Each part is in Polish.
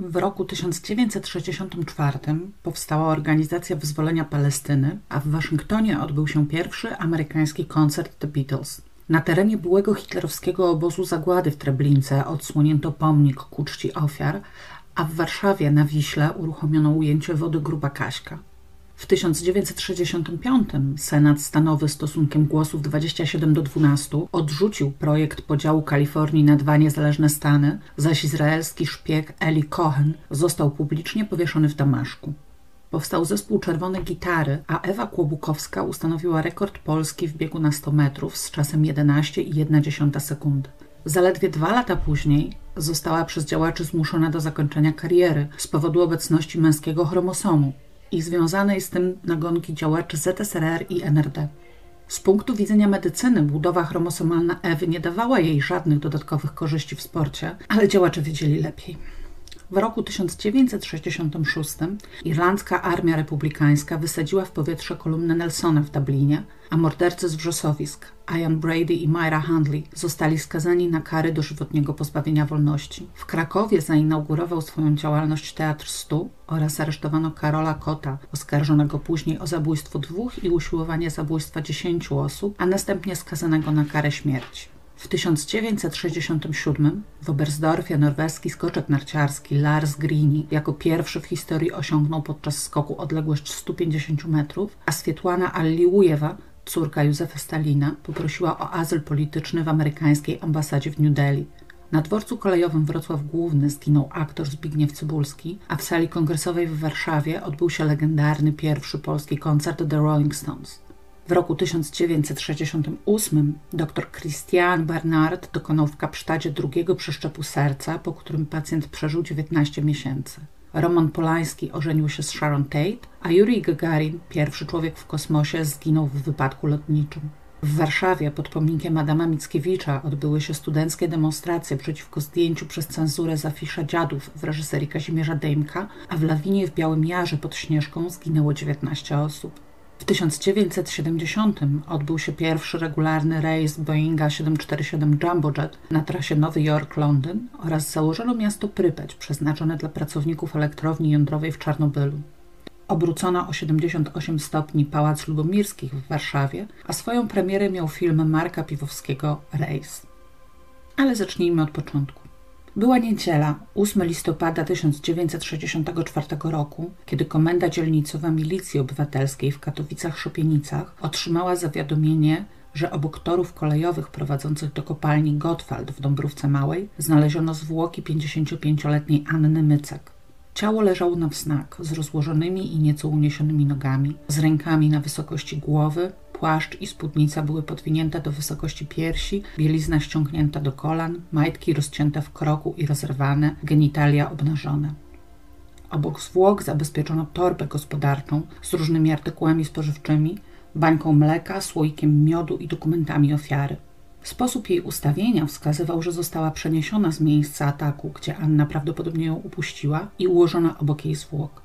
W roku 1964 powstała Organizacja Wyzwolenia Palestyny, a w Waszyngtonie odbył się pierwszy amerykański koncert The Beatles. Na terenie byłego hitlerowskiego obozu zagłady w Treblince odsłonięto pomnik ku czci ofiar, a w Warszawie na Wiśle uruchomiono ujęcie wody Gruba Kaśka. W 1965 Senat Stanowy stosunkiem głosów 27 do 12 odrzucił projekt podziału Kalifornii na dwa niezależne stany, zaś izraelski szpieg Eli Cohen został publicznie powieszony w Damaszku. Powstał zespół Czerwone Gitary, a Ewa Kłobukowska ustanowiła rekord polski w biegu na 100 metrów z czasem 11,1 sekundy. Zaledwie dwa lata później została przez działaczy zmuszona do zakończenia kariery z powodu obecności męskiego chromosomu i związanej z tym nagonki działaczy ZSRR i NRD. Z punktu widzenia medycyny budowa chromosomalna Ewy nie dawała jej żadnych dodatkowych korzyści w sporcie, ale działacze wiedzieli lepiej. W roku 1966 irlandzka armia republikańska wysadziła w powietrze kolumnę Nelsona w Dublinie, a mordercy z wrzosowisk Ian Brady i Myra Handley zostali skazani na kary dożywotniego pozbawienia wolności. W Krakowie zainaugurował swoją działalność Teatr Stu oraz aresztowano Karola Kota, oskarżonego później o zabójstwo dwóch i usiłowanie zabójstwa dziesięciu osób, a następnie skazanego na karę śmierci. W 1967 w Oberstdorfie norweski skoczek narciarski Lars Grini jako pierwszy w historii osiągnął podczas skoku odległość 150 metrów, a Swietłana Alliujewa, córka Józefa Stalina, poprosiła o azyl polityczny w amerykańskiej ambasadzie w New Delhi. Na dworcu kolejowym Wrocław Główny zginął aktor Zbigniew Cybulski, a w sali kongresowej w Warszawie odbył się legendarny pierwszy polski koncert The Rolling Stones. W roku 1968 dr Christian Bernard dokonał w Kapsztadzie drugiego przeszczepu serca, po którym pacjent przeżył 19 miesięcy. Roman Polański ożenił się z Sharon Tate, a Yuri Gagarin, pierwszy człowiek w kosmosie, zginął w wypadku lotniczym. W Warszawie pod pomnikiem Adama Mickiewicza odbyły się studenckie demonstracje przeciwko zdjęciu przez cenzurę z dziadów w reżyserii Kazimierza Dejmka, a w lawinie w Białym Jarze pod Śnieżką zginęło 19 osób. W 1970 odbył się pierwszy regularny rejs Boeinga 747 Jumbojet na trasie Nowy Jork-Londyn oraz założono miasto Prypeć, przeznaczone dla pracowników elektrowni jądrowej w Czarnobylu. Obrócono o 78 stopni Pałac Lubomirskich w Warszawie, a swoją premierę miał film Marka Piwowskiego Rejs. Ale zacznijmy od początku. Była niedziela, 8 listopada 1964 roku, kiedy komenda dzielnicowa Milicji Obywatelskiej w Katowicach-Szopienicach otrzymała zawiadomienie, że obok torów kolejowych prowadzących do kopalni Gottwald w Dąbrówce Małej znaleziono zwłoki 55-letniej Anny Mycek. Ciało leżało na wznak, z rozłożonymi i nieco uniesionymi nogami, z rękami na wysokości głowy, płaszcz i spódnica były podwinięte do wysokości piersi, bielizna ściągnięta do kolan, majtki rozcięte w kroku i rozerwane, genitalia obnażone. Obok zwłok zabezpieczono torbę gospodarczą z różnymi artykułami spożywczymi, bańką mleka, słoikiem miodu i dokumentami ofiary. Sposób jej ustawienia wskazywał, że została przeniesiona z miejsca ataku, gdzie Anna prawdopodobnie ją upuściła i ułożona obok jej zwłok.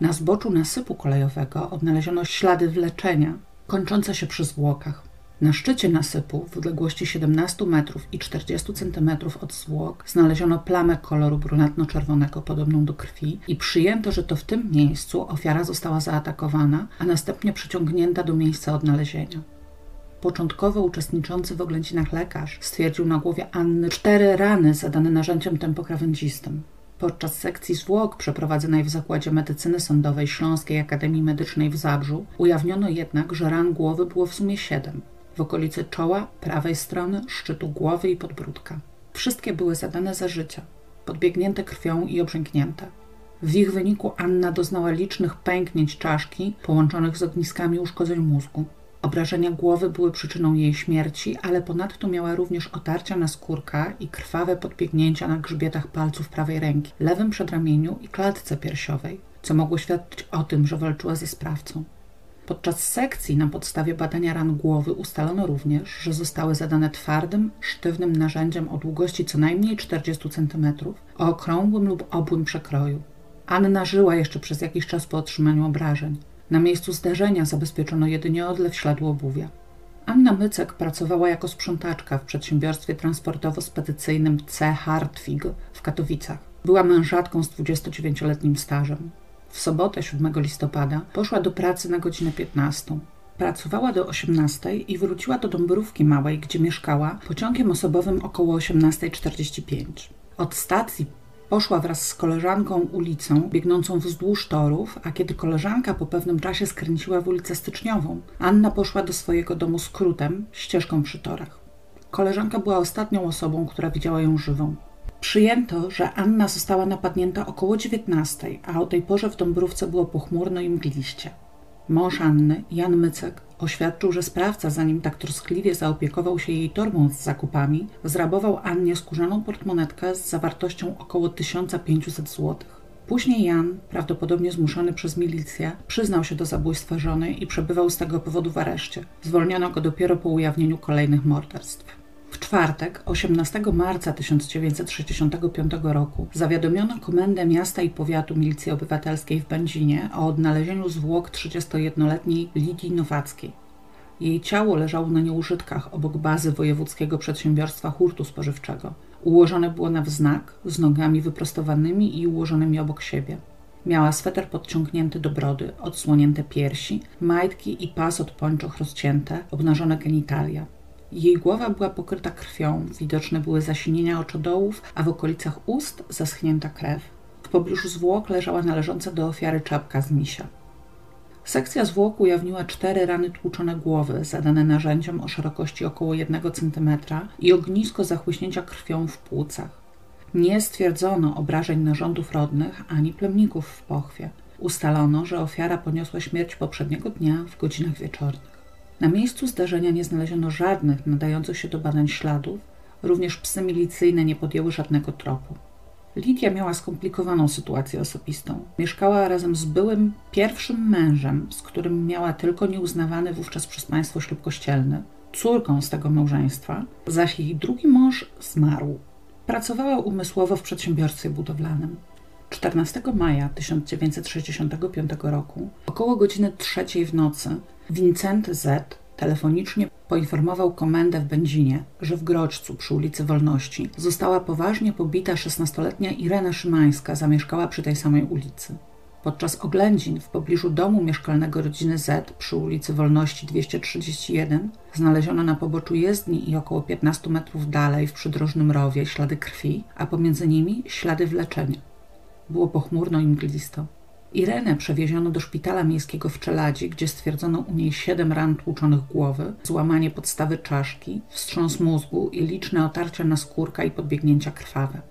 Na zboczu nasypu kolejowego odnaleziono ślady wleczenia, kończące się przy zwłokach. Na szczycie nasypu w odległości 17 metrów i 40 centymetrów od zwłok znaleziono plamę koloru brunatno-czerwonego podobną do krwi i przyjęto, że to w tym miejscu ofiara została zaatakowana, a następnie przyciągnięta do miejsca odnalezienia. Początkowo uczestniczący w oględzinach lekarz stwierdził na głowie Anny cztery rany zadane narzędziem tempokrawędzistym. Podczas sekcji zwłok przeprowadzonej w Zakładzie Medycyny Sądowej Śląskiej Akademii Medycznej w Zabrzu ujawniono jednak, że ran głowy było w sumie siedem. W okolicy czoła, prawej strony, szczytu głowy i podbródka. Wszystkie były zadane za życia, podbiegnięte krwią i obrzęknięte. W ich wyniku Anna doznała licznych pęknięć czaszki połączonych z ogniskami uszkodzeń mózgu. Obrażenia głowy były przyczyną jej śmierci, ale ponadto miała również otarcia na skórka i krwawe podbiegnięcia na grzbietach palców prawej ręki, lewym przedramieniu i klatce piersiowej, co mogło świadczyć o tym, że walczyła ze sprawcą. Podczas sekcji na podstawie badania ran głowy ustalono również, że zostały zadane twardym, sztywnym narzędziem o długości co najmniej 40 cm, o okrągłym lub obłym przekroju. Anna żyła jeszcze przez jakiś czas po otrzymaniu obrażeń. Na miejscu zdarzenia zabezpieczono jedynie odlew śladu obuwia. Anna Mycek pracowała jako sprzątaczka w przedsiębiorstwie transportowo-spedycyjnym C. Hartwig w Katowicach. Była mężatką z 29-letnim stażem. W sobotę 7 listopada poszła do pracy na godzinę 15. Pracowała do 18 i wróciła do Dąbrówki Małej, gdzie mieszkała, pociągiem osobowym około 18.45. Od stacji poszła wraz z koleżanką ulicą biegnącą wzdłuż torów, a kiedy koleżanka po pewnym czasie skręciła w ulicę Styczniową, Anna poszła do swojego domu skrótem, ścieżką przy torach. Koleżanka była ostatnią osobą, która widziała ją żywą. Przyjęto, że Anna została napadnięta około 19, a o tej porze w Dąbrówce było pochmurno i mgliście. Mąż Anny, Jan Mycek, oświadczył, że sprawca, zanim tak troskliwie zaopiekował się jej torbą z zakupami, zrabował Annie skórzaną portmonetkę z zawartością około 1500 zł. Później Jan, prawdopodobnie zmuszony przez milicję, przyznał się do zabójstwa żony i przebywał z tego powodu w areszcie. Zwolniono go dopiero po ujawnieniu kolejnych morderstw. W czwartek, 18 marca 1965 roku, zawiadomiono Komendę Miasta i Powiatu Milicji Obywatelskiej w Będzinie o odnalezieniu zwłok 31-letniej Lidii Nowackiej. Jej ciało leżało na nieużytkach obok bazy Wojewódzkiego Przedsiębiorstwa Hurtu Spożywczego. Ułożone było na wznak, z nogami wyprostowanymi i ułożonymi obok siebie. Miała sweter podciągnięty do brody, odsłonięte piersi, majtki i pas od pończoch rozcięte, obnażone genitalia. Jej głowa była pokryta krwią, widoczne były zasinienia oczodołów, a w okolicach ust zaschnięta krew. W pobliżu zwłok leżała należąca do ofiary czapka z misia. Sekcja zwłok ujawniła cztery rany tłuczone głowy, zadane narzędziem o szerokości około 1 cm i ognisko zachłyśnięcia krwią w płucach. Nie stwierdzono obrażeń narządów rodnych ani plemników w pochwie. Ustalono, że ofiara poniosła śmierć poprzedniego dnia w godzinach wieczornych. Na miejscu zdarzenia nie znaleziono żadnych nadających się do badań śladów, również psy milicyjne nie podjęły żadnego tropu. Lidia miała skomplikowaną sytuację osobistą. Mieszkała razem z byłym pierwszym mężem, z którym miała tylko nieuznawany wówczas przez państwo ślub kościelny, córką z tego małżeństwa, zaś jej drugi mąż zmarł. Pracowała umysłowo w przedsiębiorstwie budowlanym. 14 maja 1965 roku, około godziny trzeciej w nocy, Wincenty Z telefonicznie poinformował komendę w Będzinie, że w Grodźcu przy ulicy Wolności została poważnie pobita 16-letnia Irena Szymańska, zamieszkała przy tej samej ulicy. Podczas oględzin w pobliżu domu mieszkalnego rodziny Z przy ulicy Wolności 231 znaleziono na poboczu jezdni i około 15 metrów dalej w przydrożnym rowie ślady krwi, a pomiędzy nimi ślady wleczenia. Było pochmurno i mglisto. Irenę przewieziono do szpitala miejskiego w Czeladzi, gdzie stwierdzono u niej siedem ran tłuczonych głowy, złamanie podstawy czaszki, wstrząs mózgu i liczne otarcia na skórka i podbiegnięcia krwawe.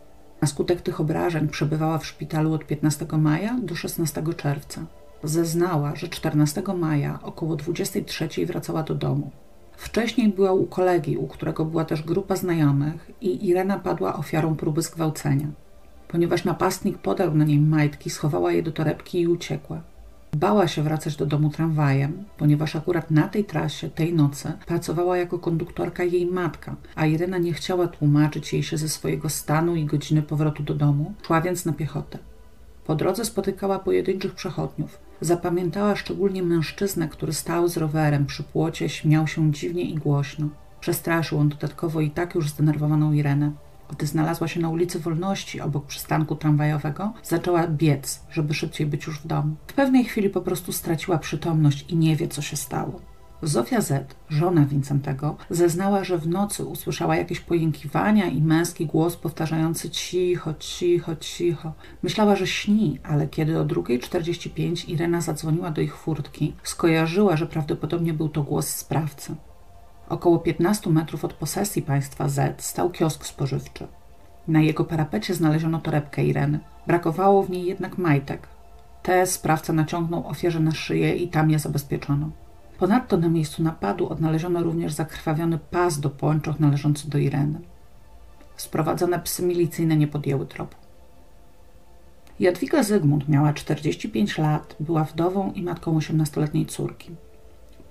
Na skutek tych obrażeń przebywała w szpitalu od 15 maja do 16 czerwca. Zeznała, że 14 maja około 23 wracała do domu. Wcześniej była u kolegi, u którego była też grupa znajomych i Irena padła ofiarą próby zgwałcenia. Ponieważ napastnik podarł na niej majtki, schowała je do torebki i uciekła. Bała się wracać do domu tramwajem, ponieważ akurat na tej trasie, tej nocy, pracowała jako konduktorka jej matka, a Irena nie chciała tłumaczyć jej się ze swojego stanu i godziny powrotu do domu, szła więc na piechotę. Po drodze spotykała pojedynczych przechodniów. Zapamiętała szczególnie mężczyznę, który stał z rowerem przy płocie, śmiał się dziwnie i głośno. Przestraszył on dodatkowo i tak już zdenerwowaną Irenę. Gdy znalazła się na ulicy Wolności obok przystanku tramwajowego, zaczęła biec, żeby szybciej być już w domu. W pewnej chwili po prostu straciła przytomność i nie wie, co się stało. Zofia Z., żona Wincentego, zeznała, że w nocy usłyszała jakieś pojękiwania i męski głos powtarzający cicho, cicho, cicho. Myślała, że śni, ale kiedy o 2.45 Irena zadzwoniła do ich furtki, skojarzyła, że prawdopodobnie był to głos sprawcy. Około 15 metrów od posesji państwa Z stał kiosk spożywczy. Na jego parapecie znaleziono torebkę Ireny. Brakowało w niej jednak majtek. Te sprawca naciągnął ofierze na szyję i tam je zabezpieczono. Ponadto na miejscu napadu odnaleziono również zakrwawiony pas do pończoch należący do Ireny. Sprowadzone psy milicyjne nie podjęły tropu. Jadwiga Zygmunt miała 45 lat, była wdową i matką 18-letniej córki.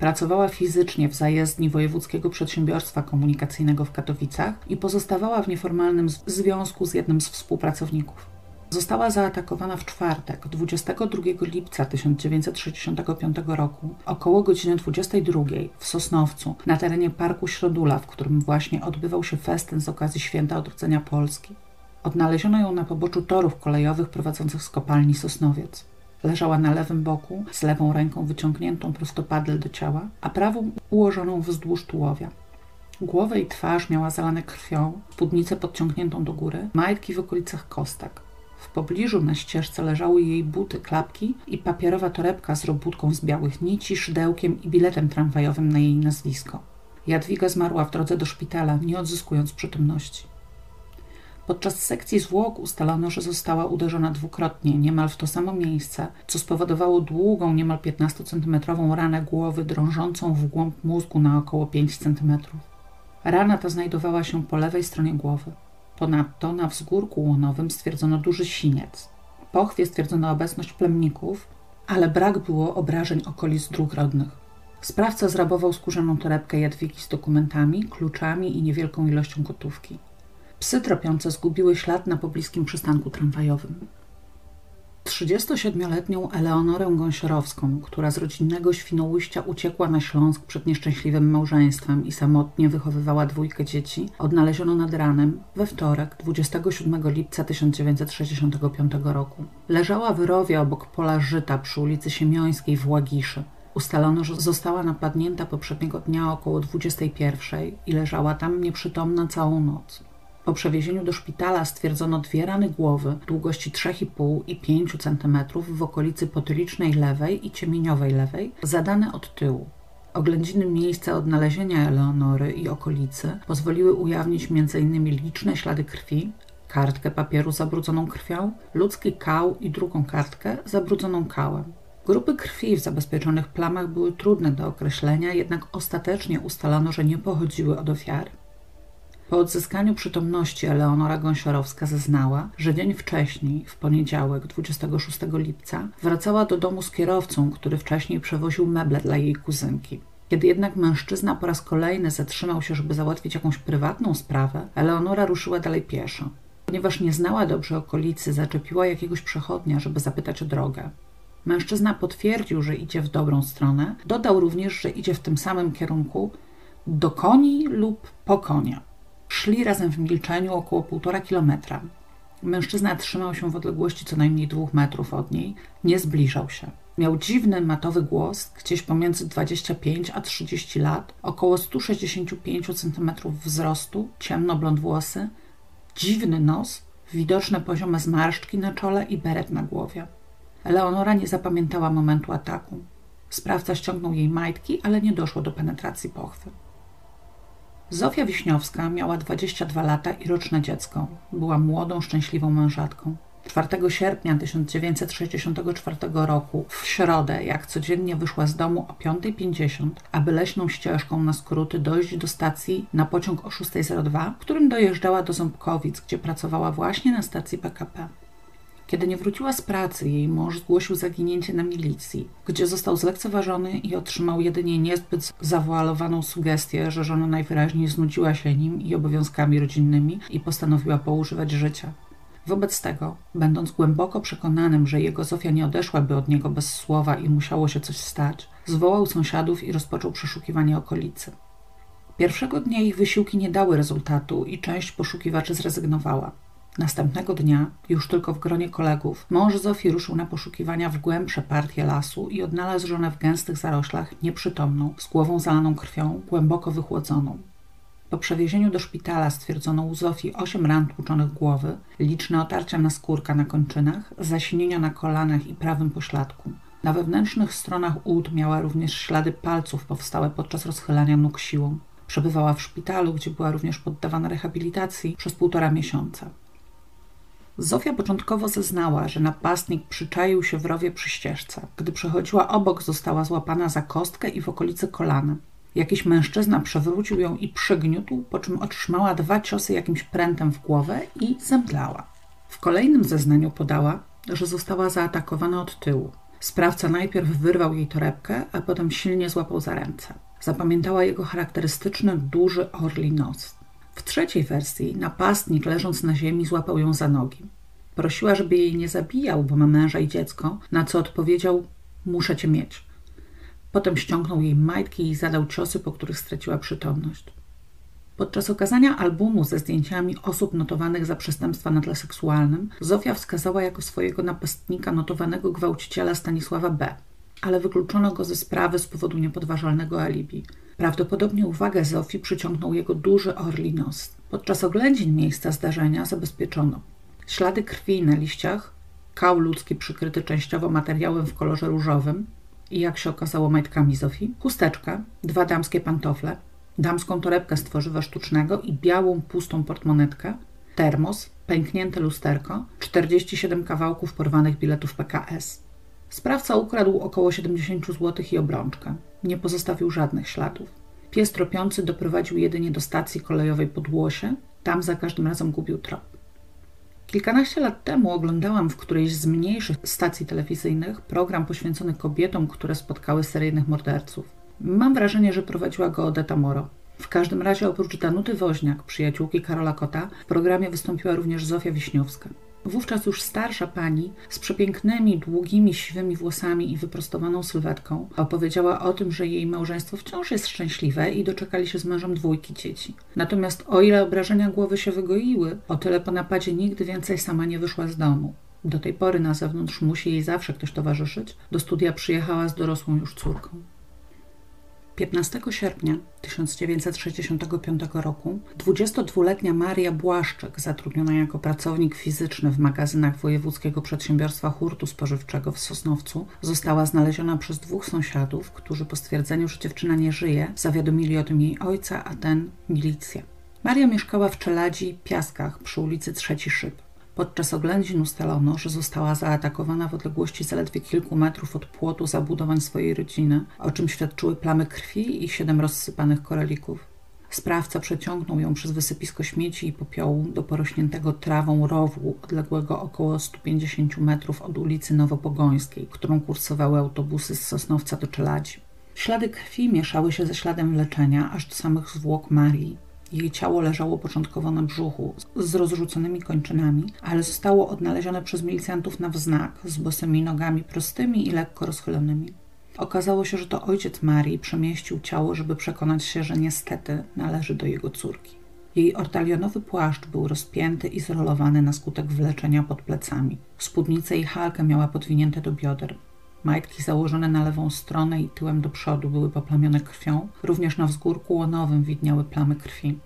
Pracowała fizycznie w zajezdni Wojewódzkiego Przedsiębiorstwa Komunikacyjnego w Katowicach i pozostawała w nieformalnym związku z jednym z współpracowników. Została zaatakowana w czwartek, 22 lipca 1965 roku, około godziny 22 w Sosnowcu, na terenie Parku Środula, w którym właśnie odbywał się festyn z okazji Święta Odrodzenia Polski. Odnaleziono ją na poboczu torów kolejowych prowadzących z kopalni Sosnowiec. Leżała na lewym boku, z lewą ręką wyciągniętą prostopadle do ciała, a prawą ułożoną wzdłuż tułowia. Głowę i twarz miała zalane krwią, spódnicę podciągniętą do góry, majtki w okolicach kostek. W pobliżu na ścieżce leżały jej buty, klapki i papierowa torebka z robótką z białych nici, szydełkiem i biletem tramwajowym na jej nazwisko. Jadwiga zmarła w drodze do szpitala, nie odzyskując przytomności. Podczas sekcji zwłok ustalono, że została uderzona dwukrotnie, niemal w to samo miejsce, co spowodowało długą, niemal 15-centymetrową ranę głowy drążącą w głąb mózgu na około 5 cm. Rana ta znajdowała się po lewej stronie głowy. Ponadto na wzgórku łonowym stwierdzono duży siniec. Po pochwie stwierdzono obecność plemników, ale brak było obrażeń okolic dróg rodnych. Sprawca zrabował skórzaną torebkę Jadwigi z dokumentami, kluczami i niewielką ilością gotówki. Psy tropiące zgubiły ślad na pobliskim przystanku tramwajowym. 37-letnią Eleonorę Gąsiorowską, która z rodzinnego Świnoujścia uciekła na Śląsk przed nieszczęśliwym małżeństwem i samotnie wychowywała dwójkę dzieci, odnaleziono nad ranem we wtorek 27 lipca 1965 roku. Leżała w rowie obok pola żyta przy ulicy Siemiońskiej w Łagiszy. Ustalono, że została napadnięta poprzedniego dnia około 21 i leżała tam nieprzytomna całą noc. Po przewiezieniu do szpitala stwierdzono dwie rany głowy długości 3,5 i 5 cm w okolicy potylicznej lewej i ciemieniowej lewej, zadane od tyłu. Oględziny miejsca odnalezienia Eleonory i okolicy pozwoliły ujawnić m.in. liczne ślady krwi, kartkę papieru zabrudzoną krwią, ludzki kał i drugą kartkę zabrudzoną kałem. Grupy krwi w zabezpieczonych plamach były trudne do określenia, jednak ostatecznie ustalono, że nie pochodziły od ofiary. Po odzyskaniu przytomności Eleonora Gąsiorowska zeznała, że dzień wcześniej, w poniedziałek 26 lipca, wracała do domu z kierowcą, który wcześniej przewoził meble dla jej kuzynki. Kiedy jednak mężczyzna po raz kolejny zatrzymał się, żeby załatwić jakąś prywatną sprawę, Eleonora ruszyła dalej pieszo. Ponieważ nie znała dobrze okolicy, zaczepiła jakiegoś przechodnia, żeby zapytać o drogę. Mężczyzna potwierdził, że idzie w dobrą stronę. Dodał również, że idzie w tym samym kierunku do koni lub po konia. Szli razem w milczeniu około półtora kilometra. Mężczyzna trzymał się w odległości co najmniej dwóch metrów od niej, nie zbliżał się. Miał dziwny, matowy głos, gdzieś pomiędzy 25 a 30 lat, około 165 cm wzrostu, ciemno-blond włosy, dziwny nos, widoczne poziome zmarszczki na czole i beret na głowie. Eleonora nie zapamiętała momentu ataku. Sprawca ściągnął jej majtki, ale nie doszło do penetracji pochwy. Zofia Wiśniowska miała 22 lata i roczne dziecko. Była młodą, szczęśliwą mężatką. 4 sierpnia 1964 roku, w środę, jak codziennie wyszła z domu o 5.50, aby leśną ścieżką na skróty dojść do stacji na pociąg o 6.02, którym dojeżdżała do Ząbkowic, gdzie pracowała właśnie na stacji PKP. Kiedy nie wróciła z pracy, jej mąż zgłosił zaginięcie na milicji, gdzie został zlekceważony i otrzymał jedynie niezbyt zawoalowaną sugestię, że żona najwyraźniej znudziła się nim i obowiązkami rodzinnymi i postanowiła poużywać życia. Wobec tego, będąc głęboko przekonanym, że jego Zofia nie odeszłaby od niego bez słowa i musiało się coś stać, zwołał sąsiadów i rozpoczął przeszukiwanie okolicy. Pierwszego dnia ich wysiłki nie dały rezultatu i część poszukiwaczy zrezygnowała. Następnego dnia, już tylko w gronie kolegów, mąż Zofii ruszył na poszukiwania w głębsze partie lasu i odnalazł żonę w gęstych zaroślach, nieprzytomną, z głową zalaną krwią, głęboko wychłodzoną. Po przewiezieniu do szpitala stwierdzono u Zofii osiem ran tłuczonych głowy, liczne otarcia na skórka na kończynach, zasinienia na kolanach i prawym pośladku. Na wewnętrznych stronach ud miała również ślady palców powstałe podczas rozchylania nóg siłą. Przebywała w szpitalu, gdzie była również poddawana rehabilitacji przez półtora miesiąca. Zofia początkowo zeznała, że napastnik przyczaił się w rowie przy ścieżce. Gdy przechodziła obok, została złapana za kostkę i w okolicy kolana. Jakiś mężczyzna przewrócił ją i przygniótł, po czym otrzymała dwa ciosy jakimś prętem w głowę i zemdlała. W kolejnym zeznaniu podała, że została zaatakowana od tyłu. Sprawca najpierw wyrwał jej torebkę, a potem silnie złapał za ręce. Zapamiętała jego charakterystyczny, duży orli nos. W trzeciej wersji napastnik leżąc na ziemi złapał ją za nogi. Prosiła, żeby jej nie zabijał, bo ma męża i dziecko, na co odpowiedział: Muszę cię mieć. Potem ściągnął jej majtki i zadał ciosy, po których straciła przytomność. Podczas okazania albumu ze zdjęciami osób notowanych za przestępstwa na tle seksualnym, Zofia wskazała jako swojego napastnika notowanego gwałciciela Stanisława B., ale wykluczono go ze sprawy z powodu niepodważalnego alibi. Prawdopodobnie uwagę Zofii przyciągnął jego duży orli nos. Podczas oględzin miejsca zdarzenia zabezpieczono ślady krwi na liściach, kał ludzki przykryty częściowo materiałem w kolorze różowym i jak się okazało majtkami Zofii, chusteczka, dwa damskie pantofle, damską torebkę z tworzywa sztucznego i białą, pustą portmonetkę, termos, pęknięte lusterko, 47 kawałków porwanych biletów PKS. Sprawca ukradł około 70 zł i obrączkę. Nie pozostawił żadnych śladów. Pies tropiący doprowadził jedynie do stacji kolejowej Podłosie. Tam za każdym razem gubił trop. Kilkanaście lat temu oglądałam w którejś z mniejszych stacji telewizyjnych program poświęcony kobietom, które spotkały seryjnych morderców. Mam wrażenie, że prowadziła go Odeta Moro. W każdym razie oprócz Danuty Woźniak, przyjaciółki Karola Kota, w programie wystąpiła również Zofia Wiśniowska. Wówczas już starsza pani z przepięknymi, długimi, siwymi włosami i wyprostowaną sylwetką opowiedziała o tym, że jej małżeństwo wciąż jest szczęśliwe i doczekali się z mężem dwójki dzieci. Natomiast o ile obrażenia głowy się wygoiły, o tyle po napadzie nigdy więcej sama nie wyszła z domu. Do tej pory na zewnątrz musi jej zawsze ktoś towarzyszyć. Do studia przyjechała z dorosłą już córką. 15 sierpnia 1965 roku 22-letnia Maria Błaszczyk, zatrudniona jako pracownik fizyczny w magazynach Wojewódzkiego Przedsiębiorstwa Hurtu Spożywczego w Sosnowcu, została znaleziona przez dwóch sąsiadów, którzy po stwierdzeniu, że dziewczyna nie żyje, zawiadomili o tym jej ojca, a ten milicję. Maria mieszkała w Czeladzi, Piaskach przy ulicy Trzeci Szyb. Podczas oględzin ustalono, że została zaatakowana w odległości zaledwie kilku metrów od płotu zabudowań swojej rodziny, o czym świadczyły plamy krwi i siedem rozsypanych koralików. Sprawca przeciągnął ją przez wysypisko śmieci i popiołu do porośniętego trawą rowu odległego około 150 metrów od ulicy Nowopogońskiej, którą kursowały autobusy z Sosnowca do Czeladzi. Ślady krwi mieszały się ze śladem leczenia aż do samych zwłok Marii. Jej ciało leżało początkowo na brzuchu z rozrzuconymi kończynami, ale zostało odnalezione przez milicjantów na wznak z bosymi nogami prostymi i lekko rozchylonymi. Okazało się, że to ojciec Marii przemieścił ciało, żeby przekonać się, że niestety należy do jego córki. Jej ortalionowy płaszcz był rozpięty i zrolowany na skutek wleczenia pod plecami. Spódnicę i halkę miała podwinięte do bioder. Majtki założone na lewą stronę i tyłem do przodu były poplamione krwią, również na wzgórku łonowym widniały plamy krwi.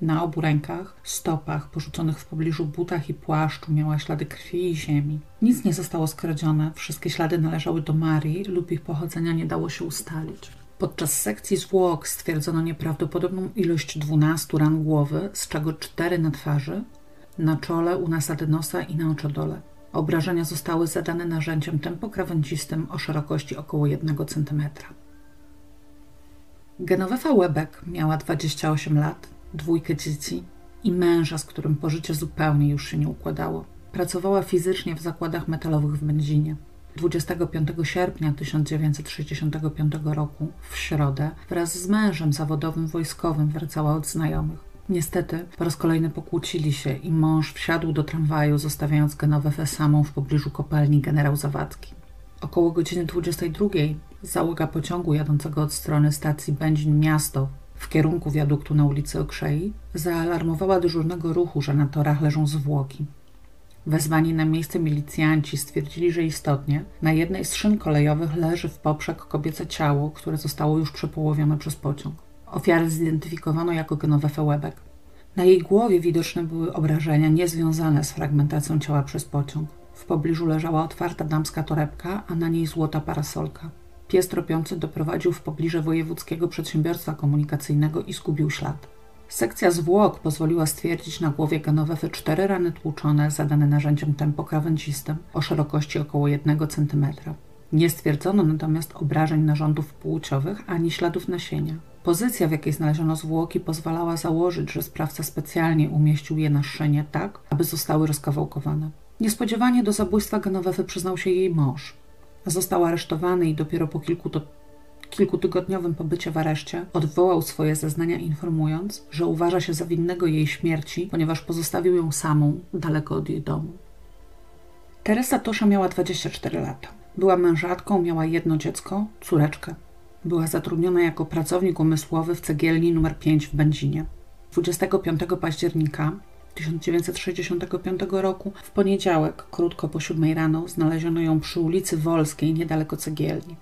Na obu rękach, stopach, porzuconych w pobliżu butach i płaszczu miała ślady krwi i ziemi. Nic nie zostało skradzione, wszystkie ślady należały do Marii lub ich pochodzenia nie dało się ustalić. Podczas sekcji zwłok stwierdzono nieprawdopodobną ilość 12 ran głowy, z czego 4 na twarzy, na czole, u nasady nosa i na oczodole. Obrażenia zostały zadane narzędziem tempokrawędzistym o szerokości około 1 cm. Genovefa Łebek miała 28 lat, dwójkę dzieci i męża, z którym pożycie zupełnie już się nie układało. Pracowała fizycznie w zakładach metalowych w Będzinie. 25 sierpnia 1965 roku, w środę, wraz z mężem zawodowym wojskowym wracała od znajomych. Niestety, po raz kolejny pokłócili się i mąż wsiadł do tramwaju, zostawiając Genowefę samą w pobliżu kopalni generał Zawadzki. Około godziny 22 załoga pociągu jadącego od strony stacji Będzin Miasto w kierunku wiaduktu na ulicy Okrzei zaalarmowała dyżurnego ruchu, że na torach leżą zwłoki. Wezwani na miejsce milicjanci stwierdzili, że istotnie na jednej z szyn kolejowych leży w poprzek kobiece ciało, które zostało już przepołowione przez pociąg. Ofiarę zidentyfikowano jako Genowefę Łebek. Na jej głowie widoczne były obrażenia niezwiązane z fragmentacją ciała przez pociąg. W pobliżu leżała otwarta damska torebka, a na niej złota parasolka. Pies tropiący doprowadził w pobliże wojewódzkiego przedsiębiorstwa komunikacyjnego i zgubił ślad. Sekcja zwłok pozwoliła stwierdzić na głowie Genowefy cztery rany tłuczone zadane narzędziem tempokrawędzistym o szerokości około 1 cm. Nie stwierdzono natomiast obrażeń narządów płciowych ani śladów nasienia. Pozycja, w jakiej znaleziono zwłoki, pozwalała założyć, że sprawca specjalnie umieścił je na szynie tak, aby zostały rozkawałkowane. Niespodziewanie do zabójstwa Genowefy przyznał się jej mąż. Został aresztowany i dopiero po kilku to kilkutygodniowym pobycie w areszcie odwołał swoje zeznania, informując, że uważa się za winnego jej śmierci, ponieważ pozostawił ją samą daleko od jej domu. Teresa Tosza miała 24 lata. Była mężatką, miała jedno dziecko, córeczkę. Była zatrudniona jako pracownik umysłowy w cegielni nr 5 w Będzinie. 25 października 1965 roku w poniedziałek, krótko po siódmej rano, znaleziono ją przy ulicy Wolskiej, niedaleko cegielni.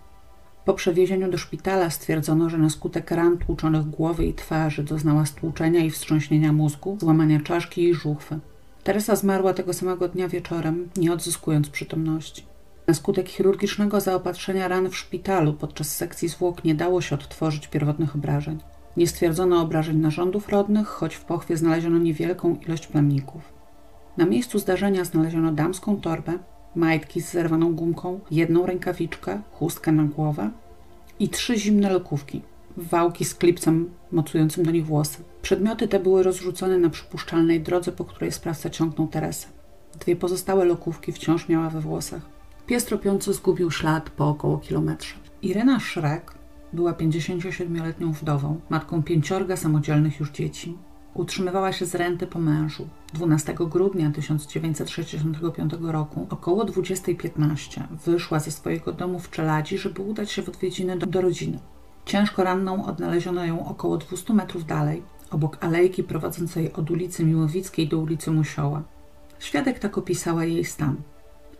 Po przewiezieniu do szpitala stwierdzono, że na skutek ran tłuczonych głowy i twarzy doznała stłuczenia i wstrząśnienia mózgu, złamania czaszki i żuchwy. Teresa zmarła tego samego dnia wieczorem, nie odzyskując przytomności. Na skutek chirurgicznego zaopatrzenia ran w szpitalu podczas sekcji zwłok nie dało się odtworzyć pierwotnych obrażeń. Nie stwierdzono obrażeń narządów rodnych, choć w pochwie znaleziono niewielką ilość plemników. Na miejscu zdarzenia znaleziono damską torbę, majtki z zerwaną gumką, jedną rękawiczkę, chustkę na głowę i trzy zimne lokówki, wałki z klipcem mocującym do nich włosy. Przedmioty te były rozrzucone na przypuszczalnej drodze, po której sprawca ciągnął Teresę. Dwie pozostałe lokówki wciąż miała we włosach. Pies tropiący zgubił ślad po około kilometrze. Irena Szrek była 57-letnią wdową, matką pięciorga samodzielnych już dzieci. Utrzymywała się z renty po mężu. 12 grudnia 1965 roku około 20.15 wyszła ze swojego domu w Czeladzi, żeby udać się w odwiedziny do, do rodziny. Ciężko ranną odnaleziono ją około 200 metrów dalej, obok alejki prowadzącej od ulicy Miłowickiej do ulicy Musioła. Świadek tak opisała jej stan.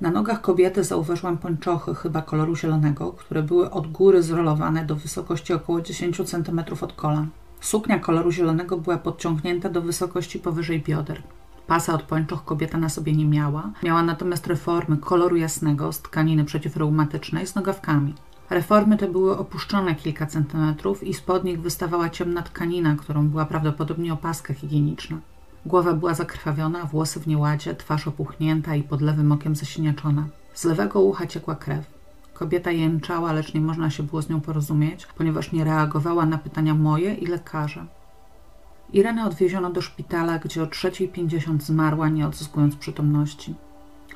Na nogach kobiety zauważyłam pończochy, chyba koloru zielonego, które były od góry zrolowane do wysokości około 10 cm od kolan. Suknia koloru zielonego była podciągnięta do wysokości powyżej bioder. Pasa od pończoch kobieta na sobie nie miała, miała natomiast reformy koloru jasnego z tkaniny przeciwreumatycznej z nogawkami. Reformy te były opuszczone kilka centymetrów i spod nich wystawała ciemna tkanina, którą była prawdopodobnie opaska higieniczna. Głowa była zakrwawiona, włosy w nieładzie, twarz opuchnięta i pod lewym okiem zasiniaczona. Z lewego ucha ciekła krew. Kobieta jęczała, lecz nie można się było z nią porozumieć, ponieważ nie reagowała na pytania moje i lekarza. Irenę odwieziono do szpitala, gdzie o 3.50 zmarła, nie odzyskując przytomności.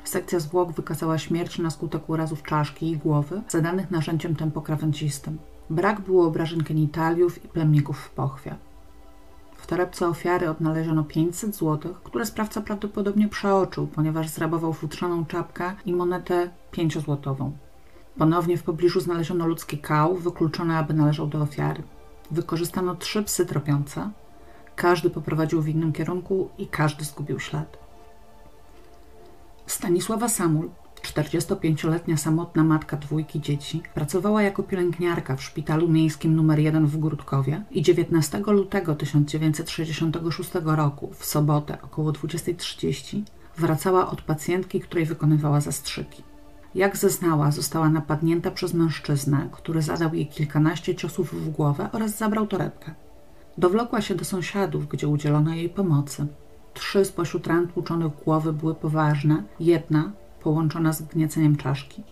Sekcja zwłok wykazała śmierć na skutek urazów czaszki i głowy, zadanych narzędziem tempokrawędzistym. Brak było obrażeń genitaliów i plemników w pochwie. W torebce ofiary odnaleziono 500 zł, które sprawca prawdopodobnie przeoczył, ponieważ zrabował futrzaną czapkę i monetę 5-złotową. Ponownie w pobliżu znaleziono ludzki kał, wykluczony, aby należał do ofiary. Wykorzystano trzy psy tropiące. Każdy poprowadził w innym kierunku i każdy zgubił ślad. Stanisława Samul, 45-letnia samotna matka dwójki dzieci, pracowała jako pielęgniarka w szpitalu miejskim nr 1 w Gródkowie i 19 lutego 1966 roku, w sobotę około 20.30, wracała od pacjentki, której wykonywała zastrzyki. Jak zeznała, została napadnięta przez mężczyznę, który zadał jej kilkanaście ciosów w głowę oraz zabrał torebkę. Dowlokła się do sąsiadów, gdzie udzielono jej pomocy. Trzy spośród ran tłuczonych głowy były poważne, jedna połączona z gnieceniem czaszki.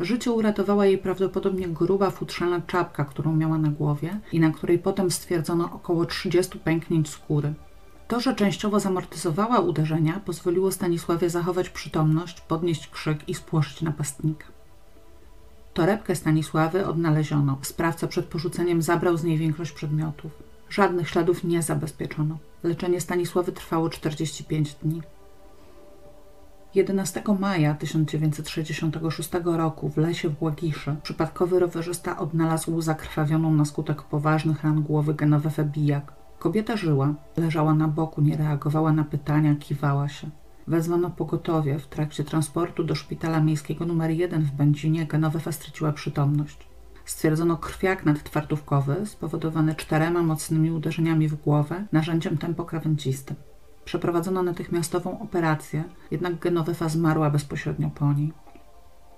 Życie uratowała jej prawdopodobnie gruba futrzana czapka, którą miała na głowie i na której potem stwierdzono około 30 pęknięć skóry. To, że częściowo zamortyzowała uderzenia, pozwoliło Stanisławie zachować przytomność, podnieść krzyk i spłoszyć napastnika. Torebkę Stanisławy odnaleziono. Sprawca przed porzuceniem zabrał z niej większość przedmiotów. Żadnych śladów nie zabezpieczono. Leczenie Stanisławy trwało 45 dni. 11 maja 1966 roku w lesie w Łagiszy przypadkowy rowerzysta odnalazł zakrwawioną na skutek poważnych ran głowy Genowefę Bijak. Kobieta żyła, leżała na boku, nie reagowała na pytania, kiwała się. Wezwano pogotowie. W trakcie transportu do szpitala miejskiego nr 1 w Będzinie Genowefa straciła przytomność. Stwierdzono krwiak nadtwartówkowy spowodowany czterema mocnymi uderzeniami w głowę narzędziem tempokrawędzistym. Przeprowadzono natychmiastową operację, jednak Genowefa zmarła bezpośrednio po niej.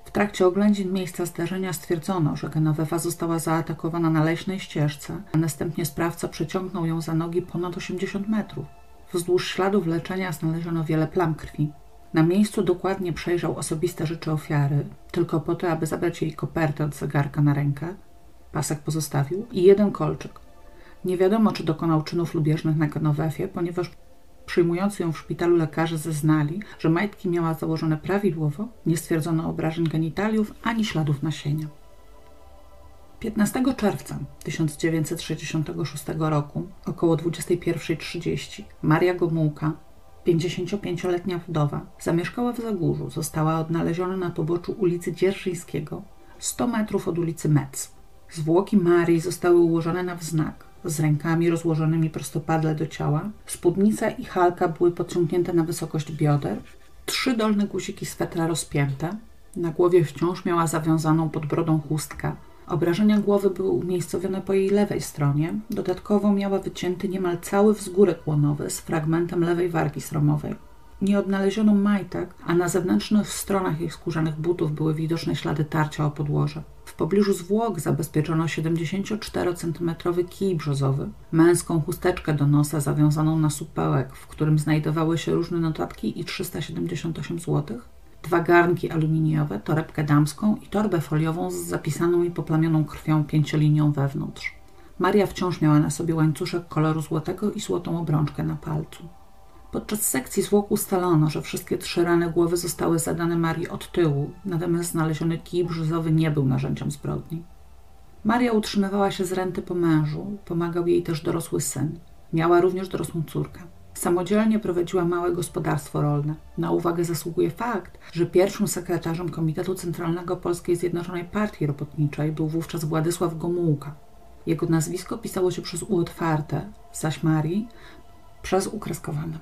W trakcie oględzin miejsca zdarzenia stwierdzono, że Genowefa została zaatakowana na leśnej ścieżce, a następnie sprawca przeciągnął ją za nogi ponad 80 metrów. Wzdłuż śladów leczenia znaleziono wiele plam krwi. Na miejscu dokładnie przejrzał osobiste rzeczy ofiary, tylko po to, aby zabrać jej kopertę od zegarka na rękę. Pasek pozostawił i jeden kolczyk. Nie wiadomo, czy dokonał czynów lubieżnych na Genowefie, ponieważ Przyjmujący ją w szpitalu lekarze zeznali, że majtki miała założone prawidłowo, nie stwierdzono obrażeń genitaliów ani śladów nasienia. 15 czerwca 1966 roku, około 21.30, Maria Gomułka, 55-letnia wdowa, zamieszkała w Zagórzu. Została odnaleziona na poboczu ulicy Dzierżyńskiego, 100 metrów od ulicy Metz. Zwłoki Marii zostały ułożone na wznak. Z rękami rozłożonymi prostopadle do ciała. Spódnica i halka były podciągnięte na wysokość bioder. Trzy dolne guziki swetra rozpięte. Na głowie wciąż miała zawiązaną pod brodą chustkę. Obrażenia głowy były umiejscowione po jej lewej stronie. Dodatkowo miała wycięty niemal cały wzgórek łonowy z fragmentem lewej wargi sromowej. Nie odnaleziono majtek, a na zewnętrznych stronach jej skórzanych butów były widoczne ślady tarcia o podłoże. Pobliżu zwłok zabezpieczono 74-centymetrowy kij brzozowy, męską chusteczkę do nosa zawiązaną na supełek, w którym znajdowały się różne notatki i 378 zł, dwa garnki aluminiowe, torebkę damską i torbę foliową z zapisaną i poplamioną krwią pięciolinią wewnątrz. Maria wciąż miała na sobie łańcuszek koloru złotego i złotą obrączkę na palcu. Podczas sekcji zwłok ustalono, że wszystkie trzy rany głowy zostały zadane Marii od tyłu, natomiast znaleziony kij brzuzowy nie był narzędziem zbrodni. Maria utrzymywała się z renty po mężu, pomagał jej też dorosły syn. Miała również dorosłą córkę. Samodzielnie prowadziła małe gospodarstwo rolne. Na uwagę zasługuje fakt, że pierwszym sekretarzem Komitetu Centralnego Polskiej Zjednoczonej Partii Robotniczej był wówczas Władysław Gomułka. Jego nazwisko pisało się przez U otwarte, zaś Marii przez ukreskowane.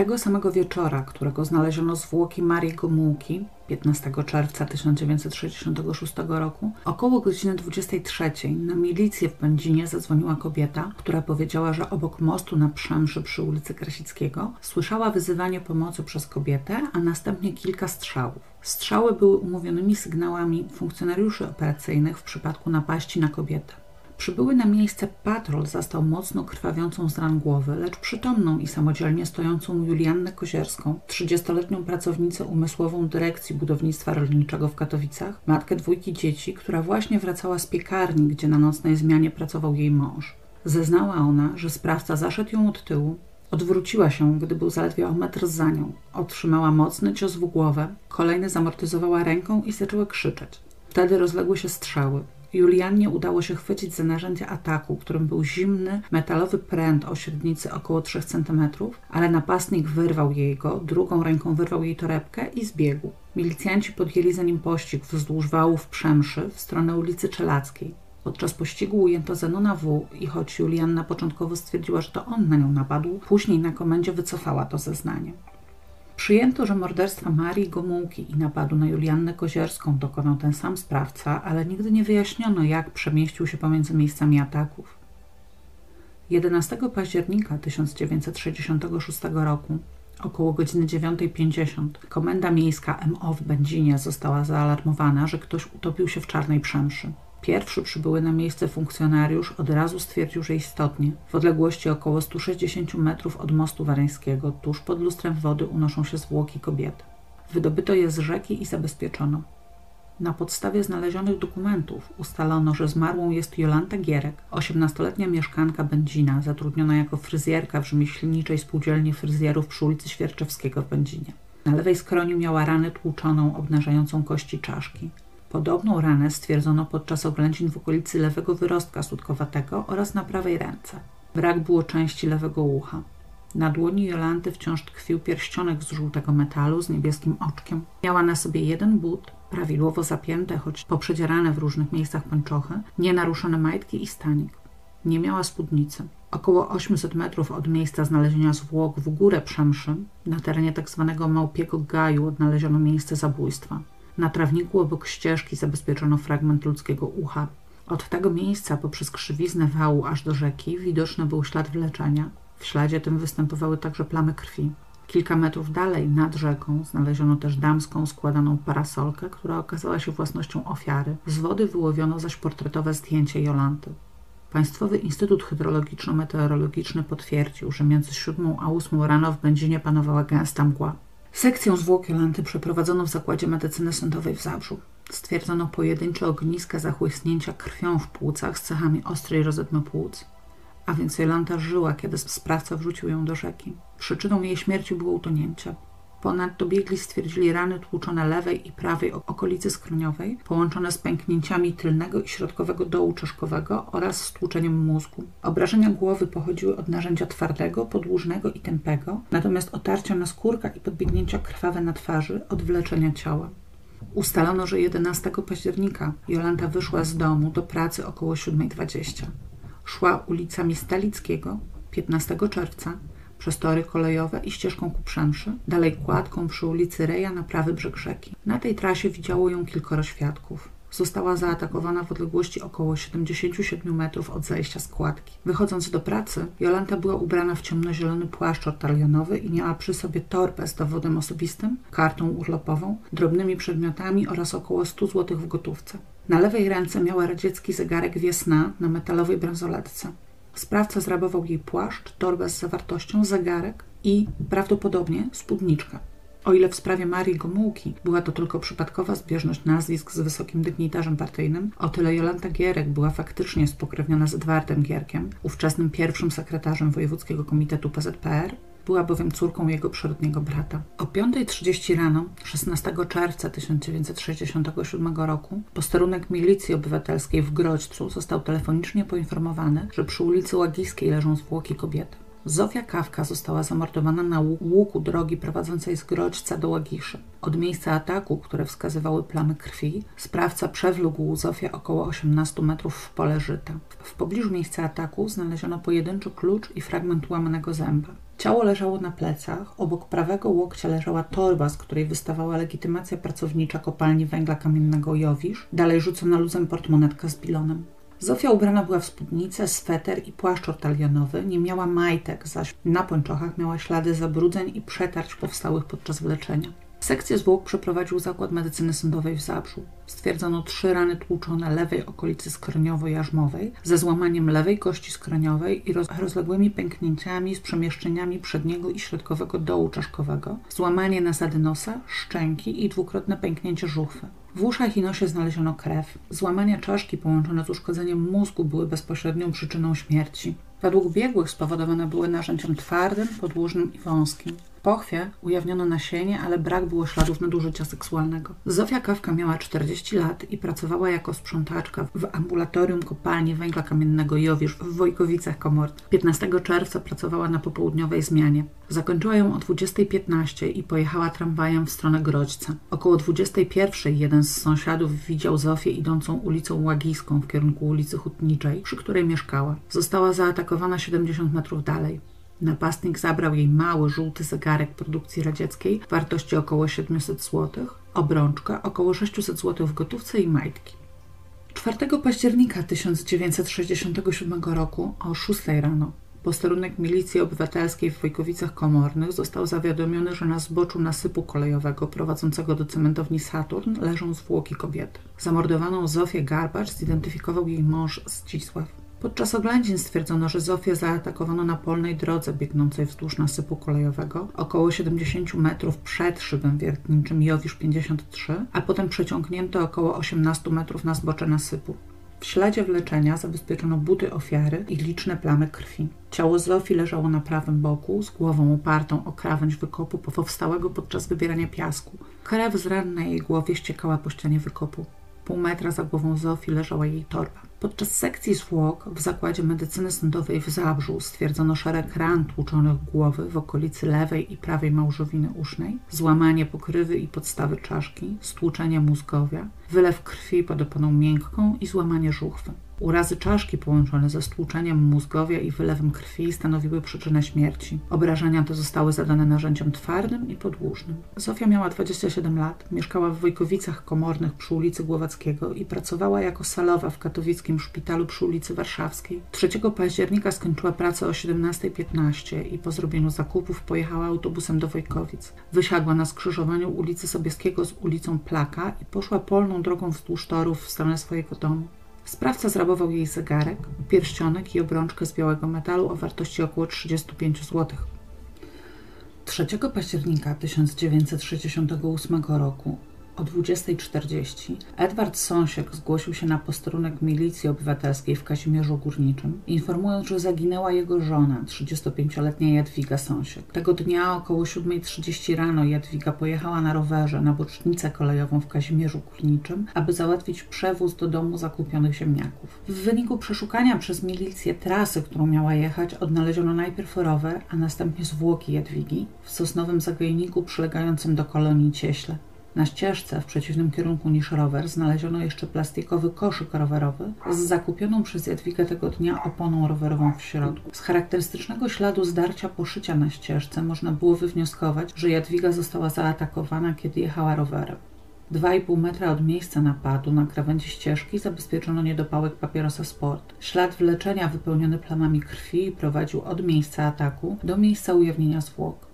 Tego samego wieczora, którego znaleziono zwłoki Marii Gomułki, 15 czerwca 1966 roku, około godziny 23 na milicję w Będzinie zadzwoniła kobieta, która powiedziała, że obok mostu na Przemszy przy ulicy Krasickiego słyszała wyzywanie pomocy przez kobietę, a następnie kilka strzałów. Strzały były umówionymi sygnałami funkcjonariuszy operacyjnych w przypadku napaści na kobietę. Przybyły na miejsce patrol zastał mocno krwawiącą z ran głowy, lecz przytomną i samodzielnie stojącą Juliannę Kozierską, 30-letnią pracownicę umysłową Dyrekcji Budownictwa Rolniczego w Katowicach, matkę dwójki dzieci, która właśnie wracała z piekarni, gdzie na nocnej zmianie pracował jej mąż. Zeznała ona, że sprawca zaszedł ją od tyłu, Odwróciła się, gdy był zaledwie o metr za nią. Otrzymała mocny cios w głowę, kolejny zamortyzowała ręką i zaczęła krzyczeć. Wtedy rozległy się strzały. Juliannie udało się chwycić za narzędzie ataku, którym był zimny, metalowy pręt o średnicy około 3 cm, ale napastnik wyrwał jej go, drugą ręką wyrwał jej torebkę i zbiegł. Milicjanci podjęli za nim pościg wzdłuż wałów Przemszy w stronę ulicy Czelackiej. Podczas pościgu ujęto Zenona W. i choć Julianna początkowo stwierdziła, że to on na nią napadł, później na komendzie wycofała to zeznanie. Przyjęto, że morderstwa Marii Gomułki i napadu na Juliannę Kozierską dokonał ten sam sprawca, ale nigdy nie wyjaśniono, jak przemieścił się pomiędzy miejscami ataków. 11 października 1966 roku, około godziny 9.50, komenda miejska MO w Będzinie została zaalarmowana, że ktoś utopił się w czarnej przemszy. Pierwszy przybyły na miejsce funkcjonariusz od razu stwierdził, że istotnie, w odległości około 160 metrów od mostu wareńskiego, tuż pod lustrem wody unoszą się zwłoki kobiety. Wydobyto je z rzeki i zabezpieczono. Na podstawie znalezionych dokumentów ustalono, że zmarłą jest Jolanta Gierek, 18-letnia mieszkanka Będzina, zatrudniona jako fryzjerka w rzemieślniczej spółdzielni fryzjerów przy ulicy Świerczewskiego w Będzinie. Na lewej skroni miała ranę tłuczoną, obnażającą kości czaszki. Podobną ranę stwierdzono podczas oględzin w okolicy lewego wyrostka sutkowatego oraz na prawej ręce. Brak było części lewego ucha. Na dłoni Jolanty wciąż tkwił pierścionek z żółtego metalu z niebieskim oczkiem. Miała na sobie jeden but, prawidłowo zapięte, choć poprzedzierane w różnych miejscach pończochy, nienaruszone majtki i stanik. Nie miała spódnicy. Około 800 metrów od miejsca znalezienia zwłok w górę Przemszy, na terenie tzw. Tak Małpiego Gaju odnaleziono miejsce zabójstwa. Na trawniku obok ścieżki zabezpieczono fragment ludzkiego ucha. Od tego miejsca poprzez krzywiznę wału aż do rzeki widoczny był ślad wleczenia. W śladzie tym występowały także plamy krwi. Kilka metrów dalej, nad rzeką, znaleziono też damską składaną parasolkę, która okazała się własnością ofiary. Z wody wyłowiono zaś portretowe zdjęcie Jolanty. Państwowy Instytut Hydrologiczno-Meteorologiczny potwierdził, że między 7 a 8 rano w Będzinie panowała gęsta mgła. Sekcję zwłok Jolanty przeprowadzono w Zakładzie Medycyny Sądowej w Zabrzu. Stwierdzono pojedyncze ogniska zachłysnięcia krwią w płucach z cechami ostrej rozedmy płuc. A więc Jolanta żyła, kiedy sprawca wrzucił ją do rzeki. Przyczyną jej śmierci było utonięcie. Ponadto biegli stwierdzili rany tłuczone lewej i prawej okolicy skroniowej, połączone z pęknięciami tylnego i środkowego dołu czaszkowego oraz stłuczeniem mózgu. Obrażenia głowy pochodziły od narzędzia twardego, podłużnego i tępego, natomiast otarcia na skórka i podbiegnięcia krwawe na twarzy od wleczenia ciała. Ustalono, że 11 października Jolanta wyszła z domu do pracy około 7.20. szła ulicami Stalickiego 15 czerwca przez tory kolejowe i ścieżką ku Przemszy, dalej kładką przy ulicy Reja na prawy brzeg rzeki. Na tej trasie widziało ją kilkoro świadków. Została zaatakowana w odległości około 77 metrów od zajścia składki. Wychodząc do pracy, Jolanta była ubrana w ciemnozielony płaszcz ortalionowy i miała przy sobie torbę z dowodem osobistym, kartą urlopową, drobnymi przedmiotami oraz około 100 zł w gotówce. Na lewej ręce miała radziecki zegarek wiesna na metalowej bransoletce. Sprawca zrabował jej płaszcz, torbę z zawartością, zegarek i prawdopodobnie spódniczkę. O ile w sprawie Marii Gomułki była to tylko przypadkowa zbieżność nazwisk z wysokim dygnitarzem partyjnym, o tyle Jolanta Gierek była faktycznie spokrewniona z Edwardem Gierkiem, ówczesnym pierwszym sekretarzem Wojewódzkiego Komitetu PZPR, była bowiem córką jego przyrodniego brata. O 5.30 rano 16 czerwca 1967 roku posterunek milicji obywatelskiej w Grodźcu został telefonicznie poinformowany, że przy ulicy Łagiskiej leżą zwłoki kobiety. Zofia Kawka została zamordowana na łuku drogi prowadzącej z Grodźca do Łagiszy. Od miejsca ataku, które wskazywały plamy krwi, sprawca przewlógł Zofię około 18 metrów w pole żyta. W pobliżu miejsca ataku znaleziono pojedynczy klucz i fragment łamanego zęba. Ciało leżało na plecach, obok prawego łokcia leżała torba, z której wystawała legitymacja pracownicza kopalni węgla kamiennego Jowisz, dalej rzucona luzem portmonetka z bilonem. Zofia ubrana była w spódnicę, sweter i płaszcz ortalionowy, nie miała majtek, zaś na pończochach miała ślady zabrudzeń i przetarć powstałych podczas wleczenia. Sekcję zwłok przeprowadził Zakład Medycyny Sądowej w Zabrzu. Stwierdzono trzy rany tłuczone lewej okolicy skroniowo-jarzmowej ze złamaniem lewej kości skroniowej i rozległymi pęknięciami z przemieszczeniami przedniego i środkowego dołu czaszkowego, złamanie nasady nosa, szczęki i dwukrotne pęknięcie żuchwy. W uszach i nosie znaleziono krew. Złamania czaszki połączone z uszkodzeniem mózgu były bezpośrednią przyczyną śmierci. Według biegłych spowodowane były narzędziem twardym, podłużnym i wąskim pochwie ujawniono nasienie, ale brak było śladów nadużycia seksualnego. Zofia Kawka miała 40 lat i pracowała jako sprzątaczka w ambulatorium kopalni węgla kamiennego Jowisz w Wojkowicach Komornych. 15 czerwca pracowała na popołudniowej zmianie. Zakończyła ją o 20.15 i pojechała tramwajem w stronę Grodźca. Około 21.00 jeden z sąsiadów widział Zofię idącą ulicą Łagijską w kierunku ulicy Hutniczej, przy której mieszkała. Została zaatakowana 70 metrów dalej. Napastnik zabrał jej mały, żółty zegarek produkcji radzieckiej wartości około 700 zł, obrączkę około 600 zł w gotówce i majtki. 4 października 1967 roku o 6 rano posterunek milicji obywatelskiej w Wojkowicach Komornych został zawiadomiony, że na zboczu nasypu kolejowego prowadzącego do cementowni Saturn leżą zwłoki kobiety. Zamordowaną Zofię Garbacz zidentyfikował jej mąż Zdzisław. Podczas oględzin stwierdzono, że Zofię zaatakowano na polnej drodze biegnącej wzdłuż nasypu kolejowego, około 70 metrów przed szybem wiertniczym Jowisz 53, a potem przeciągnięto około 18 metrów na zbocze nasypu. W śladzie wleczenia zabezpieczono buty ofiary i liczne plamy krwi. Ciało Zofii leżało na prawym boku, z głową opartą o krawędź wykopu powstałego podczas wybierania piasku. Krew z ran na jej głowie ściekała po ścianie wykopu. Pół metra za głową Zofii leżała jej torba. Podczas sekcji zwłok w Zakładzie Medycyny Sądowej w Zabrzu stwierdzono szereg ran tłuczonych głowy w okolicy lewej i prawej małżowiny usznej, złamanie pokrywy i podstawy czaszki, stłuczenie mózgowia, wylew krwi pod oponą miękką i złamanie żuchwy. Urazy czaszki połączone ze stłuczeniem mózgowia i wylewem krwi stanowiły przyczynę śmierci. Obrażenia te zostały zadane narzędziem twardym i podłużnym. Zofia miała 27 lat, mieszkała w Wojkowicach Komornych przy ulicy Głowackiego i pracowała jako salowa w katowickim szpitalu przy ulicy Warszawskiej. 3 października skończyła pracę o 17.15 i po zrobieniu zakupów pojechała autobusem do Wojkowic. Wysiadła na skrzyżowaniu ulicy Sobieskiego z ulicą Plaka i poszła polną drogą wzdłuż torów w stronę swojego domu. Sprawca zrabował jej zegarek, pierścionek i obrączkę z białego metalu o wartości około 35 zł. 3 października 1968 roku o 20.40 Edward Sąsiek zgłosił się na posterunek milicji obywatelskiej w Kazimierzu Górniczym, informując, że zaginęła jego żona, 35-letnia Jadwiga Sąsiek. Tego dnia około 7.30 rano Jadwiga pojechała na rowerze na bocznicę kolejową w Kazimierzu Górniczym, aby załatwić przewóz do domu zakupionych ziemniaków. W wyniku przeszukania przez milicję trasy, którą miała jechać, odnaleziono najpierw rower, a następnie zwłoki Jadwigi w sosnowym zagajniku przylegającym do kolonii Cieśle. Na ścieżce, w przeciwnym kierunku niż rower, znaleziono jeszcze plastikowy koszyk rowerowy z zakupioną przez Jadwigę tego dnia oponą rowerową w środku. Z charakterystycznego śladu zdarcia poszycia na ścieżce można było wywnioskować, że Jadwiga została zaatakowana, kiedy jechała rowerem. Dwa i pół metra od miejsca napadu na krawędzi ścieżki zabezpieczono niedopałek papierosa sport. Ślad wleczenia wypełniony plamami krwi prowadził od miejsca ataku do miejsca ujawnienia zwłok.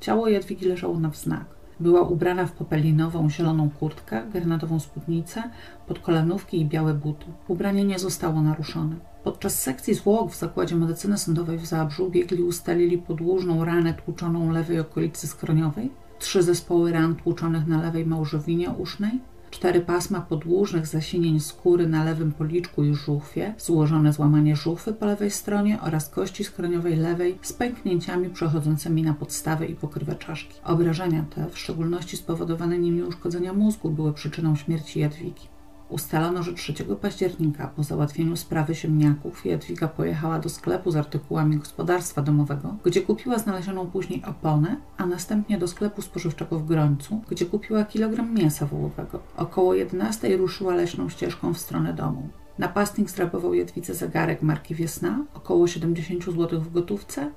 Ciało Jadwigi leżało na wznak. Była ubrana w popelinową zieloną kurtkę, granatową spódnicę, podkolanówki i białe buty. Ubranie nie zostało naruszone. Podczas sekcji zwłok w Zakładzie Medycyny Sądowej w Zabrzu biegli ustalili podłużną ranę tłuczoną lewej okolicy skroniowej, trzy zespoły ran tłuczonych na lewej małżowinie usznej, cztery pasma podłużnych zasinień skóry na lewym policzku i żuchwie, złożone złamanie żuchwy po lewej stronie oraz kości skroniowej lewej z pęknięciami przechodzącymi na podstawę i pokrywę czaszki. Obrażenia te, w szczególności spowodowane nimi uszkodzenia mózgu, były przyczyną śmierci Jadwigi. Ustalono, że 3 października po załatwieniu sprawy ziemniaków Jadwiga pojechała do sklepu z artykułami gospodarstwa domowego, gdzie kupiła znalezioną później oponę, a następnie do sklepu spożywczego w Grońcu, gdzie kupiła kilogram mięsa wołowego. Około 11 ruszyła leśną ścieżką w stronę domu. Napastnik zrabował Jadwidze zegarek marki Wiesna, około 70 zł w gotówce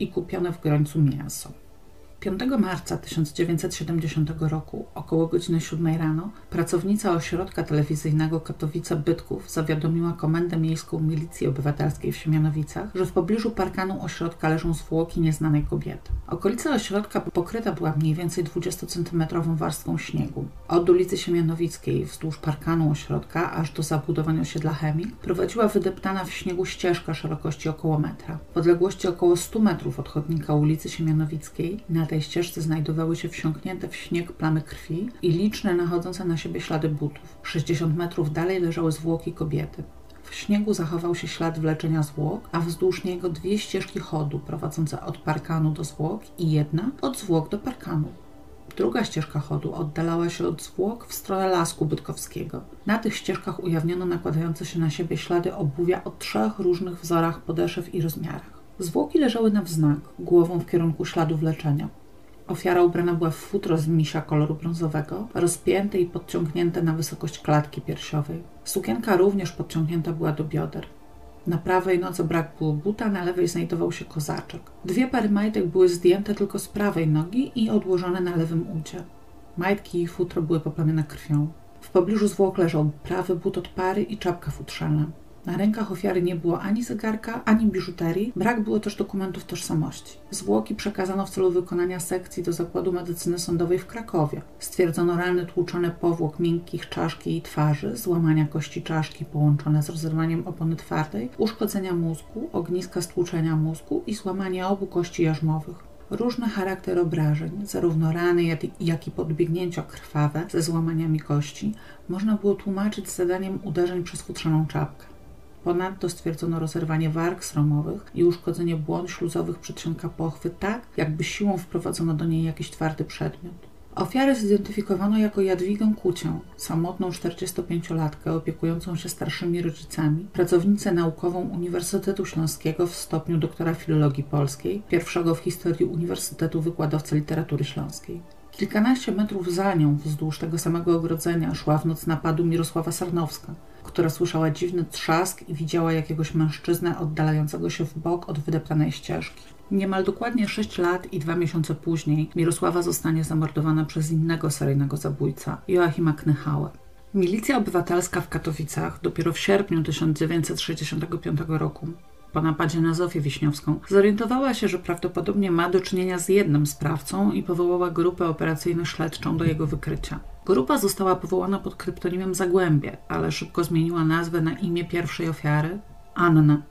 i kupione w Grońcu mięso. 5 marca 1970 roku, około godziny 7 rano, pracownica ośrodka telewizyjnego Katowice-Bytków zawiadomiła Komendę Miejską Milicji Obywatelskiej w Siemianowicach, że w pobliżu parkanu ośrodka leżą zwłoki nieznanej kobiety. Okolica ośrodka pokryta była mniej więcej 20-centymetrową warstwą śniegu. Od ulicy Siemianowickiej wzdłuż parkanu ośrodka aż do zabudowań osiedla Chemik prowadziła wydeptana w śniegu ścieżka szerokości około metra. W odległości około 100 metrów od chodnika ulicy Siemianowickiej na tej ścieżce znajdowały się wsiąknięte w śnieg plamy krwi i liczne nachodzące na siebie ślady butów. 60 metrów dalej leżały zwłoki kobiety. W śniegu zachował się ślad wleczenia zwłok, a wzdłuż niego dwie ścieżki chodu prowadzące od parkanu do zwłok i jedna od zwłok do parkanu. Druga ścieżka chodu oddalała się od zwłok w stronę lasku bytkowskiego. Na tych ścieżkach ujawniono nakładające się na siebie ślady obuwia o trzech różnych wzorach podeszew i rozmiarach. Zwłoki leżały na wznak, głową w kierunku śladu wleczenia. Ofiara ubrana była w futro z misia koloru brązowego, rozpięte i podciągnięte na wysokość klatki piersiowej. Sukienka również podciągnięta była do bioder. Na prawej nodze brak było buta, na lewej znajdował się kozaczek. Dwie pary majtek były zdjęte tylko z prawej nogi i odłożone na lewym udzie. Majtki i futro były poplamione krwią. W pobliżu zwłok leżał prawy but od pary i czapka futrzana. Na rękach ofiary nie było ani zegarka, ani biżuterii, brak było też dokumentów tożsamości. Zwłoki przekazano w celu wykonania sekcji do Zakładu Medycyny Sądowej w Krakowie. Stwierdzono rany tłuczone powłok miękkich czaszki i twarzy, złamania kości czaszki połączone z rozerwaniem opony twardej, uszkodzenia mózgu, ogniska stłuczenia mózgu i złamanie obu kości jarzmowych różny charakter obrażeń, zarówno rany, jak i podbiegnięcia krwawe ze złamaniami kości, można było tłumaczyć zadaniem uderzeń przez futrzaną czapkę. Ponadto stwierdzono rozerwanie warg sromowych i uszkodzenie błon śluzowych przedsionka pochwy tak, jakby siłą wprowadzono do niej jakiś twardy przedmiot. Ofiarę zidentyfikowano jako Jadwigę Kucię, samotną 45-latkę opiekującą się starszymi rodzicami, pracownicę naukową Uniwersytetu Śląskiego w stopniu doktora filologii polskiej, pierwszego w historii Uniwersytetu wykładowcę literatury śląskiej. Kilkanaście metrów za nią, wzdłuż tego samego ogrodzenia, szła w noc napadu Mirosława Sarnowska, która słyszała dziwny trzask i widziała jakiegoś mężczyznę oddalającego się w bok od wydeptanej ścieżki. Niemal dokładnie 6 lat i dwa miesiące później Mirosława zostanie zamordowana przez innego seryjnego zabójca, Joachima Knychałę. Milicja obywatelska w Katowicach dopiero w sierpniu 1965 roku po napadzie na Zofię Wiśniowską, zorientowała się, że prawdopodobnie ma do czynienia z jednym sprawcą i powołała grupę operacyjno-śledczą do jego wykrycia. Grupa została powołana pod kryptonimem Zagłębie, ale szybko zmieniła nazwę na imię pierwszej ofiary Anna.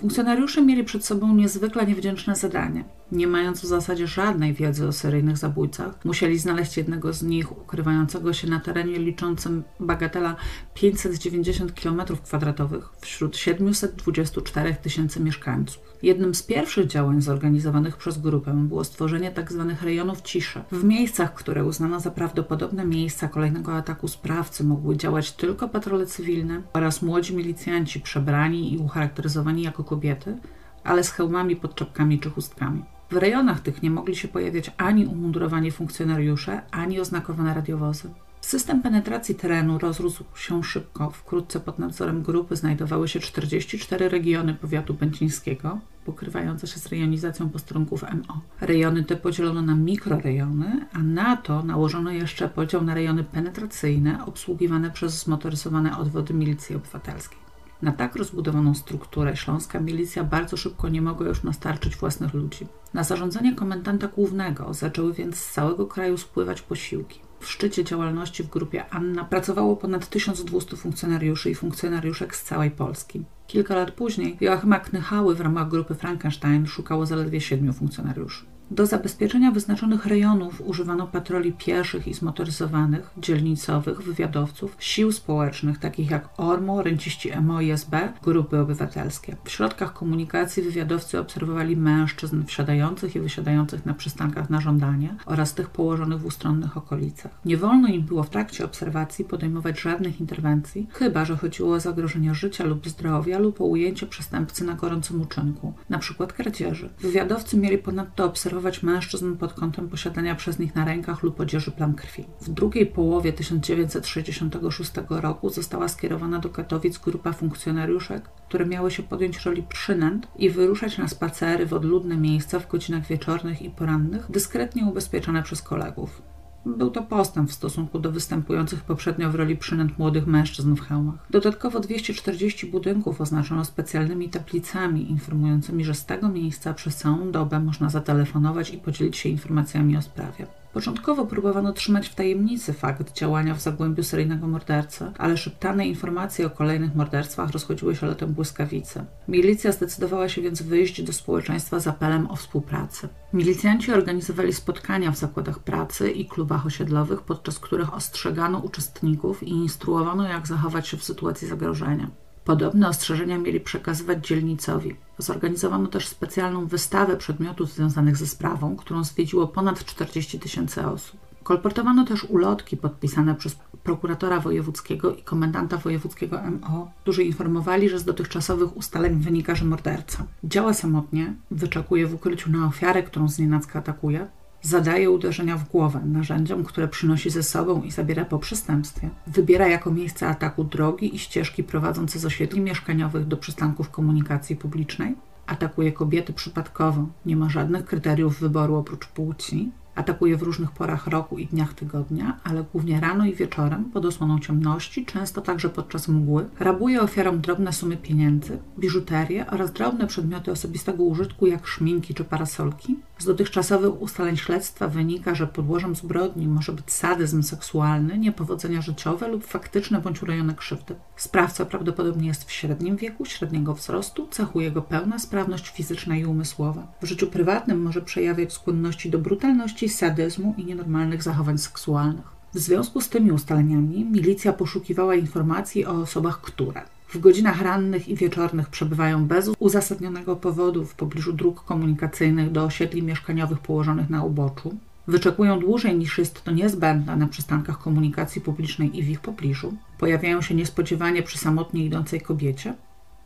Funkcjonariusze mieli przed sobą niezwykle niewdzięczne zadanie. Nie mając w zasadzie żadnej wiedzy o seryjnych zabójcach, musieli znaleźć jednego z nich ukrywającego się na terenie liczącym bagatela 590 km2 wśród 724 tysięcy mieszkańców. Jednym z pierwszych działań zorganizowanych przez grupę było stworzenie tzw. Tak rejonów ciszy. W miejscach, które uznano za prawdopodobne miejsca kolejnego ataku sprawcy, mogły działać tylko patrole cywilne oraz młodzi milicjanci przebrani i ucharakteryzowani jako kobiety, ale z hełmami pod czapkami czy chustkami. W rejonach tych nie mogli się pojawiać ani umundurowani funkcjonariusze, ani oznakowane radiowozy. System penetracji terenu rozrósł się szybko. Wkrótce pod nadzorem grupy znajdowały się 44 regiony powiatu bęcińskiego, pokrywające się z rejonizacją posterunków MO. Rejony te podzielono na mikrorejony, a na to nałożono jeszcze podział na rejony penetracyjne obsługiwane przez zmotoryzowane odwody milicji obywatelskiej. Na tak rozbudowaną strukturę śląska milicja bardzo szybko nie mogła już nastarczyć własnych ludzi. Na zarządzanie komendanta głównego zaczęły więc z całego kraju spływać posiłki. W szczycie działalności w grupie Anna pracowało ponad 1200 funkcjonariuszy i funkcjonariuszek z całej Polski. Kilka lat później Joachima Knychały w ramach grupy Frankenstein szukało zaledwie siedmiu funkcjonariuszy. Do zabezpieczenia wyznaczonych rejonów używano patroli pieszych i zmotoryzowanych, dzielnicowych, wywiadowców, sił społecznych takich jak ORMO, ręciści MO i SB, grupy obywatelskie. W środkach komunikacji wywiadowcy obserwowali mężczyzn wsiadających i wysiadających na przystankach na żądanie oraz tych położonych w ustronnych okolicach. Nie wolno im było w trakcie obserwacji podejmować żadnych interwencji, chyba że chodziło o zagrożenie życia lub zdrowia lub o ujęcie przestępcy na gorącym uczynku, np. kradzieży. Wywiadowcy mieli ponadto obserwować obserwować mężczyzn pod kątem posiadania przez nich na rękach lub odzieży plam krwi. W drugiej połowie 1966 roku została skierowana do Katowic grupa funkcjonariuszek, które miały się podjąć roli przynęt i wyruszać na spacery w odludne miejsca w godzinach wieczornych i porannych, dyskretnie ubezpieczone przez kolegów. Był to postęp w stosunku do występujących poprzednio w roli przynęt młodych mężczyzn w hełmach. Dodatkowo 240 budynków oznaczono specjalnymi tablicami informującymi, że z tego miejsca przez całą dobę można zatelefonować i podzielić się informacjami o sprawie. Początkowo próbowano trzymać w tajemnicy fakt działania w zagłębiu seryjnego mordercy, ale szeptane informacje o kolejnych morderstwach rozchodziły się lotem błyskawicy. Milicja zdecydowała się więc wyjść do społeczeństwa z apelem o współpracę. Milicjanci organizowali spotkania w zakładach pracy i klubach osiedlowych, podczas których ostrzegano uczestników i instruowano, jak zachować się w sytuacji zagrożenia. Podobne ostrzeżenia mieli przekazywać dzielnicowi. Zorganizowano też specjalną wystawę przedmiotów związanych ze sprawą, którą zwiedziło ponad 40 tysięcy osób. Kolportowano też ulotki podpisane przez prokuratora wojewódzkiego i komendanta wojewódzkiego MO, którzy informowali, że z dotychczasowych ustaleń wynika, że morderca działa samotnie, wyczekuje w ukryciu na ofiarę, którą znienacka atakuje, zadaje uderzenia w głowę narzędziom, które przynosi ze sobą i zabiera po przestępstwie. Wybiera jako miejsce ataku drogi i ścieżki prowadzące z osiedli mieszkaniowych do przystanków komunikacji publicznej. Atakuje kobiety przypadkowo, nie ma żadnych kryteriów wyboru oprócz płci. Atakuje w różnych porach roku i dniach tygodnia, ale głównie rano i wieczorem pod osłoną ciemności, często także podczas mgły. Rabuje ofiarom drobne sumy pieniędzy, biżuterię oraz drobne przedmioty osobistego użytku jak szminki czy parasolki. Z dotychczasowych ustaleń śledztwa wynika, że podłożem zbrodni może być sadyzm seksualny, niepowodzenia życiowe lub faktyczne bądź urojone krzywdy. Sprawca prawdopodobnie jest w średnim wieku, średniego wzrostu, cechuje go pełna sprawność fizyczna i umysłowa. W życiu prywatnym może przejawiać skłonności do brutalności, sadyzmu i nienormalnych zachowań seksualnych. W związku z tymi ustaleniami milicja poszukiwała informacji o osobach, które w godzinach rannych i wieczornych przebywają bez uzasadnionego powodu w pobliżu dróg komunikacyjnych do osiedli mieszkaniowych położonych na uboczu, wyczekują dłużej niż jest to niezbędne na przystankach komunikacji publicznej i w ich pobliżu, pojawiają się niespodziewanie przy samotnie idącej kobiecie,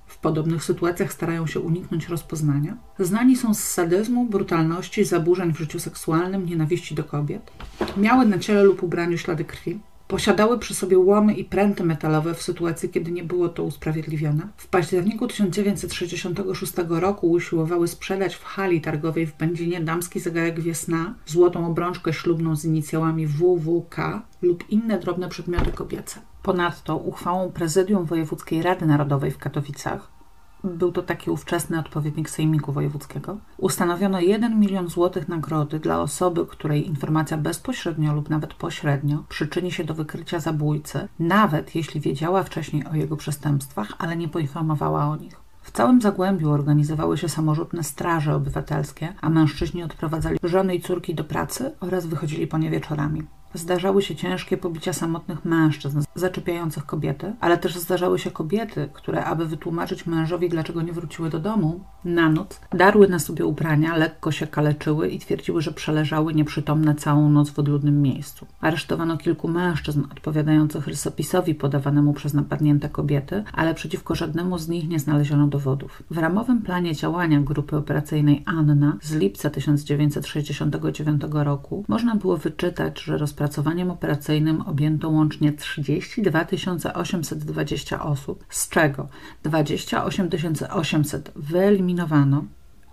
w podobnych sytuacjach starają się uniknąć rozpoznania, znani są z sadyzmu, brutalności, zaburzeń w życiu seksualnym, nienawiści do kobiet, miały na ciele lub ubraniu ślady krwi, Posiadały przy sobie łomy i pręty metalowe w sytuacji, kiedy nie było to usprawiedliwione. W październiku 1966 roku usiłowały sprzedać w hali targowej w Będzinie damski zegarek Wiesna, złotą obrączkę ślubną z inicjałami WWK lub inne drobne przedmioty kobiece. Ponadto uchwałą Prezydium Wojewódzkiej Rady Narodowej w Katowicach był to taki ówczesny odpowiednik Sejmiku Wojewódzkiego, ustanowiono 1 milion złotych nagrody dla osoby, której informacja bezpośrednio lub nawet pośrednio przyczyni się do wykrycia zabójcy, nawet jeśli wiedziała wcześniej o jego przestępstwach, ale nie poinformowała o nich. W całym Zagłębiu organizowały się samorzutne straże obywatelskie, a mężczyźni odprowadzali żony i córki do pracy oraz wychodzili po nie wieczorami. Zdarzały się ciężkie pobicia samotnych mężczyzn zaczepiających kobiety, ale też zdarzały się kobiety, które, aby wytłumaczyć mężowi, dlaczego nie wróciły do domu na noc, darły na sobie ubrania, lekko się kaleczyły i twierdziły, że przeleżały nieprzytomne całą noc w odludnym miejscu. Aresztowano kilku mężczyzn odpowiadających rysopisowi podawanemu przez napadnięte kobiety, ale przeciwko żadnemu z nich nie znaleziono dowodów. W ramowym planie działania grupy operacyjnej Anna z lipca 1969 roku można było wyczytać, że rozpracowaniem operacyjnym objęto łącznie 32 820 osób, z czego 28 800 wyeliminowano,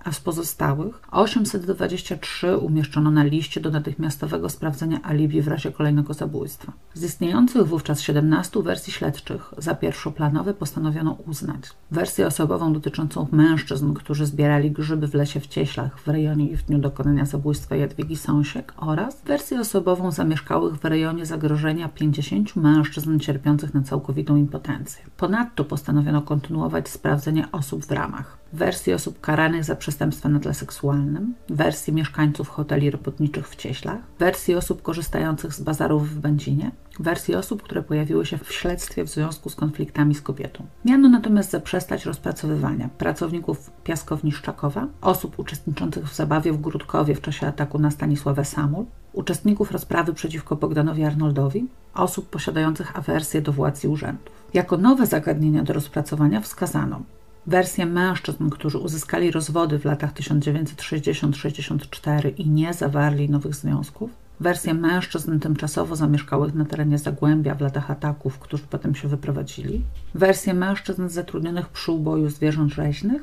a z pozostałych 823 umieszczono na liście do natychmiastowego sprawdzenia alibi w razie kolejnego zabójstwa. Z istniejących wówczas 17 wersji śledczych za pierwszoplanowe postanowiono uznać wersję osobową dotyczącą mężczyzn, którzy zbierali grzyby w lesie w Cieślach w rejonie w dniu dokonania zabójstwa Jadwigi Sąsiek oraz wersję osobową zamieszkałych w rejonie zagrożenia 50 mężczyzn cierpiących na całkowitą impotencję. Ponadto postanowiono kontynuować sprawdzenie osób w ramach wersji osób karanych za przestępstwa na tle seksualnym, wersji mieszkańców hoteli robotniczych w Cieślach, wersji osób korzystających z bazarów w Będzinie, wersji osób, które pojawiły się w śledztwie w związku z konfliktami z kobietą. Miano natomiast zaprzestać rozpracowywania pracowników piaskowni Szczakowa, osób uczestniczących w zabawie w Grudkowie w czasie ataku na Stanisławę Samul, uczestników rozprawy przeciwko Bogdanowi Arnoldowi, osób posiadających awersję do władz i urzędów. Jako nowe zagadnienia do rozpracowania wskazano wersję mężczyzn, którzy uzyskali rozwody w latach 1960-64 i nie zawarli nowych związków, wersję mężczyzn tymczasowo zamieszkałych na terenie Zagłębia w latach ataków, którzy potem się wyprowadzili, wersję mężczyzn zatrudnionych przy uboju zwierząt rzeźnych,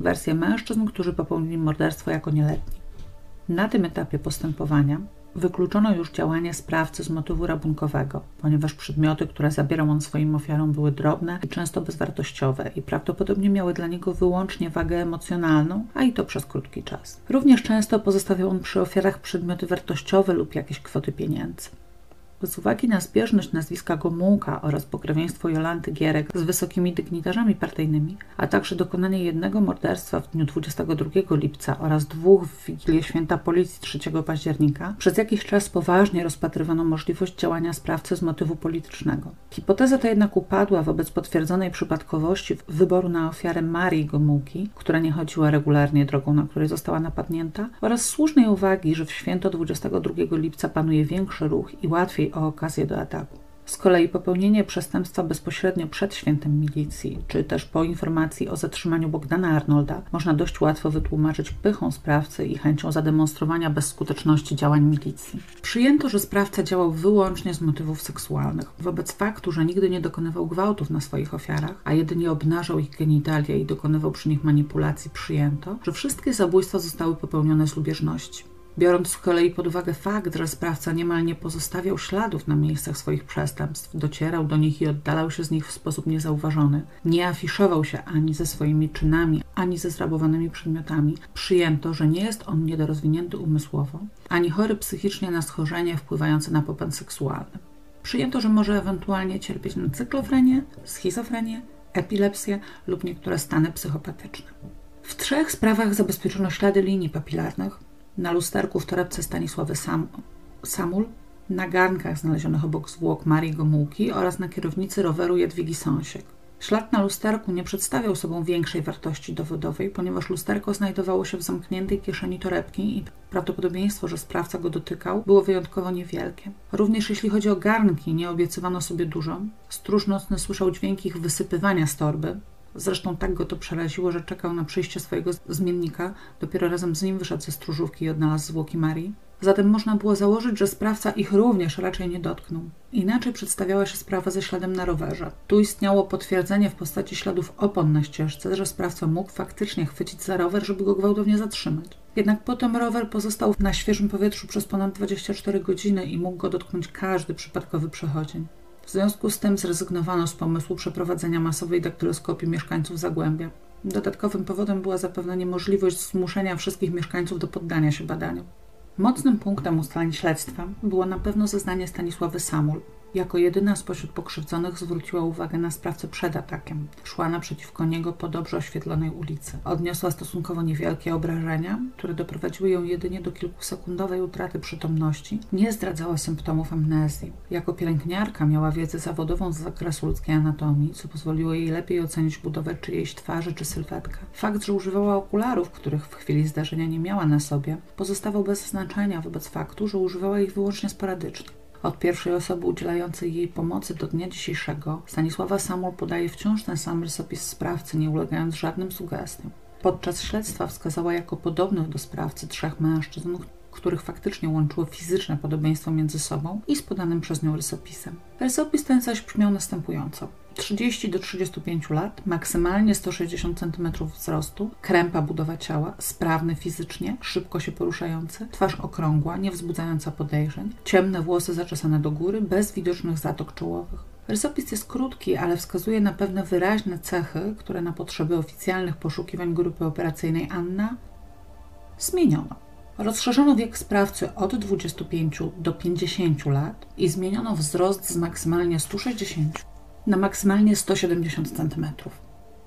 wersję mężczyzn, którzy popełnili morderstwo jako nieletni. Na tym etapie postępowania Wykluczono już działanie sprawcy z motywu rabunkowego, ponieważ przedmioty, które zabierał on swoim ofiarom, były drobne i często bezwartościowe i prawdopodobnie miały dla niego wyłącznie wagę emocjonalną, a i to przez krótki czas. Również często pozostawiał on przy ofiarach przedmioty wartościowe lub jakieś kwoty pieniędzy. Z uwagi na zbieżność nazwiska Gomułka oraz pokrewieństwo Jolanty Gierek z wysokimi dygnitarzami partyjnymi, a także dokonanie jednego morderstwa w dniu 22 lipca oraz dwóch w Wigilię Święta Policji 3 października, przez jakiś czas poważnie rozpatrywano możliwość działania sprawcy z motywu politycznego. Hipoteza ta jednak upadła wobec potwierdzonej przypadkowości wyboru na ofiarę Marii Gomułki, która nie chodziła regularnie drogą, na której została napadnięta, oraz słusznej uwagi, że w święto 22 lipca panuje większy ruch i łatwiej o okazję do ataku. Z kolei popełnienie przestępstwa bezpośrednio przed świętem milicji, czy też po informacji o zatrzymaniu Bogdana Arnolda, można dość łatwo wytłumaczyć pychą sprawcy i chęcią zademonstrowania bezskuteczności działań milicji. Przyjęto, że sprawca działał wyłącznie z motywów seksualnych. Wobec faktu, że nigdy nie dokonywał gwałtów na swoich ofiarach, a jedynie obnażał ich genitalia i dokonywał przy nich manipulacji, przyjęto, że wszystkie zabójstwa zostały popełnione z lubieżności. Biorąc z kolei pod uwagę fakt, że sprawca niemal nie pozostawiał śladów na miejscach swoich przestępstw, docierał do nich i oddalał się z nich w sposób niezauważony, nie afiszował się ani ze swoimi czynami, ani ze zrabowanymi przedmiotami, przyjęto, że nie jest on niedorozwinięty umysłowo, ani chory psychicznie na schorzenie wpływające na popęd seksualny. Przyjęto, że może ewentualnie cierpieć na cyklofrenię, schizofrenię, epilepsję lub niektóre stany psychopatyczne. W trzech sprawach zabezpieczono ślady linii papilarnych, na lusterku w torebce Stanisławy Sam, Samul, na garnkach znalezionych obok zwłok Marii Gomułki oraz na kierownicy roweru Jadwigi Sąsiek. Ślad na lusterku nie przedstawiał sobą większej wartości dowodowej, ponieważ lusterko znajdowało się w zamkniętej kieszeni torebki i prawdopodobieństwo, że sprawca go dotykał, było wyjątkowo niewielkie. Również jeśli chodzi o garnki, nie obiecywano sobie dużo. Stróż nocny słyszał dźwięki ich wysypywania z torby, Zresztą tak go to przeraziło, że czekał na przyjście swojego zmiennika. Dopiero razem z nim wyszedł ze stróżówki i odnalazł zwłoki Marii. Zatem można było założyć, że sprawca ich również raczej nie dotknął. Inaczej przedstawiała się sprawa ze śladem na rowerze. Tu istniało potwierdzenie w postaci śladów opon na ścieżce, że sprawca mógł faktycznie chwycić za rower, żeby go gwałtownie zatrzymać. Jednak potem rower pozostał na świeżym powietrzu przez ponad 24 godziny i mógł go dotknąć każdy przypadkowy przechodzień. W związku z tym zrezygnowano z pomysłu przeprowadzenia masowej daktyloskopii mieszkańców Zagłębia. Dodatkowym powodem była zapewne niemożliwość zmuszenia wszystkich mieszkańców do poddania się badaniu. Mocnym punktem ustaleń śledztwa było na pewno zeznanie Stanisławy Samul. Jako jedyna spośród pokrzywdzonych zwróciła uwagę na sprawcę przed atakiem. Szła naprzeciwko niego po dobrze oświetlonej ulicy. Odniosła stosunkowo niewielkie obrażenia, które doprowadziły ją jedynie do kilkusekundowej utraty przytomności. Nie zdradzała symptomów amnezji. Jako pielęgniarka miała wiedzę zawodową z zakresu ludzkiej anatomii, co pozwoliło jej lepiej ocenić budowę czyjejś twarzy czy sylwetkę. Fakt, że używała okularów, których w chwili zdarzenia nie miała na sobie, pozostawał bez znaczenia wobec faktu, że używała ich wyłącznie sporadycznie. Od pierwszej osoby udzielającej jej pomocy do dnia dzisiejszego Stanisława Samuel podaje wciąż ten sam rysopis sprawcy, nie ulegając żadnym sugestiom. Podczas śledztwa wskazała jako podobnych do sprawcy trzech mężczyzn, których faktycznie łączyło fizyczne podobieństwo między sobą i z podanym przez nią rysopisem. Rysopis ten zaś brzmiał następująco. 30 do 35 lat, maksymalnie 160 cm wzrostu, krępa budowa ciała, sprawny fizycznie, szybko się poruszający, twarz okrągła, nie wzbudzająca podejrzeń, ciemne włosy zaczesane do góry, bez widocznych zatok czołowych. Rysopis jest krótki, ale wskazuje na pewne wyraźne cechy, które na potrzeby oficjalnych poszukiwań grupy operacyjnej Anna zmieniono. Rozszerzono wiek sprawcy od 25 do 50 lat i zmieniono wzrost z maksymalnie 160 na maksymalnie 170 cm.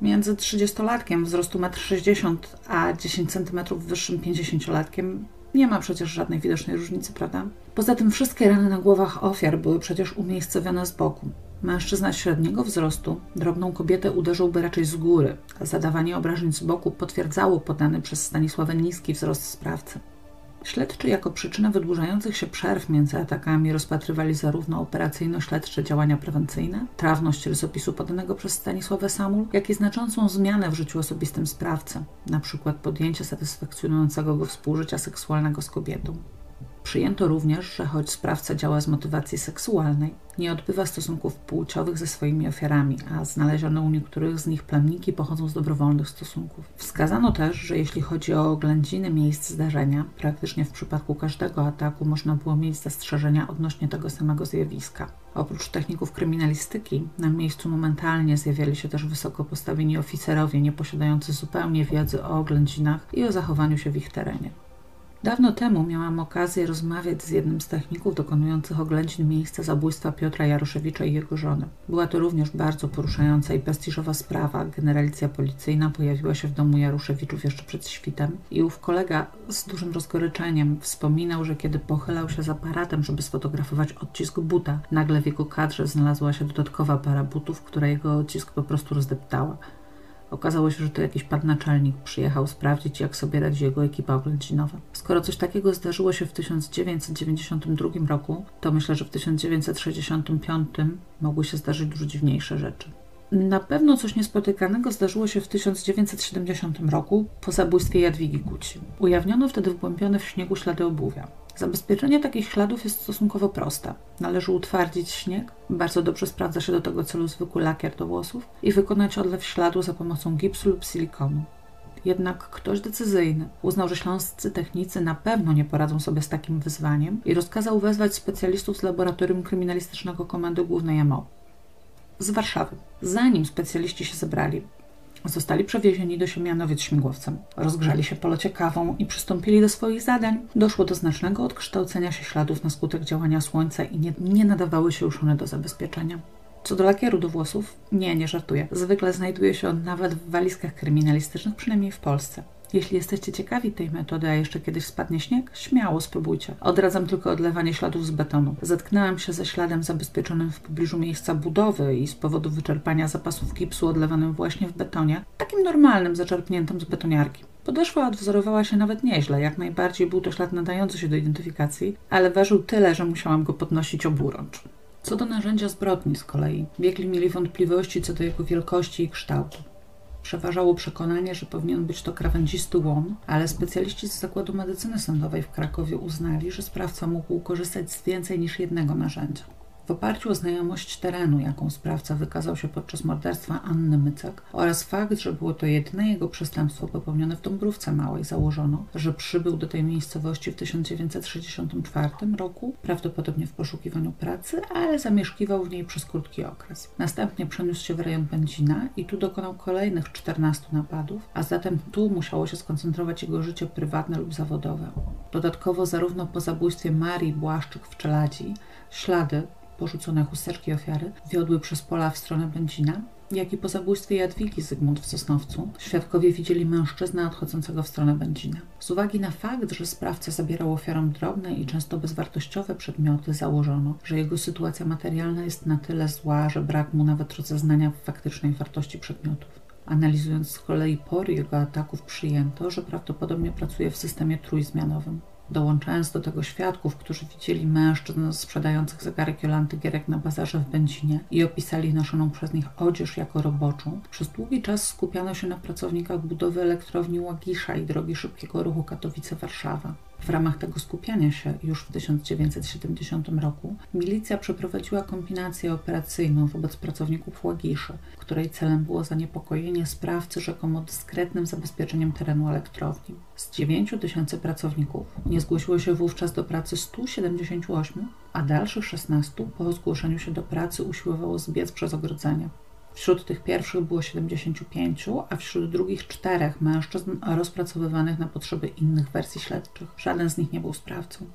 Między 30-latkiem wzrostu 1,60 m a 10 cm wyższym 50-latkiem nie ma przecież żadnej widocznej różnicy, prawda? Poza tym wszystkie rany na głowach ofiar były przecież umiejscowione z boku. Mężczyzna średniego wzrostu drobną kobietę uderzyłby raczej z góry, a zadawanie obrażeń z boku potwierdzało podany przez Stanisławę niski wzrost sprawcy. Śledczy jako przyczynę wydłużających się przerw między atakami rozpatrywali zarówno operacyjno-śledcze działania prewencyjne, trawność rysopisu podanego przez Stanisławę Samul, jak i znaczącą zmianę w życiu osobistym sprawcy, np. podjęcie satysfakcjonującego go współżycia seksualnego z kobietą. Przyjęto również, że choć sprawca działa z motywacji seksualnej, nie odbywa stosunków płciowych ze swoimi ofiarami, a znalezione u niektórych z nich plemniki pochodzą z dobrowolnych stosunków. Wskazano też, że jeśli chodzi o oględziny miejsc zdarzenia, praktycznie w przypadku każdego ataku można było mieć zastrzeżenia odnośnie tego samego zjawiska. Oprócz techników kryminalistyki, na miejscu momentalnie zjawiali się też wysoko postawieni oficerowie, nie posiadający zupełnie wiedzy o oględzinach i o zachowaniu się w ich terenie. Dawno temu miałam okazję rozmawiać z jednym z techników dokonujących oględzin miejsca zabójstwa Piotra Jaroszewicza i jego żony. Była to również bardzo poruszająca i prestiżowa sprawa. Generalicja policyjna pojawiła się w domu Jaroszewiczów jeszcze przed świtem i ów kolega z dużym rozgoryczeniem wspominał, że kiedy pochylał się z aparatem, żeby sfotografować odcisk buta, nagle w jego kadrze znalazła się dodatkowa para butów, która jego odcisk po prostu rozdeptała. Okazało się, że to jakiś pan naczelnik przyjechał sprawdzić, jak sobie radzi jego ekipa oględzinowa. Skoro coś takiego zdarzyło się w 1992 roku, to myślę, że w 1965 mogły się zdarzyć dużo dziwniejsze rzeczy. Na pewno coś niespotykanego zdarzyło się w 1970 roku po zabójstwie Jadwigi Kuci. Ujawniono wtedy wgłębione w śniegu ślady obuwia. Zabezpieczenie takich śladów jest stosunkowo proste. Należy utwardzić śnieg, bardzo dobrze sprawdza się do tego celu zwykły lakier do włosów i wykonać odlew śladu za pomocą gipsu lub silikonu. Jednak ktoś decyzyjny uznał, że śląscy technicy na pewno nie poradzą sobie z takim wyzwaniem i rozkazał wezwać specjalistów z Laboratorium Kryminalistycznego Komendy Głównej MO z Warszawy. Zanim specjaliści się zebrali, Zostali przewiezieni do Siemianowic śmigłowcem. Rozgrzali się po locie kawą i przystąpili do swoich zadań. Doszło do znacznego odkształcenia się śladów na skutek działania słońca i nie, nie nadawały się już one do zabezpieczenia. Co do lakieru do włosów, nie, nie żartuję. Zwykle znajduje się on nawet w walizkach kryminalistycznych, przynajmniej w Polsce. Jeśli jesteście ciekawi tej metody, a jeszcze kiedyś spadnie śnieg, śmiało spróbujcie. Odradzam tylko odlewanie śladów z betonu. Zetknęłam się ze śladem zabezpieczonym w pobliżu miejsca budowy i z powodu wyczerpania zapasów gipsu odlewanym właśnie w betonie, takim normalnym, zaczerpniętym z betoniarki. Podeszwa odwzorowała się nawet nieźle, jak najbardziej był to ślad nadający się do identyfikacji, ale ważył tyle, że musiałam go podnosić oburącz. Co do narzędzia zbrodni z kolei, biegli mieli wątpliwości co do jego wielkości i kształtu. Przeważało przekonanie, że powinien być to krawędzisty łom, ale specjaliści z Zakładu Medycyny Sądowej w Krakowie uznali, że sprawca mógł korzystać z więcej niż jednego narzędzia. W oparciu o znajomość terenu, jaką sprawca wykazał się podczas morderstwa Anny Mycek oraz fakt, że było to jedyne jego przestępstwo popełnione w Dąbrówce Małej, założono, że przybył do tej miejscowości w 1964 roku, prawdopodobnie w poszukiwaniu pracy, ale zamieszkiwał w niej przez krótki okres. Następnie przeniósł się w rejon Pędzina i tu dokonał kolejnych 14 napadów, a zatem tu musiało się skoncentrować jego życie prywatne lub zawodowe. Dodatkowo zarówno po zabójstwie Marii Błaszczyk w Czeladzi ślady porzucone chusteczki ofiary wiodły przez pola w stronę Będzina, jak i po zabójstwie Jadwigi Zygmunt w Sosnowcu, świadkowie widzieli mężczyznę odchodzącego w stronę Będzina. Z uwagi na fakt, że sprawca zabierał ofiarom drobne i często bezwartościowe przedmioty, założono, że jego sytuacja materialna jest na tyle zła, że brak mu nawet rozeznania faktycznej wartości przedmiotów. Analizując z kolei pory jego ataków, przyjęto, że prawdopodobnie pracuje w systemie trójzmianowym dołączając do tego świadków, którzy widzieli mężczyzn sprzedających zegarek Jolanty Gierek na bazarze w Będzinie i opisali noszoną przez nich odzież jako roboczą, przez długi czas skupiano się na pracownikach budowy elektrowni Łagisza i drogi szybkiego ruchu Katowice-Warszawa. W ramach tego skupiania się już w 1970 roku milicja przeprowadziła kombinację operacyjną wobec pracowników Łagiszy, której celem było zaniepokojenie sprawcy rzekomo dyskretnym zabezpieczeniem terenu elektrowni. Z 9 tysięcy pracowników nie zgłosiło się wówczas do pracy 178, a dalszych 16 po zgłoszeniu się do pracy usiłowało zbiec przez ogrodzenie. Wśród tych pierwszych było 75, a wśród drugich czterech mężczyzn rozpracowywanych na potrzeby innych wersji śledczych. Żaden z nich nie był sprawcą.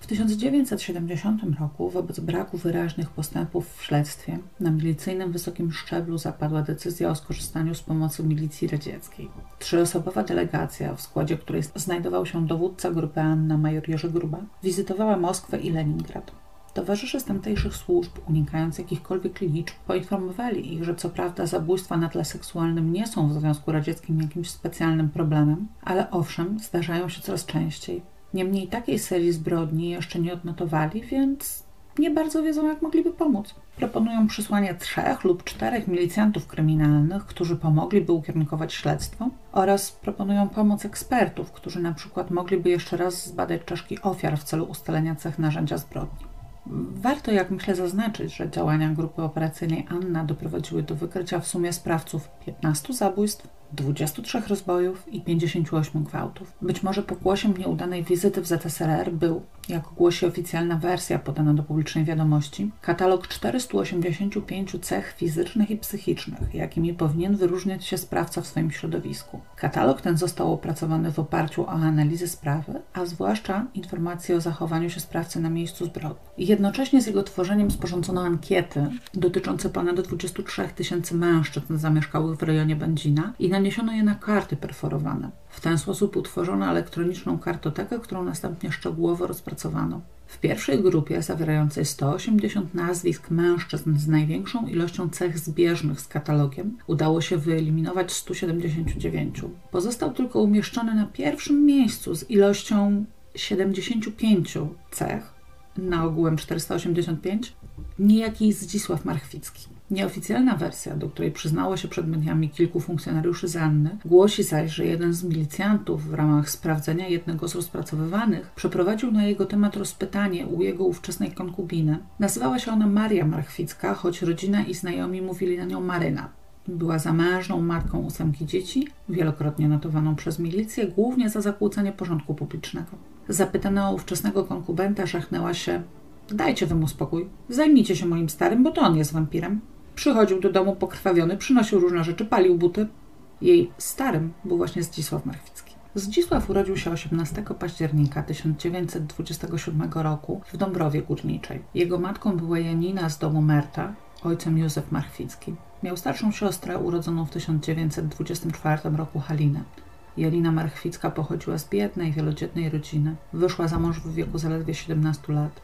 W 1970 roku, wobec braku wyraźnych postępów w śledztwie, na milicyjnym wysokim szczeblu zapadła decyzja o skorzystaniu z pomocy milicji radzieckiej. Trzyosobowa delegacja, w składzie której znajdował się dowódca grupy Anna major Jerzy Gruba, wizytowała Moskwę i Leningrad. Towarzysze z tamtejszych służb, unikając jakichkolwiek liczb, poinformowali ich, że co prawda zabójstwa na tle seksualnym nie są w Związku Radzieckim jakimś specjalnym problemem, ale owszem, zdarzają się coraz częściej. Niemniej takiej serii zbrodni jeszcze nie odnotowali, więc nie bardzo wiedzą, jak mogliby pomóc. Proponują przysłanie trzech lub czterech milicjantów kryminalnych, którzy mogliby ukierunkować śledztwo, oraz proponują pomoc ekspertów, którzy na przykład mogliby jeszcze raz zbadać czaszki ofiar w celu ustalenia cech narzędzia zbrodni. Warto, jak myślę, zaznaczyć, że działania grupy operacyjnej Anna doprowadziły do wykrycia w sumie sprawców 15 zabójstw, 23 rozbojów i 58 gwałtów. Być może pokłosiem nieudanej wizyty w ZSRR był, jak głosi oficjalna wersja podana do publicznej wiadomości, katalog 485 cech fizycznych i psychicznych, jakimi powinien wyróżniać się sprawca w swoim środowisku. Katalog ten został opracowany w oparciu o analizę sprawy, a zwłaszcza informacje o zachowaniu się sprawcy na miejscu zbrodni. Jednocześnie z jego tworzeniem sporządzono ankiety dotyczące ponad 23 tysięcy mężczyzn zamieszkałych w rejonie Będzina i naniesiono je na karty perforowane. W ten sposób utworzono elektroniczną kartotekę, którą następnie szczegółowo rozpracowano. W pierwszej grupie, zawierającej 180 nazwisk mężczyzn z największą ilością cech zbieżnych z katalogiem, udało się wyeliminować 179. Pozostał tylko umieszczony na pierwszym miejscu z ilością 75 cech, na ogółem 485, niejaki Zdzisław Marchwicki. Nieoficjalna wersja, do której przyznało się przed mediami kilku funkcjonariuszy Zanny, głosi zaś, że jeden z milicjantów w ramach sprawdzenia jednego z rozpracowywanych przeprowadził na jego temat rozpytanie u jego ówczesnej konkubiny. Nazywała się ona Maria Marchwicka, choć rodzina i znajomi mówili na nią Maryna. Była zamężną matką ósemki dzieci, wielokrotnie notowaną przez milicję, głównie za zakłócenie porządku publicznego. Zapytana o ówczesnego konkubenta żachnęła się Dajcie wy mu spokój. Zajmijcie się moim starym, bo to on jest wampirem. Przychodził do domu pokrwawiony, przynosił różne rzeczy, palił buty. Jej starym był właśnie Zdzisław Marchwicki. Zdzisław urodził się 18 października 1927 roku w Dąbrowie Górniczej. Jego matką była Janina z domu Merta, ojcem Józef Marchwicki. Miał starszą siostrę urodzoną w 1924 roku Halinę. Janina Marchwicka pochodziła z biednej, wielodzietnej rodziny. Wyszła za mąż w wieku zaledwie 17 lat.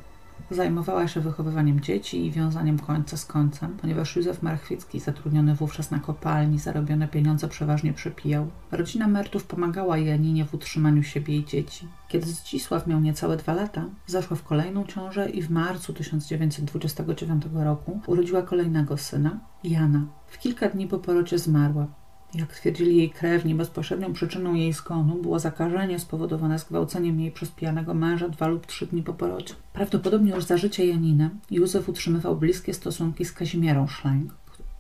Zajmowała się wychowywaniem dzieci i wiązaniem końca z końcem, ponieważ Józef Marchwicki, zatrudniony wówczas na kopalni, zarobione pieniądze przeważnie przepijał. Rodzina Mertów pomagała Janinie w utrzymaniu siebie i dzieci. Kiedy Zdzisław miał niecałe dwa lata, zaszła w kolejną ciążę i w marcu 1929 roku urodziła kolejnego syna, Jana. W kilka dni po porocie zmarła. Jak twierdzili jej krewni, bezpośrednią przyczyną jej skonu było zakażenie spowodowane zgwałceniem jej przez pijanego męża dwa lub trzy dni po porodzie. Prawdopodobnie już za życia Janiny Józef utrzymywał bliskie stosunki z Kazimierą Schlein,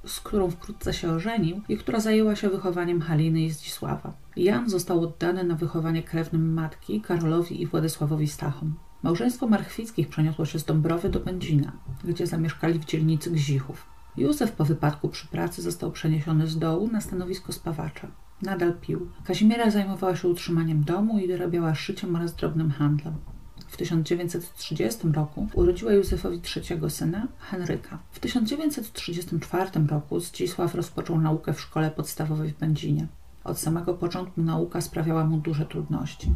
z którą wkrótce się ożenił i która zajęła się wychowaniem Haliny i Zdzisława. Jan został oddany na wychowanie krewnym matki Karolowi i Władysławowi Stachom. Małżeństwo Marchwickich przeniosło się z Dąbrowy do Będzina, gdzie zamieszkali w dzielnicy Gzichów. Józef po wypadku przy pracy został przeniesiony z dołu na stanowisko spawacza. Nadal pił. Kazimiera zajmowała się utrzymaniem domu i wyrabiała szyciem oraz drobnym handlem. w 1930 roku urodziła Józefowi trzeciego syna, Henryka. W 1934 roku Zdzisław rozpoczął naukę w szkole podstawowej w Będzinie. Od samego początku nauka sprawiała mu duże trudności.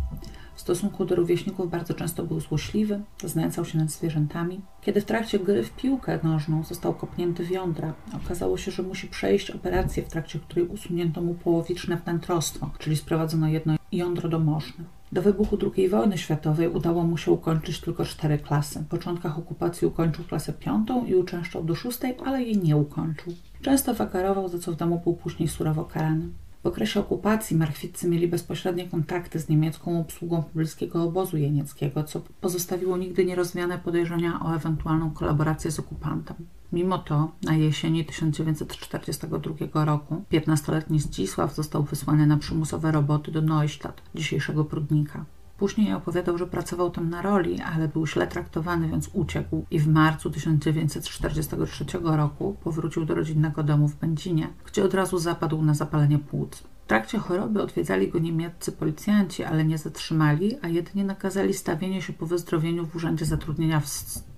W stosunku do rówieśników bardzo często był złośliwy, znęcał się nad zwierzętami. Kiedy w trakcie gry w piłkę nożną został kopnięty w jądra, okazało się, że musi przejść operację, w trakcie której usunięto mu połowiczne wnętrostwo, czyli sprowadzono jedno jądro do moszny. Do wybuchu II wojny światowej udało mu się ukończyć tylko cztery klasy. W początkach okupacji ukończył klasę piątą i uczęszczał do szóstej, ale jej nie ukończył. Często wakarował, za co w domu był później surowo karany. W okresie okupacji marchwiccy mieli bezpośrednie kontakty z niemiecką obsługą pobliskiego obozu jenieckiego, co pozostawiło nigdy nierozwiane podejrzenia o ewentualną kolaborację z okupantem. Mimo to na jesieni 1942 roku 15-letni Zdzisław został wysłany na przymusowe roboty do Neustadt, dzisiejszego Prudnika. Później opowiadał, że pracował tam na roli, ale był źle traktowany, więc uciekł i w marcu 1943 roku powrócił do rodzinnego domu w Będzinie, gdzie od razu zapadł na zapalenie płuc. W trakcie choroby odwiedzali go niemieccy policjanci, ale nie zatrzymali, a jedynie nakazali stawienie się po wyzdrowieniu w urzędzie zatrudnienia w,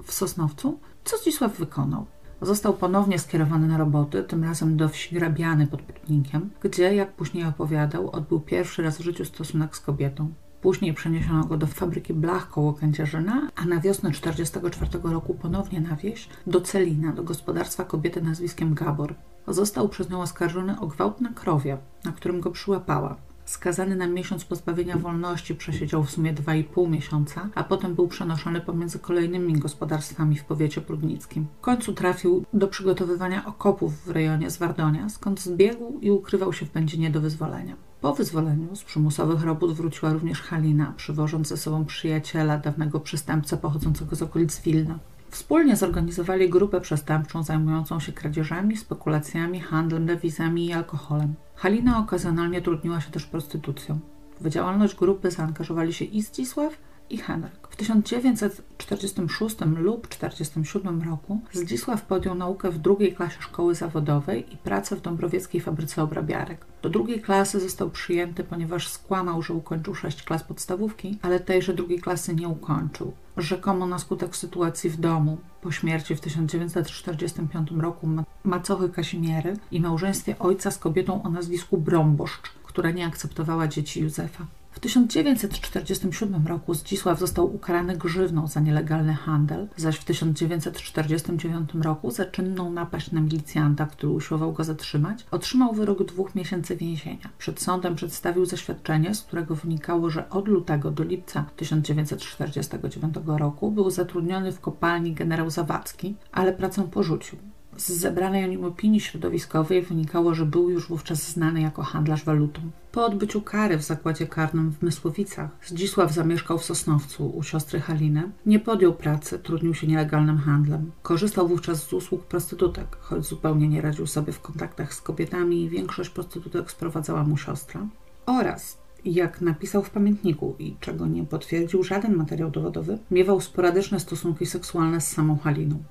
w Sosnowcu, co Zdzisław wykonał. Został ponownie skierowany na roboty, tym razem do wsi Grabiany pod Prudnikiem, gdzie, jak później opowiadał, odbył pierwszy raz w życiu stosunek z kobietą. Później przeniesiono go do fabryki blach koło Kędzierzyna, a na wiosnę 1944 roku ponownie na wieś, do Celina, do gospodarstwa kobiety nazwiskiem Gabor. Został przez nią oskarżony o gwałt na krowie, na którym go przyłapała. Skazany na miesiąc pozbawienia wolności przesiedział w sumie 2,5 miesiąca, a potem był przenoszony pomiędzy kolejnymi gospodarstwami w powiecie prudnickim. W końcu trafił do przygotowywania okopów w rejonie Zwardonia, skąd zbiegł i ukrywał się w Będzinie do wyzwolenia. Po wyzwoleniu z przymusowych robót wróciła również Halina, przywożąc ze sobą przyjaciela, dawnego przestępcę pochodzącego z okolic Wilna. Wspólnie zorganizowali grupę przestępczą zajmującą się kradzieżami, spekulacjami, handlem dewizami i alkoholem. Halina okazjonalnie trudniła się też prostytucją. W działalność grupy zaangażowali się i Zdzisław, i Henryk. W 1946 lub 1947 roku Zdzisław podjął naukę w drugiej klasie szkoły zawodowej i pracę w Dąbrowieckiej fabryce obrabiarek. Do drugiej klasy został przyjęty, ponieważ skłamał, że ukończył sześć klas podstawówki, ale tejże drugiej klasy nie ukończył. Rzekomo na skutek sytuacji w domu, po śmierci w 1945 roku macochy Kazimiery i małżeństwie ojca z kobietą o nazwisku Brąboszcz, która nie akceptowała dzieci Józefa. W 1947 roku Zdzisław został ukarany grzywną za nielegalny handel, zaś w 1949 roku za czynną napaść na milicjanta, który usiłował go zatrzymać, otrzymał wyrok dwóch miesięcy więzienia. Przed sądem przedstawił zaświadczenie, z którego wynikało, że od lutego do lipca 1949 roku był zatrudniony w kopalni generał Zawadzki, ale pracę porzucił. Z zebranej o nim opinii środowiskowej wynikało, że był już wówczas znany jako handlarz walutą. Po odbyciu kary w zakładzie karnym w Mysłowicach Zdzisław zamieszkał w Sosnowcu u siostry Haliny. Nie podjął pracy, trudnił się nielegalnym handlem. Korzystał wówczas z usług prostytutek, choć zupełnie nie radził sobie w kontaktach z kobietami i większość prostytutek sprowadzała mu siostra. Oraz jak napisał w pamiętniku i czego nie potwierdził żaden materiał dowodowy, miewał sporadyczne stosunki seksualne z samą Haliną.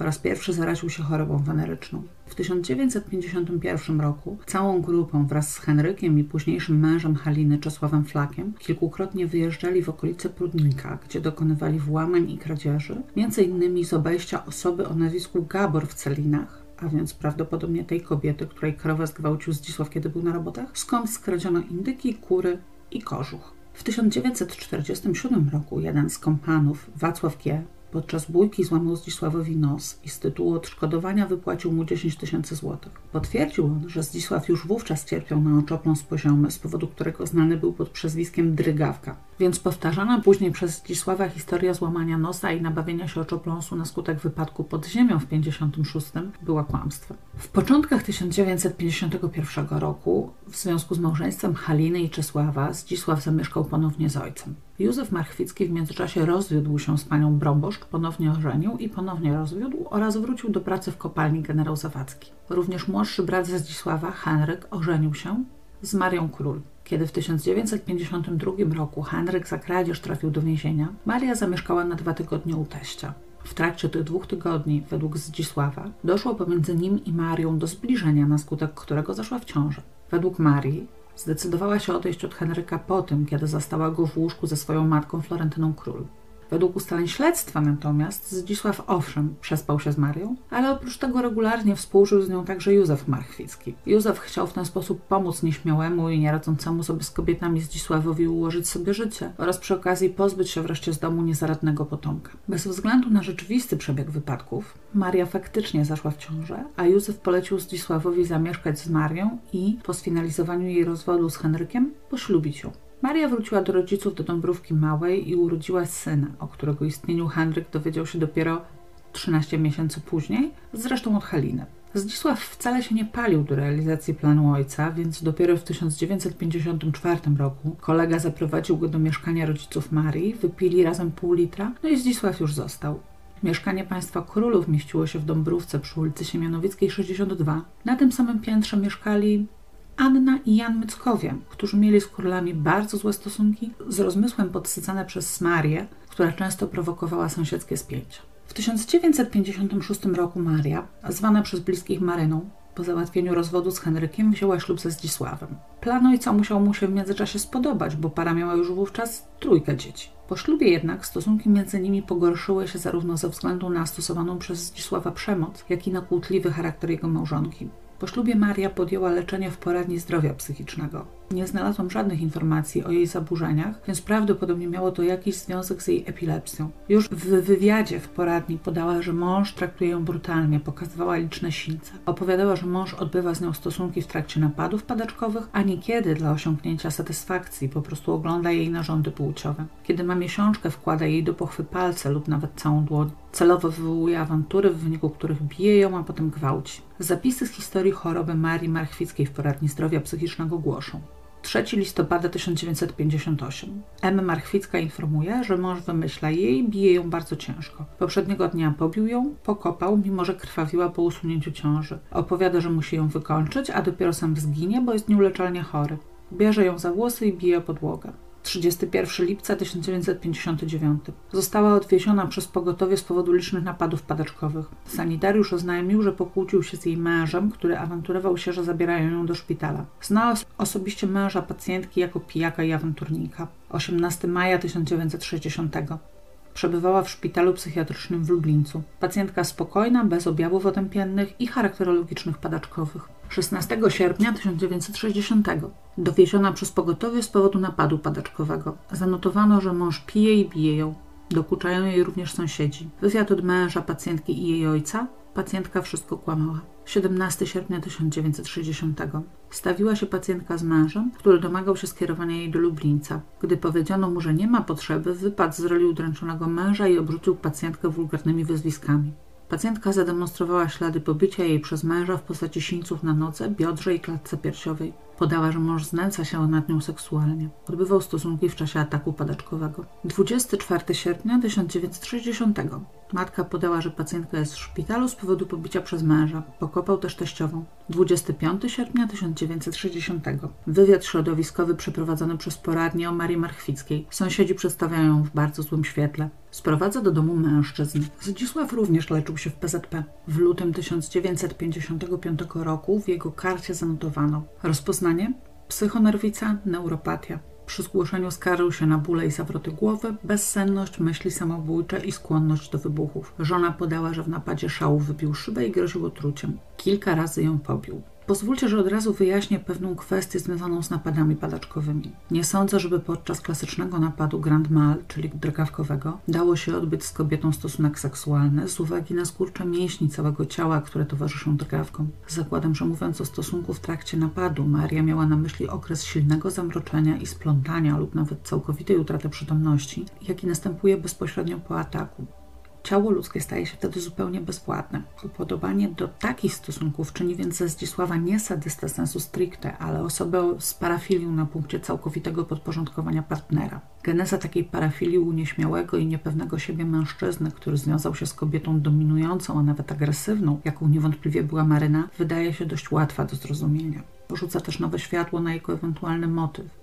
Po raz pierwszy zaraził się chorobą weneryczną. W 1951 roku całą grupą wraz z Henrykiem i późniejszym mężem Haliny Czesławem Flakiem kilkukrotnie wyjeżdżali w okolice Prudnika, gdzie dokonywali włamań i kradzieży, między innymi z obejścia osoby o nazwisku Gabor w Celinach, a więc prawdopodobnie tej kobiety, której krowę zgwałcił Zdzisław, kiedy był na robotach, skąd skradziono indyki, kury i kożuch. W 1947 roku jeden z kompanów, Wacław G., Podczas bójki złamał Zdzisławowi nos i z tytułu odszkodowania wypłacił mu 10 tysięcy złotych. Potwierdził on, że Zdzisław już wówczas cierpiał na oczopląs poziomy, z powodu którego znany był pod przezwiskiem Drygawka. Więc powtarzana później przez Zdzisława historia złamania nosa i nabawienia się oczopląsu na skutek wypadku pod ziemią w 56 była kłamstwem. W początkach 1951 roku w związku z małżeństwem Haliny i Czesława Zdzisław zamieszkał ponownie z ojcem. Józef Marchwicki w międzyczasie rozwiódł się z panią Brąboszcz, ponownie ożenił i ponownie rozwiódł oraz wrócił do pracy w kopalni generał Zawadzki. Również młodszy brat Zdzisława, Henryk, ożenił się z Marią Król. Kiedy w 1952 roku Henryk za kradzież trafił do więzienia, Maria zamieszkała na dwa tygodnie u teścia. W trakcie tych dwóch tygodni, według Zdzisława, doszło pomiędzy nim i Marią do zbliżenia, na skutek którego zaszła w ciąży. Według Marii zdecydowała się odejść od Henryka po tym, kiedy zastała go w łóżku ze swoją matką Florentyną Król. Według ustaleń śledztwa natomiast Zdzisław owszem przespał się z Marią, ale oprócz tego regularnie współżył z nią także Józef Marchwicki. Józef chciał w ten sposób pomóc nieśmiałemu i nieradzącemu sobie z kobietami Zdzisławowi ułożyć sobie życie oraz przy okazji pozbyć się wreszcie z domu niezaradnego potomka. Bez względu na rzeczywisty przebieg wypadków, Maria faktycznie zaszła w ciążę, a Józef polecił Zdzisławowi zamieszkać z Marią i po sfinalizowaniu jej rozwodu z Henrykiem poślubić ją. Maria wróciła do rodziców do Dąbrówki Małej i urodziła syna, o którego istnieniu Henryk dowiedział się dopiero 13 miesięcy później, zresztą od Haliny. Zdzisław wcale się nie palił do realizacji planu ojca, więc dopiero w 1954 roku kolega zaprowadził go do mieszkania rodziców Marii, wypili razem pół litra, no i Zdzisław już został. Mieszkanie państwa królów mieściło się w Dąbrówce przy ulicy Siemianowickiej 62. Na tym samym piętrze mieszkali Anna i Jan Myckowie, którzy mieli z królami bardzo złe stosunki, z rozmysłem podsycane przez Marię, która często prowokowała sąsiedzkie spięcia. W 1956 roku Maria, zwana przez bliskich Maryną, po załatwieniu rozwodu z Henrykiem wzięła ślub ze Zdzisławem. Plan ojca musiał mu się w międzyczasie spodobać, bo para miała już wówczas trójkę dzieci. Po ślubie jednak stosunki między nimi pogorszyły się zarówno ze względu na stosowaną przez Zdzisława przemoc, jak i na kłótliwy charakter jego małżonki. Po ślubie Maria podjęła leczenie w poradni zdrowia psychicznego. Nie znalazłam żadnych informacji o jej zaburzeniach, więc prawdopodobnie miało to jakiś związek z jej epilepsją. Już w wywiadzie w poradni podała, że mąż traktuje ją brutalnie, pokazywała liczne silce. Opowiadała, że mąż odbywa z nią stosunki w trakcie napadów padaczkowych, a niekiedy dla osiągnięcia satysfakcji po prostu ogląda jej narządy płciowe. Kiedy ma miesiączkę, wkłada jej do pochwy palce lub nawet całą dłoń. Celowo wywołuje awantury, w wyniku których bije ją, a potem gwałci. Zapisy z historii choroby Marii Marchwickiej w poradni zdrowia psychicznego głoszą. 3 listopada 1958. M. Marchwicka informuje, że mąż wymyśla jej, bije ją bardzo ciężko. Poprzedniego dnia pobił ją, pokopał, mimo że krwawiła po usunięciu ciąży. Opowiada, że musi ją wykończyć, a dopiero sam zginie, bo jest nieuleczalnie chory. Bierze ją za włosy i bije podłogę. 31 lipca 1959. Została odwieziona przez pogotowie z powodu licznych napadów padaczkowych. Sanitariusz oznajmił, że pokłócił się z jej mężem, który awanturował się, że zabierają ją do szpitala. Znała osobiście męża pacjentki jako pijaka i awanturnika. 18 maja 1960. Przebywała w szpitalu psychiatrycznym w Lublińcu. Pacjentka spokojna, bez objawów otępiennych i charakterologicznych padaczkowych. 16 sierpnia 1960. Dowieziona przez pogotowie z powodu napadu padaczkowego. Zanotowano, że mąż pije i bije ją. Dokuczają jej również sąsiedzi. Wywiad od męża pacjentki i jej ojca. Pacjentka wszystko kłamała. 17 sierpnia 1960. Stawiła się pacjentka z mężem, który domagał się skierowania jej do Lublińca. Gdy powiedziano mu, że nie ma potrzeby, wypadł z roli udręczonego męża i obrzucił pacjentkę wulgarnymi wyzwiskami. Pacjentka zademonstrowała ślady pobicia jej przez męża w postaci sińców na nodze, biodrze i klatce piersiowej. Podała, że mąż znęca się nad nią seksualnie. Odbywał stosunki w czasie ataku padaczkowego. 24 sierpnia 1960. Matka podała, że pacjentka jest w szpitalu z powodu pobicia przez męża. Pokopał też teściową. 25 sierpnia 1960. Wywiad środowiskowy przeprowadzony przez poradnię o Marii Marchwickiej. Sąsiedzi przedstawiają ją w bardzo złym świetle. Sprowadza do domu mężczyzn. Zdzisław również leczył się w PZP. W lutym 1955 roku w jego karcie zanotowano rozpoznanie psychonerwica, neuropatia. Przy zgłoszeniu skarżył się na bóle i zawroty głowy, bezsenność, myśli samobójcze i skłonność do wybuchów. Żona podała, że w napadzie szału wybił szybę i groził otruciem. Kilka razy ją pobił. Pozwólcie, że od razu wyjaśnię pewną kwestię związaną z napadami padaczkowymi. Nie sądzę, żeby podczas klasycznego napadu Grand Mal, czyli drgawkowego, dało się odbyć z kobietą stosunek seksualny z uwagi na skurcze mięśni całego ciała, które towarzyszą drgawkom. Zakładam, że mówiąc o stosunku w trakcie napadu, Maria miała na myśli okres silnego zamroczenia i splątania lub nawet całkowitej utraty przytomności, jaki następuje bezpośrednio po ataku. Ciało ludzkie staje się wtedy zupełnie bezpłatne. Upodobanie do takich stosunków czyni więc ze Zdzisława nie sadystę sensu stricte, ale osobę z parafilią na punkcie całkowitego podporządkowania partnera. Geneza takiej parafilii u nieśmiałego i niepewnego siebie mężczyzny, który związał się z kobietą dominującą, a nawet agresywną, jaką niewątpliwie była Maryna, wydaje się dość łatwa do zrozumienia. Porzuca też nowe światło na jego ewentualny motyw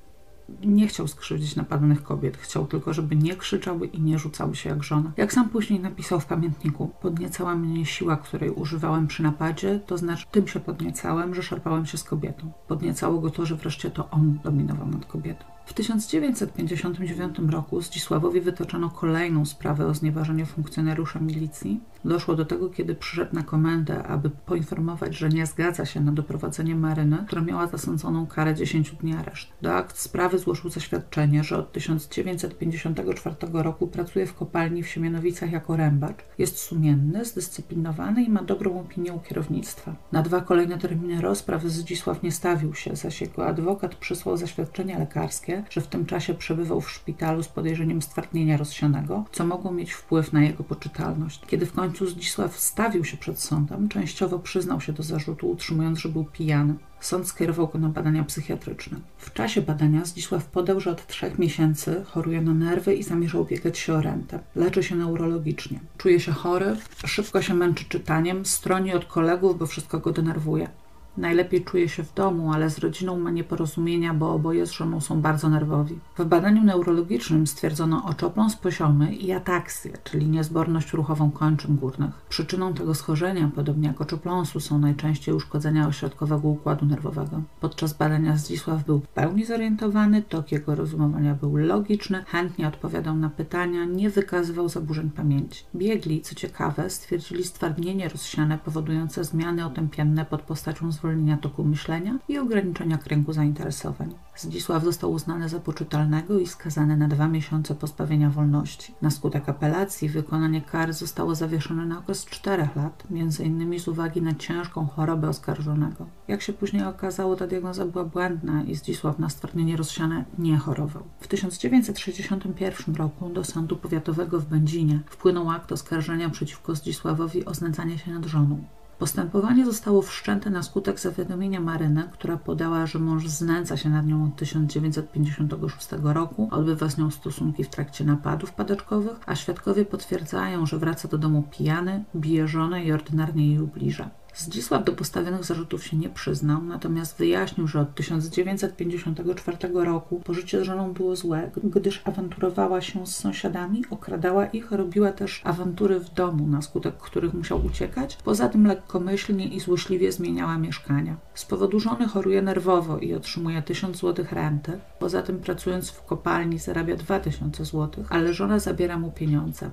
nie chciał skrzywdzić napadnych kobiet. Chciał tylko, żeby nie krzyczały i nie rzucały się jak żona. Jak sam później napisał w pamiętniku, podniecała mnie siła, której używałem przy napadzie, to znaczy tym się podniecałem, że szarpałem się z kobietą. Podniecało go to, że wreszcie to on dominował nad kobietą. W 1959 roku Zdzisławowi wytoczono kolejną sprawę o znieważenie funkcjonariusza milicji. Doszło do tego, kiedy przyszedł na komendę, aby poinformować, że nie zgadza się na doprowadzenie maryny, która miała zasądzoną karę 10 dni areszt. Do akt sprawy złożył zaświadczenie, że od 1954 roku pracuje w kopalni w Siemianowicach jako rębacz. Jest sumienny, zdyscyplinowany i ma dobrą opinię u kierownictwa. Na dwa kolejne terminy rozpraw Zdzisław nie stawił się, zaś jego adwokat przysłał zaświadczenie lekarskie, że w tym czasie przebywał w szpitalu z podejrzeniem stwardnienia rozsianego, co mogło mieć wpływ na jego poczytalność. Kiedy w końcu Zdzisław stawił się przed sądem, częściowo przyznał się do zarzutu, utrzymując, że był pijany. Sąd skierował go na badania psychiatryczne. W czasie badania Zdzisław podał, że od trzech miesięcy choruje na nerwy i zamierzał ubiegać się o rentę. Leczy się neurologicznie. Czuje się chory, szybko się męczy czytaniem, stroni od kolegów, bo wszystko go denerwuje. Najlepiej czuje się w domu, ale z rodziną ma nieporozumienia, bo oboje z żoną są bardzo nerwowi. W badaniu neurologicznym stwierdzono oczopląs poziomy i ataksję, czyli niezborność ruchową kończyn górnych. Przyczyną tego schorzenia, podobnie jak oczopląsu, są najczęściej uszkodzenia ośrodkowego układu nerwowego. Podczas badania Zdzisław był w pełni zorientowany, tok jego rozumowania był logiczny, chętnie odpowiadał na pytania, nie wykazywał zaburzeń pamięci. Biegli, co ciekawe, stwierdzili stwardnienie rozsiane powodujące zmiany otępienne pod postacią zwolnienia zwolnienia toku myślenia i ograniczenia kręgu zainteresowań. Zdzisław został uznany za poczytalnego i skazany na dwa miesiące pozbawienia wolności. Na skutek apelacji wykonanie kary zostało zawieszone na okres czterech lat, m.in. z uwagi na ciężką chorobę oskarżonego. Jak się później okazało, ta diagnoza była błędna i Zdzisław na stwardnienie rozsiane nie chorował. W 1961 roku do Sądu Powiatowego w Będzinie wpłynął akt oskarżenia przeciwko Zdzisławowi o znęcanie się nad żoną. Postępowanie zostało wszczęte na skutek zawiadomienia Maryny, która podała, że mąż znęca się nad nią od 1956 roku, odbywa z nią stosunki w trakcie napadów padaczkowych, a świadkowie potwierdzają, że wraca do domu pijany, bije żonę i ordynarnie jej ubliża. Zdzisław do postawionych zarzutów się nie przyznał, natomiast wyjaśnił, że od 1954 roku pożycie z żoną było złe, gdyż awanturowała się z sąsiadami, okradała ich, robiła też awantury w domu, na skutek których musiał uciekać. Poza tym lekkomyślnie i złośliwie zmieniała mieszkania. Z powodu żony choruje nerwowo i otrzymuje 1000 zł renty. Poza tym pracując w kopalni zarabia 2000 zł, ale żona zabiera mu pieniądze.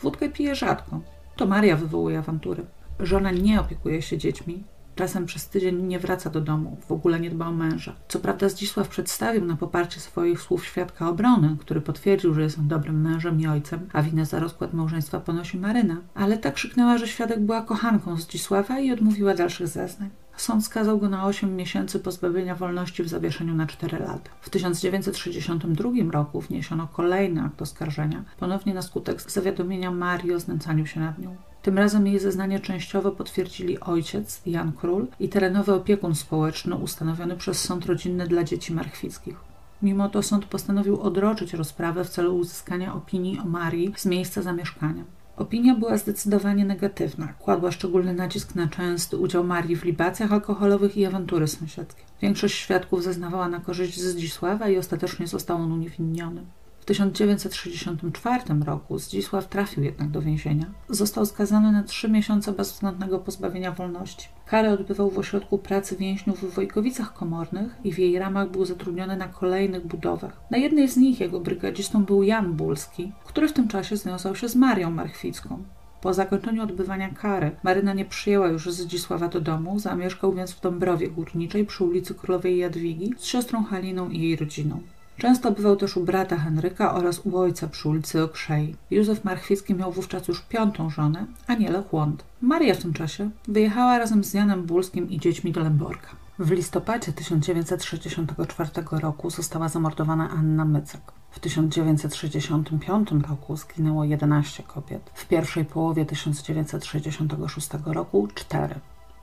Wódkę pije rzadko. To Maria wywołuje awantury. Żona nie opiekuje się dziećmi, czasem przez tydzień nie wraca do domu, w ogóle nie dba o męża. Co prawda Zdzisław przedstawił na poparcie swoich słów świadka obrony, który potwierdził, że jest dobrym mężem i ojcem, a winę za rozkład małżeństwa ponosi Maryna, ale tak krzyknęła, że świadek była kochanką Zdzisława i odmówiła dalszych zeznań. Sąd skazał go na 8 miesięcy pozbawienia wolności w zawieszeniu na 4 lata. W 1962 roku wniesiono kolejny akt oskarżenia, ponownie na skutek zawiadomienia Marii o znęcaniu się nad nią. Tym razem jej zeznanie częściowo potwierdzili ojciec Jan Król i terenowy opiekun społeczny ustanowiony przez Sąd Rodzinny dla Dzieci Marchwickich. Mimo to sąd postanowił odroczyć rozprawę w celu uzyskania opinii o Marii z miejsca zamieszkania. Opinia była zdecydowanie negatywna. Kładła szczególny nacisk na częsty udział Marii w libacjach alkoholowych i awantury sąsiedzkie. Większość świadków zeznawała na korzyść Zdzisława i ostatecznie został on uniewinniony. W 1964 roku Zdzisław trafił jednak do więzienia. Został skazany na trzy miesiące bezwzględnego pozbawienia wolności. Karę odbywał w ośrodku pracy więźniów w Wojkowicach Komornych i w jej ramach był zatrudniony na kolejnych budowach. Na jednej z nich jego brygadzistą był Jan Bulski, który w tym czasie związał się z Marią Marchwicką. Po zakończeniu odbywania kary Maryna nie przyjęła już Zdzisława do domu, zamieszkał więc w Dąbrowie Górniczej przy ulicy Królowej Jadwigi z siostrą Haliną i jej rodziną. Często bywał też u brata Henryka oraz u ojca przy ulicy Okrzei. Józef Marchwicki miał wówczas już piątą żonę, Anielę Chłąd. Maria w tym czasie wyjechała razem z Janem Bulskim i dziećmi do Lęborka. W listopadzie 1964 roku została zamordowana Anna Mycek. W 1965 roku zginęło 11 kobiet. W pierwszej połowie 1966 roku 4.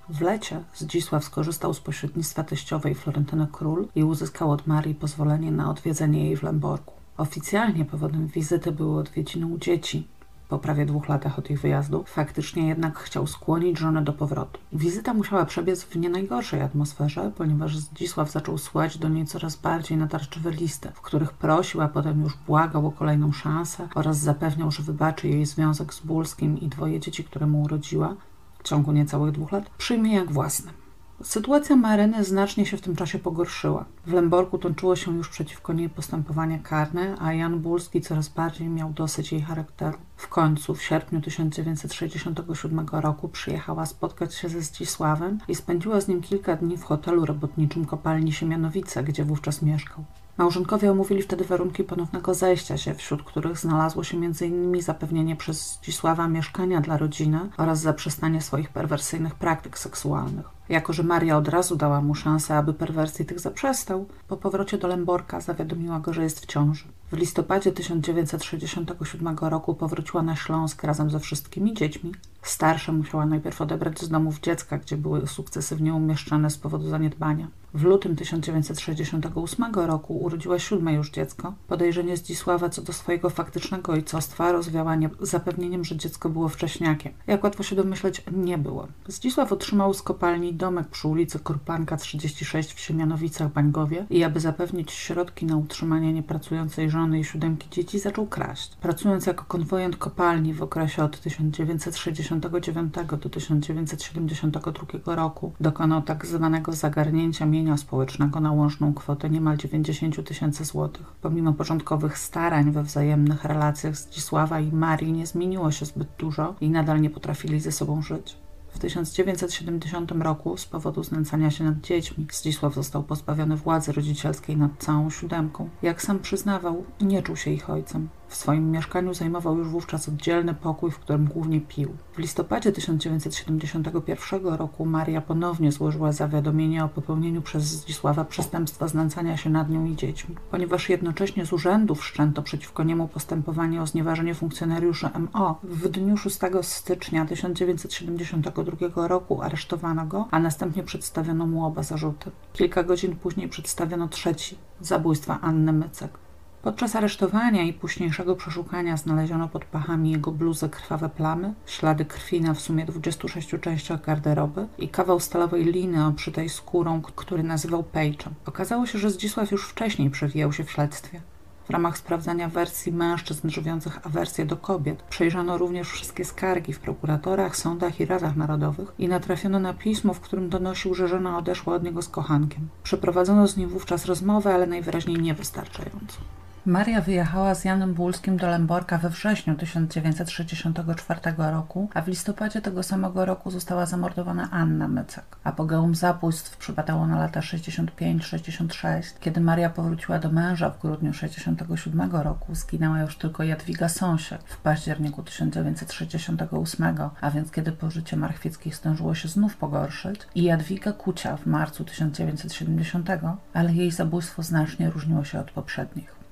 W lecie Zdzisław skorzystał z pośrednictwa teściowej Florentyny Król i uzyskał od Marii pozwolenie na odwiedzenie jej w Lęborku. Oficjalnie powodem wizyty były odwiedziny u dzieci, po prawie dwóch latach od ich wyjazdu, faktycznie jednak chciał skłonić żonę do powrotu. Wizyta musiała przebiec w nie najgorszej atmosferze, ponieważ Zdzisław zaczął słać do niej coraz bardziej natarczywe listy, w których prosił, a potem już błagał o kolejną szansę oraz zapewniał, że wybaczy jej związek z Bulskim i dwoje dzieci, które mu urodziła, w ciągu niecałych dwóch lat, przyjmie jak własne. Sytuacja Maryny znacznie się w tym czasie pogorszyła. W Lemborku toczyło się już przeciwko niej postępowanie karne, a Jan Bulski coraz bardziej miał dosyć jej charakteru. W końcu, w sierpniu 1967 roku przyjechała spotkać się ze Zdzisławem i spędziła z nim kilka dni w hotelu robotniczym kopalni Siemianowice, gdzie wówczas mieszkał. Małżonkowie omówili wtedy warunki ponownego zajścia się, wśród których znalazło się m.in. zapewnienie przez Zdzisława mieszkania dla rodziny oraz zaprzestanie swoich perwersyjnych praktyk seksualnych. Jako, że Maria od razu dała mu szansę, aby perwersji tych zaprzestał, po powrocie do Lęborka zawiadomiła go, że jest w ciąży. W listopadzie 1967 roku powróciła na Śląsk razem ze wszystkimi dziećmi. Starsze musiała najpierw odebrać z domów dziecka, gdzie były sukcesywnie umieszczane z powodu zaniedbania. W lutym 1968 roku urodziła siódme już dziecko. Podejrzenie Zdzisława co do swojego faktycznego ojcostwa rozwiała nie, zapewnieniem, że dziecko było wcześniakiem. Jak łatwo się domyśleć, nie było. Zdzisław otrzymał z kopalni domek przy ulicy Korpanka 36 w Siemianowicach-Bańgowie i aby zapewnić środki na utrzymanie niepracującej żony i siódemki dzieci, zaczął kraść. Pracując jako konwojent kopalni w okresie od 1969 do 1972 roku, dokonał tak zwanego zagarnięcia mienia społecznego na łączną kwotę niemal 90 tysięcy złotych. Pomimo początkowych starań we wzajemnych relacjach Zdzisława i Marii nie zmieniło się zbyt dużo i nadal nie potrafili ze sobą żyć. W 1970 roku z powodu znęcania się nad dziećmi Zdzisław został pozbawiony władzy rodzicielskiej nad całą siódemką. Jak sam przyznawał, nie czuł się ich ojcem. W swoim mieszkaniu zajmował już wówczas oddzielny pokój, w którym głównie pił. W listopadzie 1971 roku Maria ponownie złożyła zawiadomienie o popełnieniu przez Zdzisława przestępstwa znęcania się nad nią i dziećmi. Ponieważ jednocześnie z urzędu wszczęto przeciwko niemu postępowanie o znieważenie funkcjonariuszy MO, w dniu 6 stycznia 1972 roku aresztowano go, a następnie przedstawiono mu oba zarzuty. Kilka godzin później przedstawiono trzeci zabójstwa Anny Mycek. Podczas aresztowania i późniejszego przeszukania znaleziono pod pachami jego bluzy krwawe plamy, ślady krwi na w sumie 26 częściach garderoby i kawał stalowej liny oprzytej skórą, który nazywał Page'em. Okazało się, że Zdzisław już wcześniej przewijał się w śledztwie. W ramach sprawdzania wersji mężczyzn żywiących awersję do kobiet przejrzano również wszystkie skargi w prokuratorach, sądach i radach narodowych i natrafiono na pismo, w którym donosił, że żona odeszła od niego z kochankiem. Przeprowadzono z nim wówczas rozmowę, ale najwyraźniej niewystarczająco. Maria wyjechała z Janem Bulskim do Lęborka we wrześniu 1964 roku, a w listopadzie tego samego roku została zamordowana Anna Mycek. Apogeum zabójstw przypadało na lata 65-66. Kiedy Maria powróciła do męża w grudniu 67 roku, zginęła już tylko Jadwiga Sąsiek w październiku 1968, a więc kiedy pożycie Marchwieckich zdążyło się znów pogorszyć, i Jadwiga Kucia w marcu 1970, ale jej zabójstwo znacznie różniło się od poprzednich.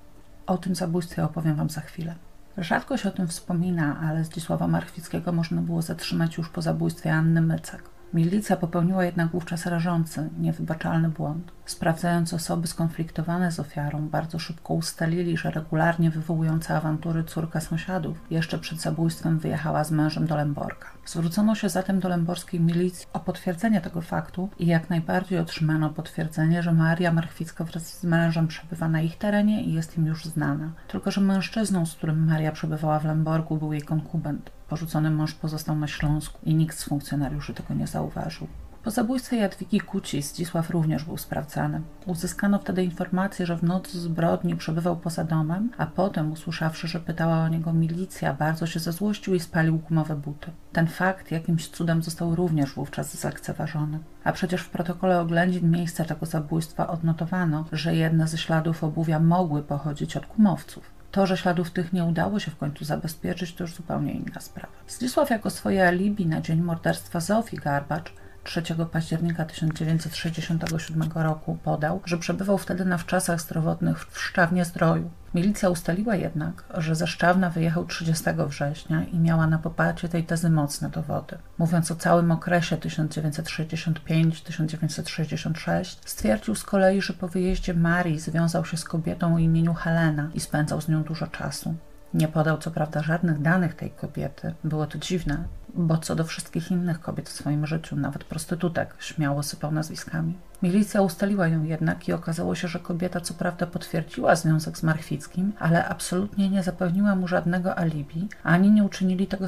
O tym zabójstwie opowiem Wam za chwilę. Rzadko się o tym wspomina, ale Zdzisława Marchwickiego można było zatrzymać już po zabójstwie Anny Mycek. Milicja popełniła jednak wówczas rażący, niewybaczalny błąd. Sprawdzając osoby skonfliktowane z ofiarą, bardzo szybko ustalili, że regularnie wywołująca awantury córka sąsiadów jeszcze przed zabójstwem wyjechała z mężem do Lęborka. Zwrócono się zatem do lęborskiej milicji o potwierdzenie tego faktu i jak najbardziej otrzymano potwierdzenie, że Maria Marchwicka wraz z mężem przebywa na ich terenie i jest im już znana. Tylko, że mężczyzną, z którym Maria przebywała w Lęborgu był jej konkubent. Porzucony mąż pozostał na Śląsku i nikt z funkcjonariuszy tego nie zauważył. Po zabójstwie Jadwigi Kuci Zdzisław również był sprawdzany. Uzyskano wtedy informację, że w nocy zbrodni przebywał poza domem, a potem, usłyszawszy, że pytała o niego milicja, bardzo się zezłościł i spalił gumowe buty. Ten fakt jakimś cudem został również wówczas zlekceważony. A przecież w protokole oględzin miejsca tego zabójstwa odnotowano, że jedne ze śladów obuwia mogły pochodzić od gumowców. To, że śladów tych nie udało się w końcu zabezpieczyć, to już zupełnie inna sprawa. Zdzisław jako swoje alibi na dzień morderstwa Zofii Garbacz 3 października 1967 roku podał, że przebywał wtedy na wczasach zdrowotnych w Szczawnie Zdroju. Milicja ustaliła jednak, że ze Szczawna wyjechał 30 września i miała na poparcie tej tezy mocne dowody. Mówiąc o całym okresie 1965-1966, stwierdził z kolei, że po wyjeździe Marii związał się z kobietą o imieniu Helena i spędzał z nią dużo czasu. Nie podał co prawda żadnych danych tej kobiety. Było to dziwne, bo co do wszystkich innych kobiet w swoim życiu, nawet prostytutek, śmiało sypał nazwiskami. Milicja ustaliła ją jednak i okazało się, że kobieta co prawda potwierdziła związek z Marchwickim, ale absolutnie nie zapewniła mu żadnego alibi, ani nie uczynili tego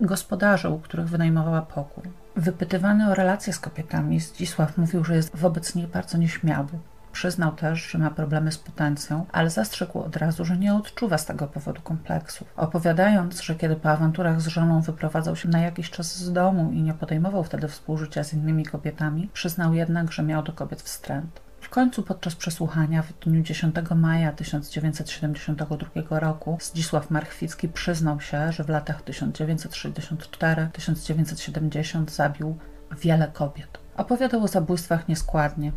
gospodarze, u których wynajmowała pokój. Wypytywany o relacje z kobietami, Zdzisław mówił, że jest wobec nich bardzo nieśmiały. Przyznał też, że ma problemy z potencją, ale zastrzegł od razu, że nie odczuwa z tego powodu kompleksów. Opowiadając, że kiedy po awanturach z żoną wyprowadzał się na jakiś czas z domu i nie podejmował wtedy współżycia z innymi kobietami, przyznał jednak, że miał do kobiet wstręt. W końcu podczas przesłuchania w dniu 10 maja 1972 roku Zdzisław Marchwicki przyznał się, że w latach 1964-1970 zabił wiele kobiet. Opowiadał o zabójstwach nieskładnie.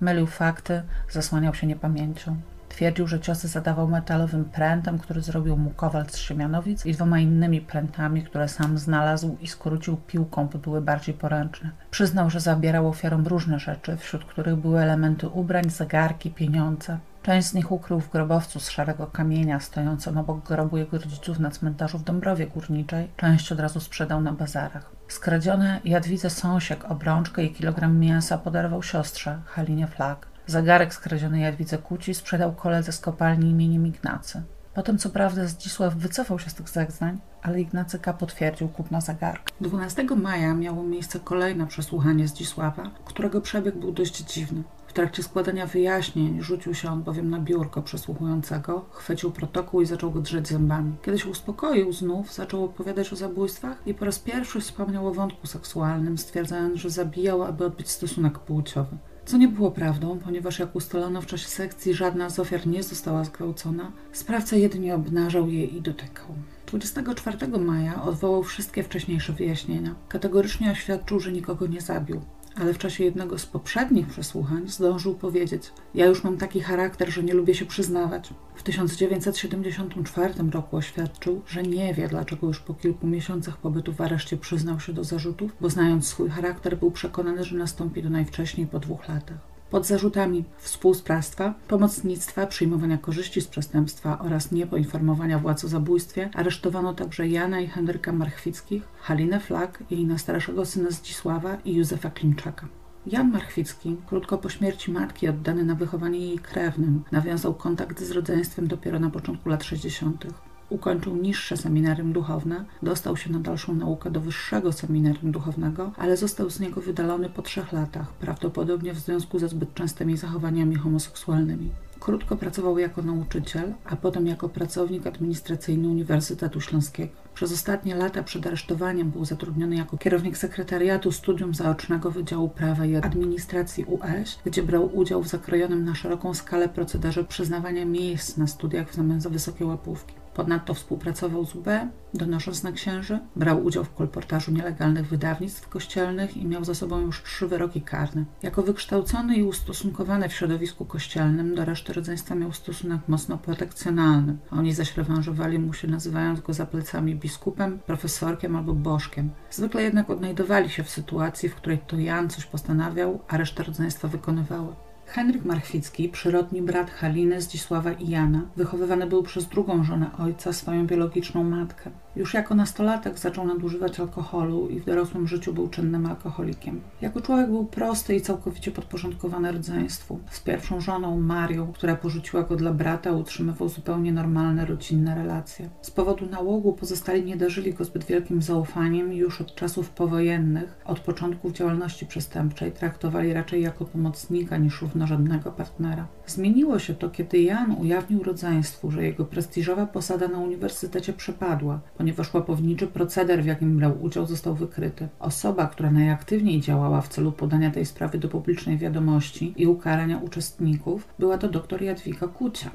Mylił fakty, zasłaniał się niepamięcią. Twierdził, że ciosy zadawał metalowym prętem, który zrobił mu kowal z Siemianowic i dwoma innymi prętami, które sam znalazł i skrócił piłką, by były bardziej poręczne. Przyznał, że zabierał ofiarom różne rzeczy, wśród których były elementy ubrań, zegarki, pieniądze. Część z nich ukrył w grobowcu z szarego kamienia stojącym obok grobu jego rodziców na cmentarzu w Dąbrowie Górniczej, część od razu sprzedał na bazarach. Skradzione Jadwidze Sąsiek, obrączkę i kilogram mięsa podarował siostrze, Halinie Flak. Zegarek skradziony Jadwidze Kuci sprzedał koledze z kopalni imieniem Ignacy. Potem co prawda Zdzisław wycofał się z tych zeznań, ale Ignacy K. potwierdził kupno zegarka. 12 maja miało miejsce kolejne przesłuchanie Zdzisława, którego przebieg był dość dziwny. Trakcie składania wyjaśnień rzucił się on bowiem na biurko przesłuchującego, chwycił protokół i zaczął go drzeć zębami. Kiedy się uspokoił znów, zaczął opowiadać o zabójstwach i po raz pierwszy wspomniał o wątku seksualnym, stwierdzając, że zabijał, aby odbyć stosunek płciowy co nie było prawdą, ponieważ jak ustalono w czasie sekcji, żadna z ofiar nie została zgwałcona, sprawca jedynie obnażał je i dotykał. 24 maja odwołał wszystkie wcześniejsze wyjaśnienia. Kategorycznie oświadczył, że nikogo nie zabił ale w czasie jednego z poprzednich przesłuchań zdążył powiedzieć: Ja już mam taki charakter, że nie lubię się przyznawać. W 1974 roku oświadczył, że nie wie, dlaczego już po kilku miesiącach pobytu w areszcie przyznał się do zarzutów, bo znając swój charakter, był przekonany, że nastąpi to najwcześniej po dwóch latach pod zarzutami współsprawstwa, pomocnictwa, przyjmowania korzyści z przestępstwa oraz niepoinformowania władz o zabójstwie aresztowano także Jana i Henryka Marchwickich, Halinę Flak, jej najstarszego syna Zdzisława i Józefa Klimczaka. Jan Marchwicki, krótko po śmierci matki oddany na wychowanie jej krewnym, nawiązał kontakt z rodzeństwem dopiero na początku lat 60. Ukończył niższe seminarium duchowne, dostał się na dalszą naukę do wyższego seminarium duchownego, ale został z niego wydalony po trzech latach, prawdopodobnie w związku ze zbyt częstymi zachowaniami homoseksualnymi. Krótko pracował jako nauczyciel, a potem jako pracownik administracyjny Uniwersytetu Śląskiego. Przez ostatnie lata przed aresztowaniem był zatrudniony jako kierownik sekretariatu studium zaocznego Wydziału Prawa i Administracji UŚ, gdzie brał udział w zakrojonym na szeroką skalę procederze przyznawania miejsc na studiach w zamian za wysokie łapówki. Ponadto współpracował z UB, donosząc na księży, brał udział w kolportażu nielegalnych wydawnictw kościelnych i miał za sobą już trzy wyroki karne. Jako wykształcony i ustosunkowany w środowisku kościelnym do reszty rodzeństwa miał stosunek mocno protekcjonalny. Oni zaś rewanżowali mu się nazywając go za plecami biskupem, profesorkiem albo bożkiem. Zwykle jednak odnajdowali się w sytuacji, w której to Jan coś postanawiał, a reszta rodzeństwa wykonywały. Henryk Marchwicki, przyrodni brat Haliny, Zdzisława i Jana, wychowywany był przez drugą żonę ojca, swoją biologiczną matkę. Już jako nastolatek zaczął nadużywać alkoholu i w dorosłym życiu był czynnym alkoholikiem. Jako człowiek był prosty i całkowicie podporządkowany rodzeństwu. Z pierwszą żoną, Marią, która porzuciła go dla brata, utrzymywał zupełnie normalne, rodzinne relacje. Z powodu nałogu pozostali nie darzyli go zbyt wielkim zaufaniem i już od czasów powojennych, od początków działalności przestępczej, traktowali raczej jako pomocnika niż równorzędnego partnera. Zmieniło się to, kiedy Jan ujawnił rodzeństwu, że jego prestiżowa posada na uniwersytecie przepadła, ponieważ łapowniczy proceder, w jakim brał udział, został wykryty. Osoba, która najaktywniej działała w celu podania tej sprawy do publicznej wiadomości i ukarania uczestników, była to dr Jadwiga Kucia.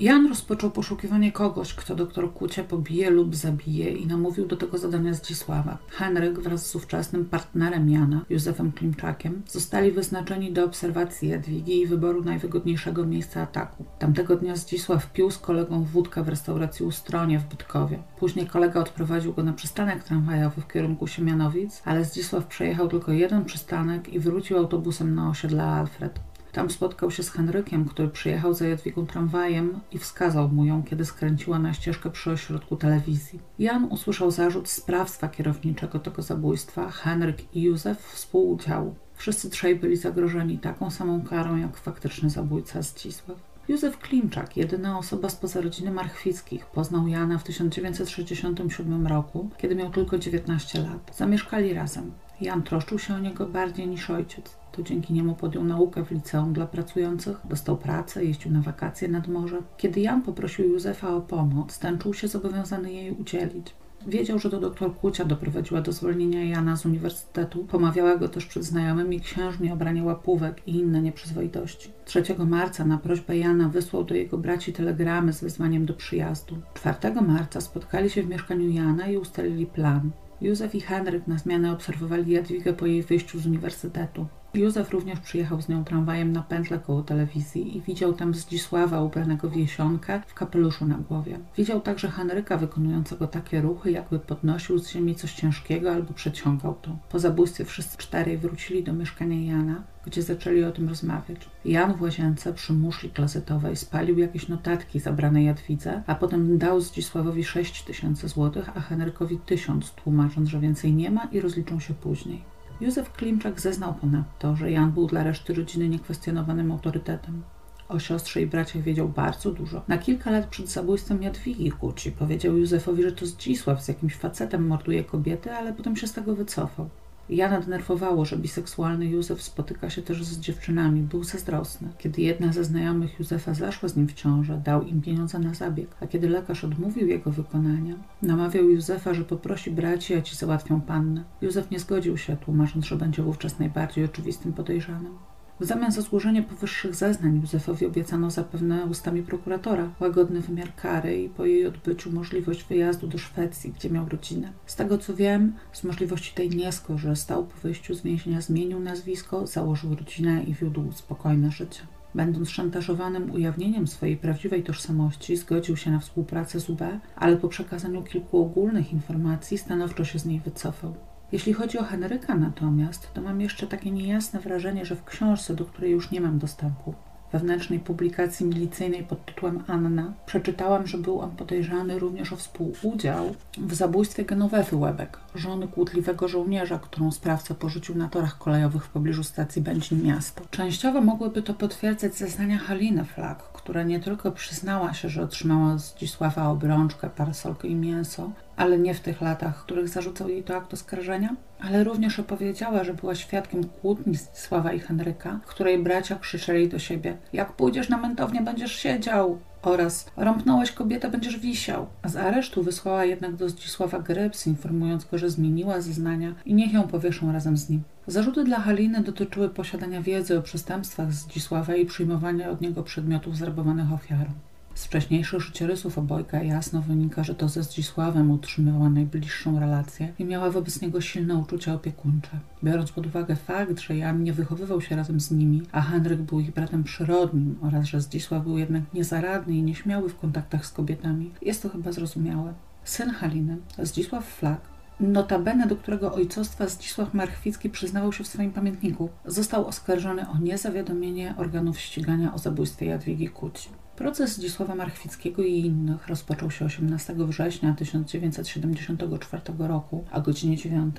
Jan rozpoczął poszukiwanie kogoś, kto doktor Kucia pobije lub zabije i namówił do tego zadania Zdzisława. Henryk wraz z ówczesnym partnerem Jana, Józefem Klimczakiem, zostali wyznaczeni do obserwacji Jadwigi i wyboru najwygodniejszego miejsca ataku. Tamtego dnia Zdzisław pił z kolegą wódkę w restauracji Ustronie w Bytkowie. Później kolega odprowadził go na przystanek tramwajowy w kierunku Siemianowic, ale Zdzisław przejechał tylko jeden przystanek i wrócił autobusem na osiedle Alfred. Tam spotkał się z Henrykiem, który przyjechał za Jadwigą tramwajem i wskazał mu ją, kiedy skręciła na ścieżkę przy ośrodku telewizji. Jan usłyszał zarzut sprawstwa kierowniczego tego zabójstwa, Henryk i Józef współudziału. Wszyscy trzej byli zagrożeni taką samą karą jak faktyczny zabójca Zdzisław. Józef Klimczak, jedyna osoba spoza rodziny Marchwickich, poznał Jana w 1967 roku, kiedy miał tylko 19 lat. Zamieszkali razem. Jan troszczył się o niego bardziej niż ojciec. To dzięki niemu podjął naukę w liceum dla pracujących, dostał pracę, jeździł na wakacje nad morze. Kiedy Jan poprosił Józefa o pomoc, ten czuł się zobowiązany jej udzielić. Wiedział, że to doktor Kucia doprowadziła do zwolnienia Jana z uniwersytetu. Pomawiała go też przed znajomymi księżmi o branie łapówek i inne nieprzyzwoitości. 3 marca na prośbę Jana wysłał do jego braci telegramy z wezwaniem do przyjazdu. 4 marca spotkali się w mieszkaniu Jana i ustalili plan. Józef i Henryk na zmianę obserwowali Jadwigę po jej wyjściu z uniwersytetu. Józef również przyjechał z nią tramwajem na pętlę koło telewizji i widział tam Zdzisława ubranego w jesionkę w kapeluszu na głowie. Widział także Henryka wykonującego takie ruchy, jakby podnosił z ziemi coś ciężkiego albo przeciągał to. Po zabójstwie wszyscy czterej wrócili do mieszkania Jana, gdzie zaczęli o tym rozmawiać. Jan w łazience przy muszli klozetowej spalił jakieś notatki zabrane Jadwidze, a potem dał Zdzisławowi sześć tysięcy złotych, a Henrykowi tysiąc, tłumacząc, że więcej nie ma i rozliczą się później. Józef Klimczak zeznał ponadto, że Jan był dla reszty rodziny niekwestionowanym autorytetem. O siostrze i braciach wiedział bardzo dużo. Na kilka lat przed zabójstwem Jadwigi Kuci powiedział Józefowi, że to Zdzisław z jakimś facetem morduje kobiety, ale potem się z tego wycofał. Jana denerwowało, że biseksualny Józef spotyka się też z dziewczynami. Był zazdrosny. Kiedy jedna ze znajomych Józefa zaszła z nim w ciążę, dał im pieniądze na zabieg, a kiedy lekarz odmówił jego wykonania, namawiał Józefa, że poprosi braci, a ci załatwią pannę. Józef nie zgodził się, tłumacząc, że będzie wówczas najbardziej oczywistym podejrzanym. W zamian za złożenie powyższych zeznań Józefowi obiecano zapewne ustami prokuratora łagodny wymiar kary i po jej odbyciu możliwość wyjazdu do Szwecji, gdzie miał rodzinę. Z tego co wiem, z możliwości tej nie skorzystał, po wyjściu z więzienia zmienił nazwisko, założył rodzinę i wiódł spokojne życie. Będąc szantażowanym ujawnieniem swojej prawdziwej tożsamości, zgodził się na współpracę z UB, ale po przekazaniu kilku ogólnych informacji stanowczo się z niej wycofał. Jeśli chodzi o Henryka natomiast, to mam jeszcze takie niejasne wrażenie, że w książce, do której już nie mam dostępu, wewnętrznej publikacji milicyjnej pod tytułem Anna, przeczytałam, że był on podejrzany również o współudział w zabójstwie Genowefy Łebek, żony kłótliwego żołnierza, którą sprawca porzucił na torach kolejowych w pobliżu stacji Będzin Miasto. Częściowo mogłyby to potwierdzać zeznania Haliny Flak, która nie tylko przyznała się, że otrzymała z Zdzisława obrączkę, parasolkę i mięso, ale nie w tych latach, w których zarzucał jej to akt oskarżenia, ale również opowiedziała, że była świadkiem kłótni Zdzisława i Henryka, w której bracia krzyczeli do siebie jak pójdziesz na mentownię, będziesz siedział oraz rąpnąłeś kobietę, będziesz wisiał. Z aresztu wysłała jednak do Zdzisława Grebs, informując go, że zmieniła zeznania i niech ją powieszą razem z nim. Zarzuty dla Haliny dotyczyły posiadania wiedzy o przestępstwach Zdzisława i przyjmowania od niego przedmiotów zrabowanych ofiarą. Z wcześniejszych życiorysów obojga jasno wynika, że to ze Zdzisławem utrzymywała najbliższą relację i miała wobec niego silne uczucia opiekuńcze. Biorąc pod uwagę fakt, że Jan nie wychowywał się razem z nimi, a Henryk był ich bratem przyrodnim oraz że Zdzisław był jednak niezaradny i nieśmiały w kontaktach z kobietami, jest to chyba zrozumiałe. Syn Haliny, Zdzisław Flak, notabene do którego ojcostwa Zdzisław Marchwicki przyznawał się w swoim pamiętniku, został oskarżony o niezawiadomienie organów ścigania o zabójstwie Jadwigi Kuci. Proces Zdzisława Marchwickiego i innych rozpoczął się 18 września 1974 roku o godzinie 9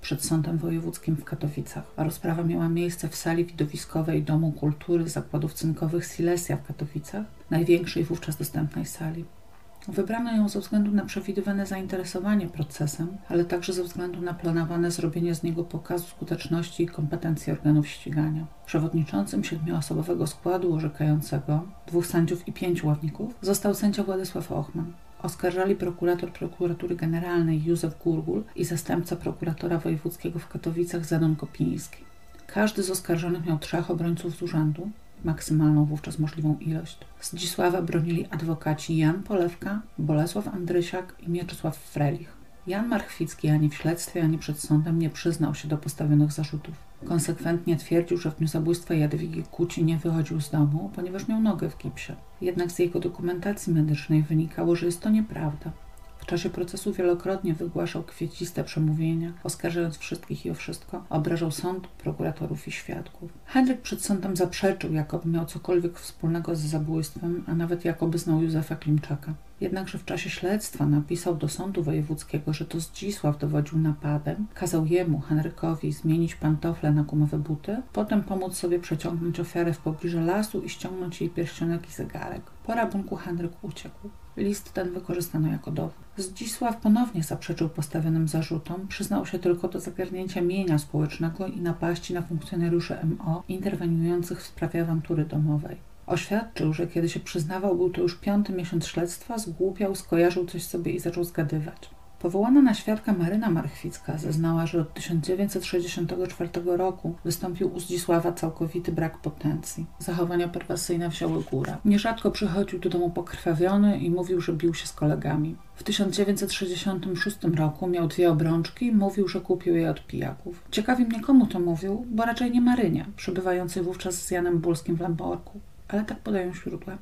przed Sądem Wojewódzkim w Katowicach. A rozprawa miała miejsce w sali widowiskowej Domu Kultury Zakładów Cynkowych Silesia w Katowicach, największej wówczas dostępnej sali. Wybrano ją ze względu na przewidywane zainteresowanie procesem, ale także ze względu na planowane zrobienie z niego pokazu skuteczności i kompetencji organów ścigania. Przewodniczącym siedmioosobowego składu orzekającego, dwóch sędziów i pięciu ławników, został sędzia Władysław Ochman. Oskarżali prokurator prokuratury generalnej Józef Gurgul i zastępca prokuratora wojewódzkiego w Katowicach Zenon Kopiński. Każdy z oskarżonych miał trzech obrońców z urzędu, maksymalną wówczas możliwą ilość. Zdzisława bronili adwokaci Jan Polewka, Bolesław Andrysiak i Mieczysław Frelich. Jan Marchwicki ani w śledztwie, ani przed sądem nie przyznał się do postawionych zarzutów. Konsekwentnie twierdził, że w dniu zabójstwa Jadwigi Kuci nie wychodził z domu, ponieważ miał nogę w gipsie. Jednak z jego dokumentacji medycznej wynikało, że jest to nieprawda. W czasie procesu wielokrotnie wygłaszał kwieciste przemówienia, oskarżając wszystkich i o wszystko, obrażał sąd, prokuratorów i świadków. Henryk przed sądem zaprzeczył, jakoby miał cokolwiek wspólnego z zabójstwem, a nawet jakoby znał Józefa Klimczaka. Jednakże w czasie śledztwa napisał do sądu wojewódzkiego, że to Zdzisław dowodził napadem, kazał jemu, Henrykowi, zmienić pantofle na gumowe buty, potem pomóc sobie przeciągnąć ofiarę w pobliże lasu i ściągnąć jej pierścionek i zegarek. Po rabunku Henryk uciekł. List ten wykorzystano jako dowód. Zdzisław ponownie zaprzeczył postawionym zarzutom, przyznał się tylko do zagarnięcia mienia społecznego i napaści na funkcjonariuszy MO interweniujących w sprawie awantury domowej. Oświadczył, że kiedy się przyznawał, był to już piąty miesiąc śledztwa, zgłupiał, skojarzył coś sobie i zaczął zgadywać. Powołana na świadka Maryna Marchwicka zeznała, że od 1964 roku wystąpił u Zdzisława całkowity brak potencji. Zachowania perwersyjne wzięły górę. Nierzadko przychodził do domu pokrwawiony i mówił, że bił się z kolegami. W 1966 roku miał dwie obrączki i mówił, że kupił je od pijaków. Ciekawi mnie, komu to mówił, bo raczej nie Marynie, przebywającej wówczas z Janem Bulskim w Lamborku. Ale tak podają źródła.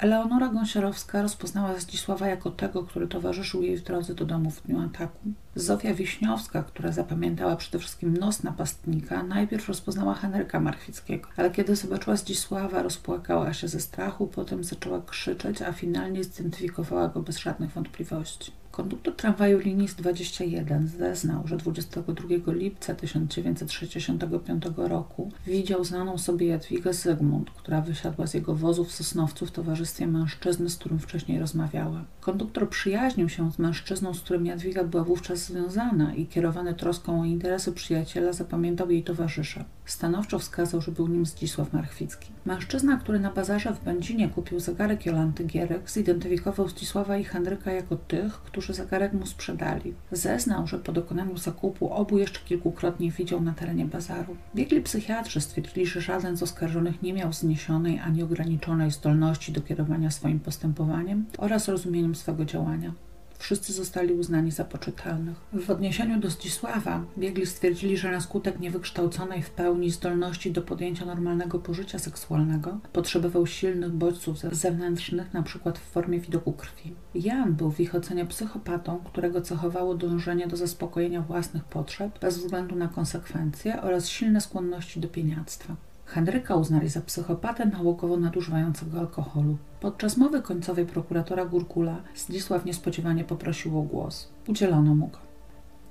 Eleonora Gąsiorowska rozpoznała Zdzisława jako tego, który towarzyszył jej w drodze do domu w dniu ataku. Zofia Wiśniowska, która zapamiętała przede wszystkim nos napastnika, najpierw rozpoznała Henryka Marchwickiego, ale kiedy zobaczyła Zdzisława, rozpłakała się ze strachu, potem zaczęła krzyczeć, a finalnie zidentyfikowała go bez żadnych wątpliwości. Konduktor tramwaju linii 21 zeznał, że 22 lipca 1965 roku widział znaną sobie Jadwigę Zygmunt, która wysiadła z jego wozu w Sosnowcu w towarzystwie mężczyzny, z którym wcześniej rozmawiała. Konduktor przyjaźnił się z mężczyzną, z którym Jadwiga była wówczas związana i kierowany troską o interesy przyjaciela zapamiętał jej towarzysza. Stanowczo wskazał, że był nim Zdzisław Marchwicki. Mężczyzna, który na bazarze w Będzinie kupił zegarek Jolanty Gierek, zidentyfikował Zdzisława i Henryka jako tych, którzy zegarek mu sprzedali. Zeznał, że po dokonaniu zakupu obu jeszcze kilkukrotnie widział na terenie bazaru. Biegli psychiatrzy stwierdzili, że żaden z oskarżonych nie miał zniesionej ani ograniczonej zdolności do kierowania swoim postępowaniem oraz rozumieniem swego działania. Wszyscy zostali uznani za poczytalnych. W odniesieniu do Zdzisława biegli stwierdzili, że na skutek niewykształconej w pełni zdolności do podjęcia normalnego pożycia seksualnego potrzebował silnych bodźców zewnętrznych, np. w formie widoku krwi. Jan był w ich ocenie psychopatą, którego cechowało dążenie do zaspokojenia własnych potrzeb bez względu na konsekwencje oraz silne skłonności do pieniactwa. Henryka uznali za psychopatę nałogowo nadużywającego alkoholu. Podczas mowy końcowej prokuratora Gurkula Zdzisław niespodziewanie poprosił o głos. Udzielono mu go.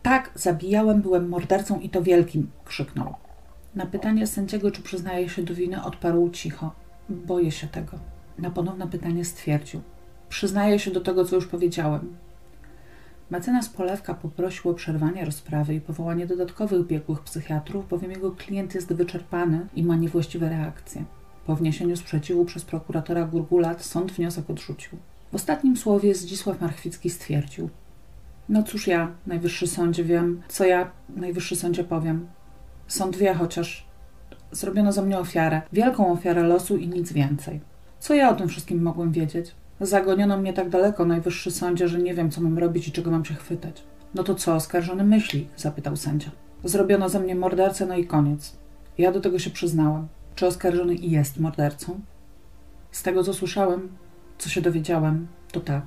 Tak, zabijałem, byłem mordercą i to wielkim, krzyknął. Na pytanie sędziego, czy przyznaje się do winy, odparł cicho. Boję się tego. Na ponowne pytanie stwierdził. Przyznaję się do tego, co już powiedziałem. Mecenas Polewka poprosił o przerwanie rozprawy i powołanie dodatkowych biegłych psychiatrów, bowiem jego klient jest wyczerpany i ma niewłaściwe reakcje. Po wniesieniu sprzeciwu przez prokuratora Gurgulat sąd wniosek odrzucił. W ostatnim słowie Zdzisław Marchwicki stwierdził No cóż ja, Najwyższy Sądzie, wiem, co ja, Najwyższy Sądzie, powiem. Sąd wie chociaż, zrobiono za mnie ofiarę, wielką ofiarę losu i nic więcej. Co ja o tym wszystkim mogłem wiedzieć? Zagoniono mnie tak daleko, Najwyższy Sądzie, że nie wiem, co mam robić i czego mam się chwytać. No to co, oskarżony myśli? zapytał sędzia. Zrobiono ze mnie mordercę, no i koniec. Ja do tego się przyznałem. Czy oskarżony jest mordercą? Z tego, co słyszałem, co się dowiedziałem, to tak.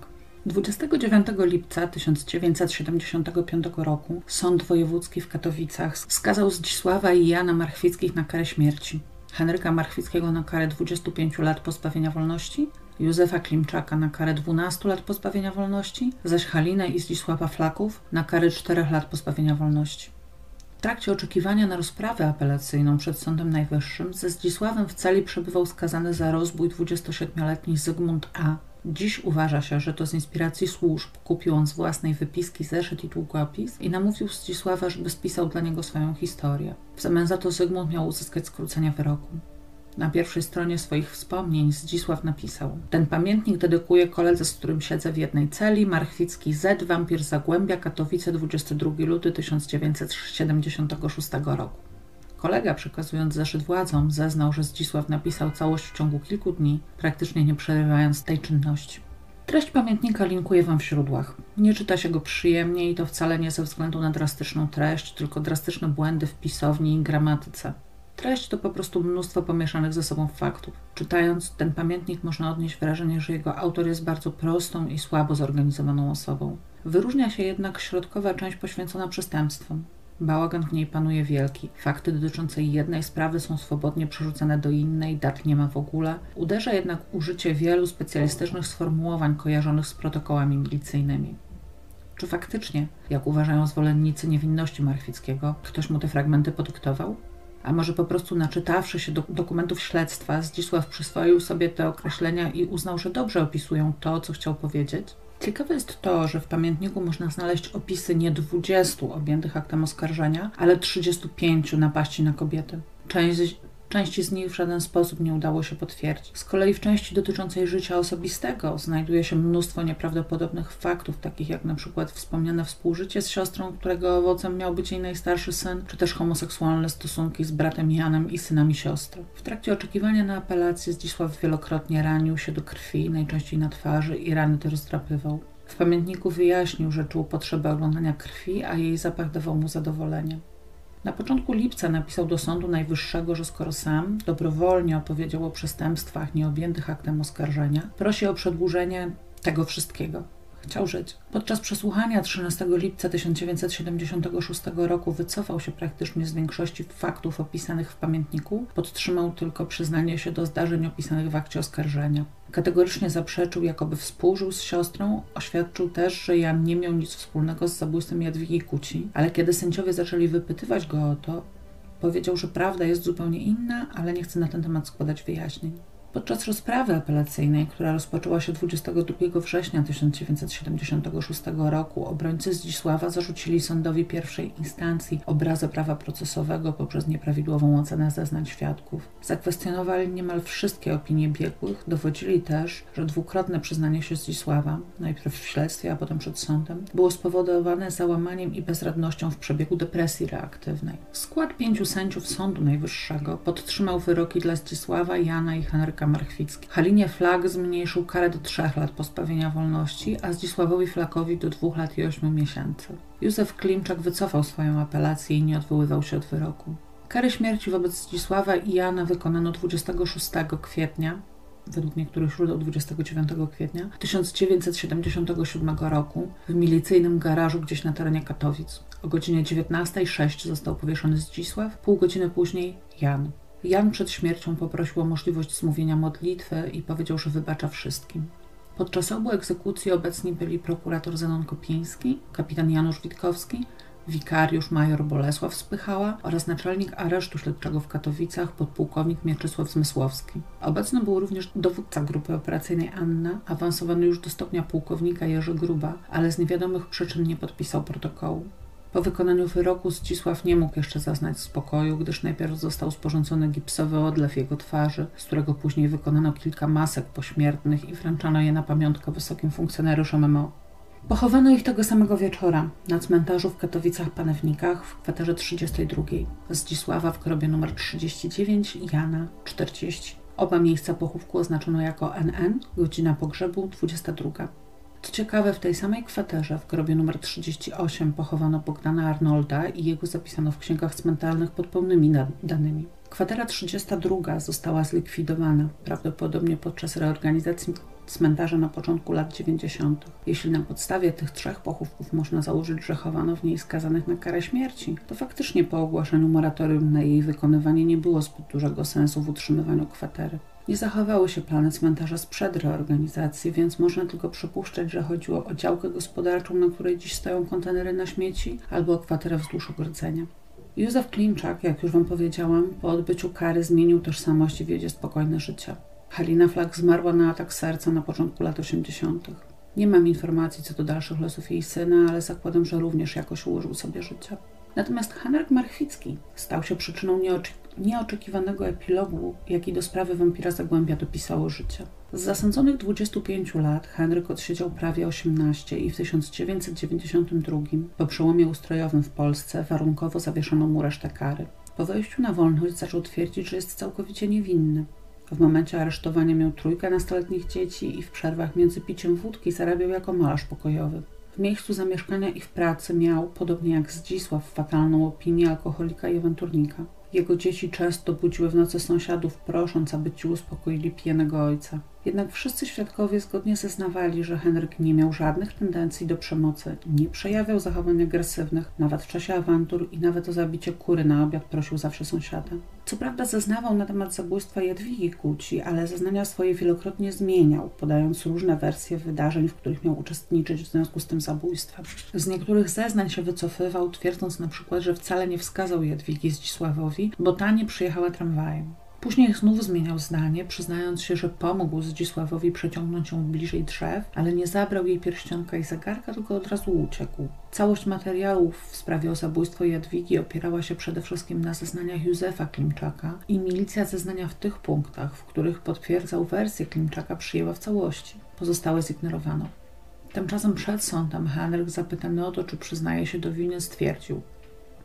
29 lipca 1975 roku Sąd Wojewódzki w Katowicach skazał Zdzisława i Jana Marchwickich na karę śmierci. Henryka Marchwickiego na karę 25 lat pozbawienia wolności, Józefa Klimczaka na karę 12 lat pozbawienia wolności, zaś Halinę i Zdzisława Flaków na karę 4 lat pozbawienia wolności. W trakcie oczekiwania na rozprawę apelacyjną przed Sądem Najwyższym ze Zdzisławem w celi przebywał skazany za rozbój 27-letni Zygmunt A. Dziś uważa się, że to z inspiracji służb kupił on z własnej wypiski zeszyt i długopis i namówił Zdzisława, żeby spisał dla niego swoją historię. W zamian za to Zygmunt miał uzyskać skrócenia wyroku. Na pierwszej stronie swoich wspomnień Zdzisław napisał Ten pamiętnik dedykuję koledze, z którym siedzę w jednej celi, Marchwicki Z, wampir Zagłębia, Katowice, 22 luty 1976 roku. Kolega, przekazując zeszyt władzom, zeznał, że Zdzisław napisał całość w ciągu kilku dni, praktycznie nie przerywając tej czynności. Treść pamiętnika linkuję Wam w źródłach. Nie czyta się go przyjemnie i to wcale nie ze względu na drastyczną treść, tylko drastyczne błędy w pisowni i gramatyce. Treść to po prostu mnóstwo pomieszanych ze sobą faktów. Czytając ten pamiętnik można odnieść wrażenie, że jego autor jest bardzo prostą i słabo zorganizowaną osobą. Wyróżnia się jednak środkowa część poświęcona przestępstwom. Bałagan w niej panuje wielki. Fakty dotyczące jednej sprawy są swobodnie przerzucane do innej, dat nie ma w ogóle. Uderza jednak użycie wielu specjalistycznych sformułowań kojarzonych z protokołami milicyjnymi. Czy faktycznie, jak uważają zwolennicy niewinności Marchwickiego, ktoś mu te fragmenty podyktował? A może po prostu naczytawszy się do dokumentów śledztwa, Zdzisław przyswoił sobie te określenia i uznał, że dobrze opisują to, co chciał powiedzieć? Ciekawe jest to, że w pamiętniku można znaleźć opisy nie 20 objętych aktem oskarżenia, ale 35 napaści na kobiety. Część Części z nich w żaden sposób nie udało się potwierdzić. Z kolei w części dotyczącej życia osobistego znajduje się mnóstwo nieprawdopodobnych faktów, takich jak na przykład wspomniane współżycie z siostrą, którego owocem miał być jej najstarszy syn, czy też homoseksualne stosunki z bratem Janem i synami siostry. W trakcie oczekiwania na apelację Zdzisław wielokrotnie ranił się do krwi, najczęściej na twarzy i rany te rozdrapywał. W pamiętniku wyjaśnił, że czuł potrzebę oglądania krwi, a jej zapach dawał mu zadowolenie. Na początku lipca napisał do Sądu Najwyższego, że skoro sam dobrowolnie opowiedział o przestępstwach nieobjętych aktem oskarżenia, prosi o przedłużenie tego wszystkiego. Chciał żyć. Podczas przesłuchania 13 lipca 1976 roku wycofał się praktycznie z większości faktów opisanych w pamiętniku, podtrzymał tylko przyznanie się do zdarzeń opisanych w akcie oskarżenia. Kategorycznie zaprzeczył, jakoby współżył z siostrą, oświadczył też, że Jan nie miał nic wspólnego z zabójstwem Jadwigi Kuci, ale kiedy sędziowie zaczęli wypytywać go o to, powiedział, że prawda jest zupełnie inna, ale nie chce na ten temat składać wyjaśnień. Podczas rozprawy apelacyjnej, która rozpoczęła się 22 września 1976 roku, obrońcy Zdzisława zarzucili sądowi pierwszej instancji obrazę prawa procesowego poprzez nieprawidłową ocenę zeznań świadków. Zakwestionowali niemal wszystkie opinie biegłych, dowodzili też, że dwukrotne przyznanie się Zdzisława, najpierw w śledztwie, a potem przed sądem, było spowodowane załamaniem i bezradnością w przebiegu depresji reaktywnej. Skład pięciu sędziów Sądu Najwyższego podtrzymał wyroki dla Zdzisława, Jana i Henryka Marchwicki. Halinie Flag zmniejszył karę do trzech lat pozbawienia wolności, a Zdzisławowi Flakowi do dwóch lat i ośmiu miesięcy. Józef Klimczak wycofał swoją apelację i nie odwoływał się od wyroku. Karę śmierci wobec Zdzisława i Jana wykonano 26 kwietnia, według niektórych źródeł 29 kwietnia 1977 roku w milicyjnym garażu gdzieś na terenie Katowic. O godzinie 19.06 został powieszony Zdzisław, pół godziny później Jan. Jan przed śmiercią poprosił o możliwość zmówienia modlitwy i powiedział, że wybacza wszystkim. Podczas obu egzekucji obecni byli prokurator Zenon Kopiński, kapitan Janusz Witkowski, wikariusz major Bolesław Spychała oraz naczelnik aresztu śledczego w Katowicach podpułkownik Mieczysław Zmysłowski. Obecny był również dowódca grupy operacyjnej Anna, awansowany już do stopnia pułkownika Jerzy Gruba, ale z niewiadomych przyczyn nie podpisał protokołu. Po wykonaniu wyroku Zdzisław nie mógł jeszcze zaznać spokoju, gdyż najpierw został sporządzony gipsowy odlew jego twarzy, z którego później wykonano kilka masek pośmiertnych i wręczano je na pamiątkę wysokim funkcjonariuszom MO. Pochowano ich tego samego wieczora na cmentarzu w Katowicach-Panewnikach w kwaterze 32. Zdzisława w grobie numer 39, Jana 40. Oba miejsca pochówku oznaczono jako NN, godzina pogrzebu 22. Co ciekawe, w tej samej kwaterze, w grobie numer 38, pochowano Bogdana Arnolda i jego zapisano w księgach cmentalnych pod pełnymi danymi. Kwatera 32 została zlikwidowana, prawdopodobnie podczas reorganizacji cmentarza na początku lat 90. Jeśli na podstawie tych trzech pochówków można założyć, że chowano w niej skazanych na karę śmierci, to faktycznie po ogłoszeniu moratorium na jej wykonywanie nie było zbyt dużego sensu w utrzymywaniu kwatery. Nie zachowały się plany cmentarza sprzed reorganizacji, więc można tylko przypuszczać, że chodziło o działkę gospodarczą, na której dziś stoją kontenery na śmieci, albo o kwaterę wzdłuż ogrodzenia. Józef Klimczak, jak już Wam powiedziałam, po odbyciu kary zmienił tożsamość i wiedzie spokojne życie. Halina Flak zmarła na atak serca na początku lat 80. Nie mam informacji co do dalszych losów jej syna, ale zakładam, że również jakoś ułożył sobie życie. Natomiast Henryk Marchwicki stał się przyczyną nieoczekiwanego epilogu, jaki do sprawy wampira Zagłębia dopisało życie. Z zasądzonych 25 lat Henryk odsiedział prawie 18 i w 1992 po przełomie ustrojowym w Polsce warunkowo zawieszono mu resztę kary. Po wejściu na wolność zaczął twierdzić, że jest całkowicie niewinny. W momencie aresztowania miał trójkę nastoletnich dzieci i w przerwach między piciem wódki zarabiał jako malarz pokojowy. W miejscu zamieszkania i w pracy miał, podobnie jak Zdzisław, fatalną opinię alkoholika i awanturnika. Jego dzieci często budziły w nocy sąsiadów, prosząc, aby ci uspokoili pijanego ojca. Jednak wszyscy świadkowie zgodnie zeznawali, że Henryk nie miał żadnych tendencji do przemocy, nie przejawiał zachowań agresywnych, nawet w czasie awantur i nawet o zabicie kury na obiad prosił zawsze sąsiada. Co prawda zeznawał na temat zabójstwa Jadwigi Kuci, ale zeznania swoje wielokrotnie zmieniał, podając różne wersje wydarzeń, w których miał uczestniczyć w związku z tym zabójstwem. Z niektórych zeznań się wycofywał, twierdząc na przykład, że wcale nie wskazał Jadwigi Zdzisławowi, bo ta nie przyjechała tramwajem. Później znów zmieniał zdanie, przyznając się, że pomógł Zdzisławowi przeciągnąć ją bliżej drzew, ale nie zabrał jej pierścionka i zegarka, tylko od razu uciekł. Całość materiałów w sprawie o zabójstwo Jadwigi opierała się przede wszystkim na zeznaniach Józefa Klimczaka i milicja zeznania w tych punktach, w których potwierdzał wersję Klimczaka przyjęła w całości. Pozostałe zignorowano. Tymczasem przed sądem Henryk zapytany o to, czy przyznaje się do winy, stwierdził –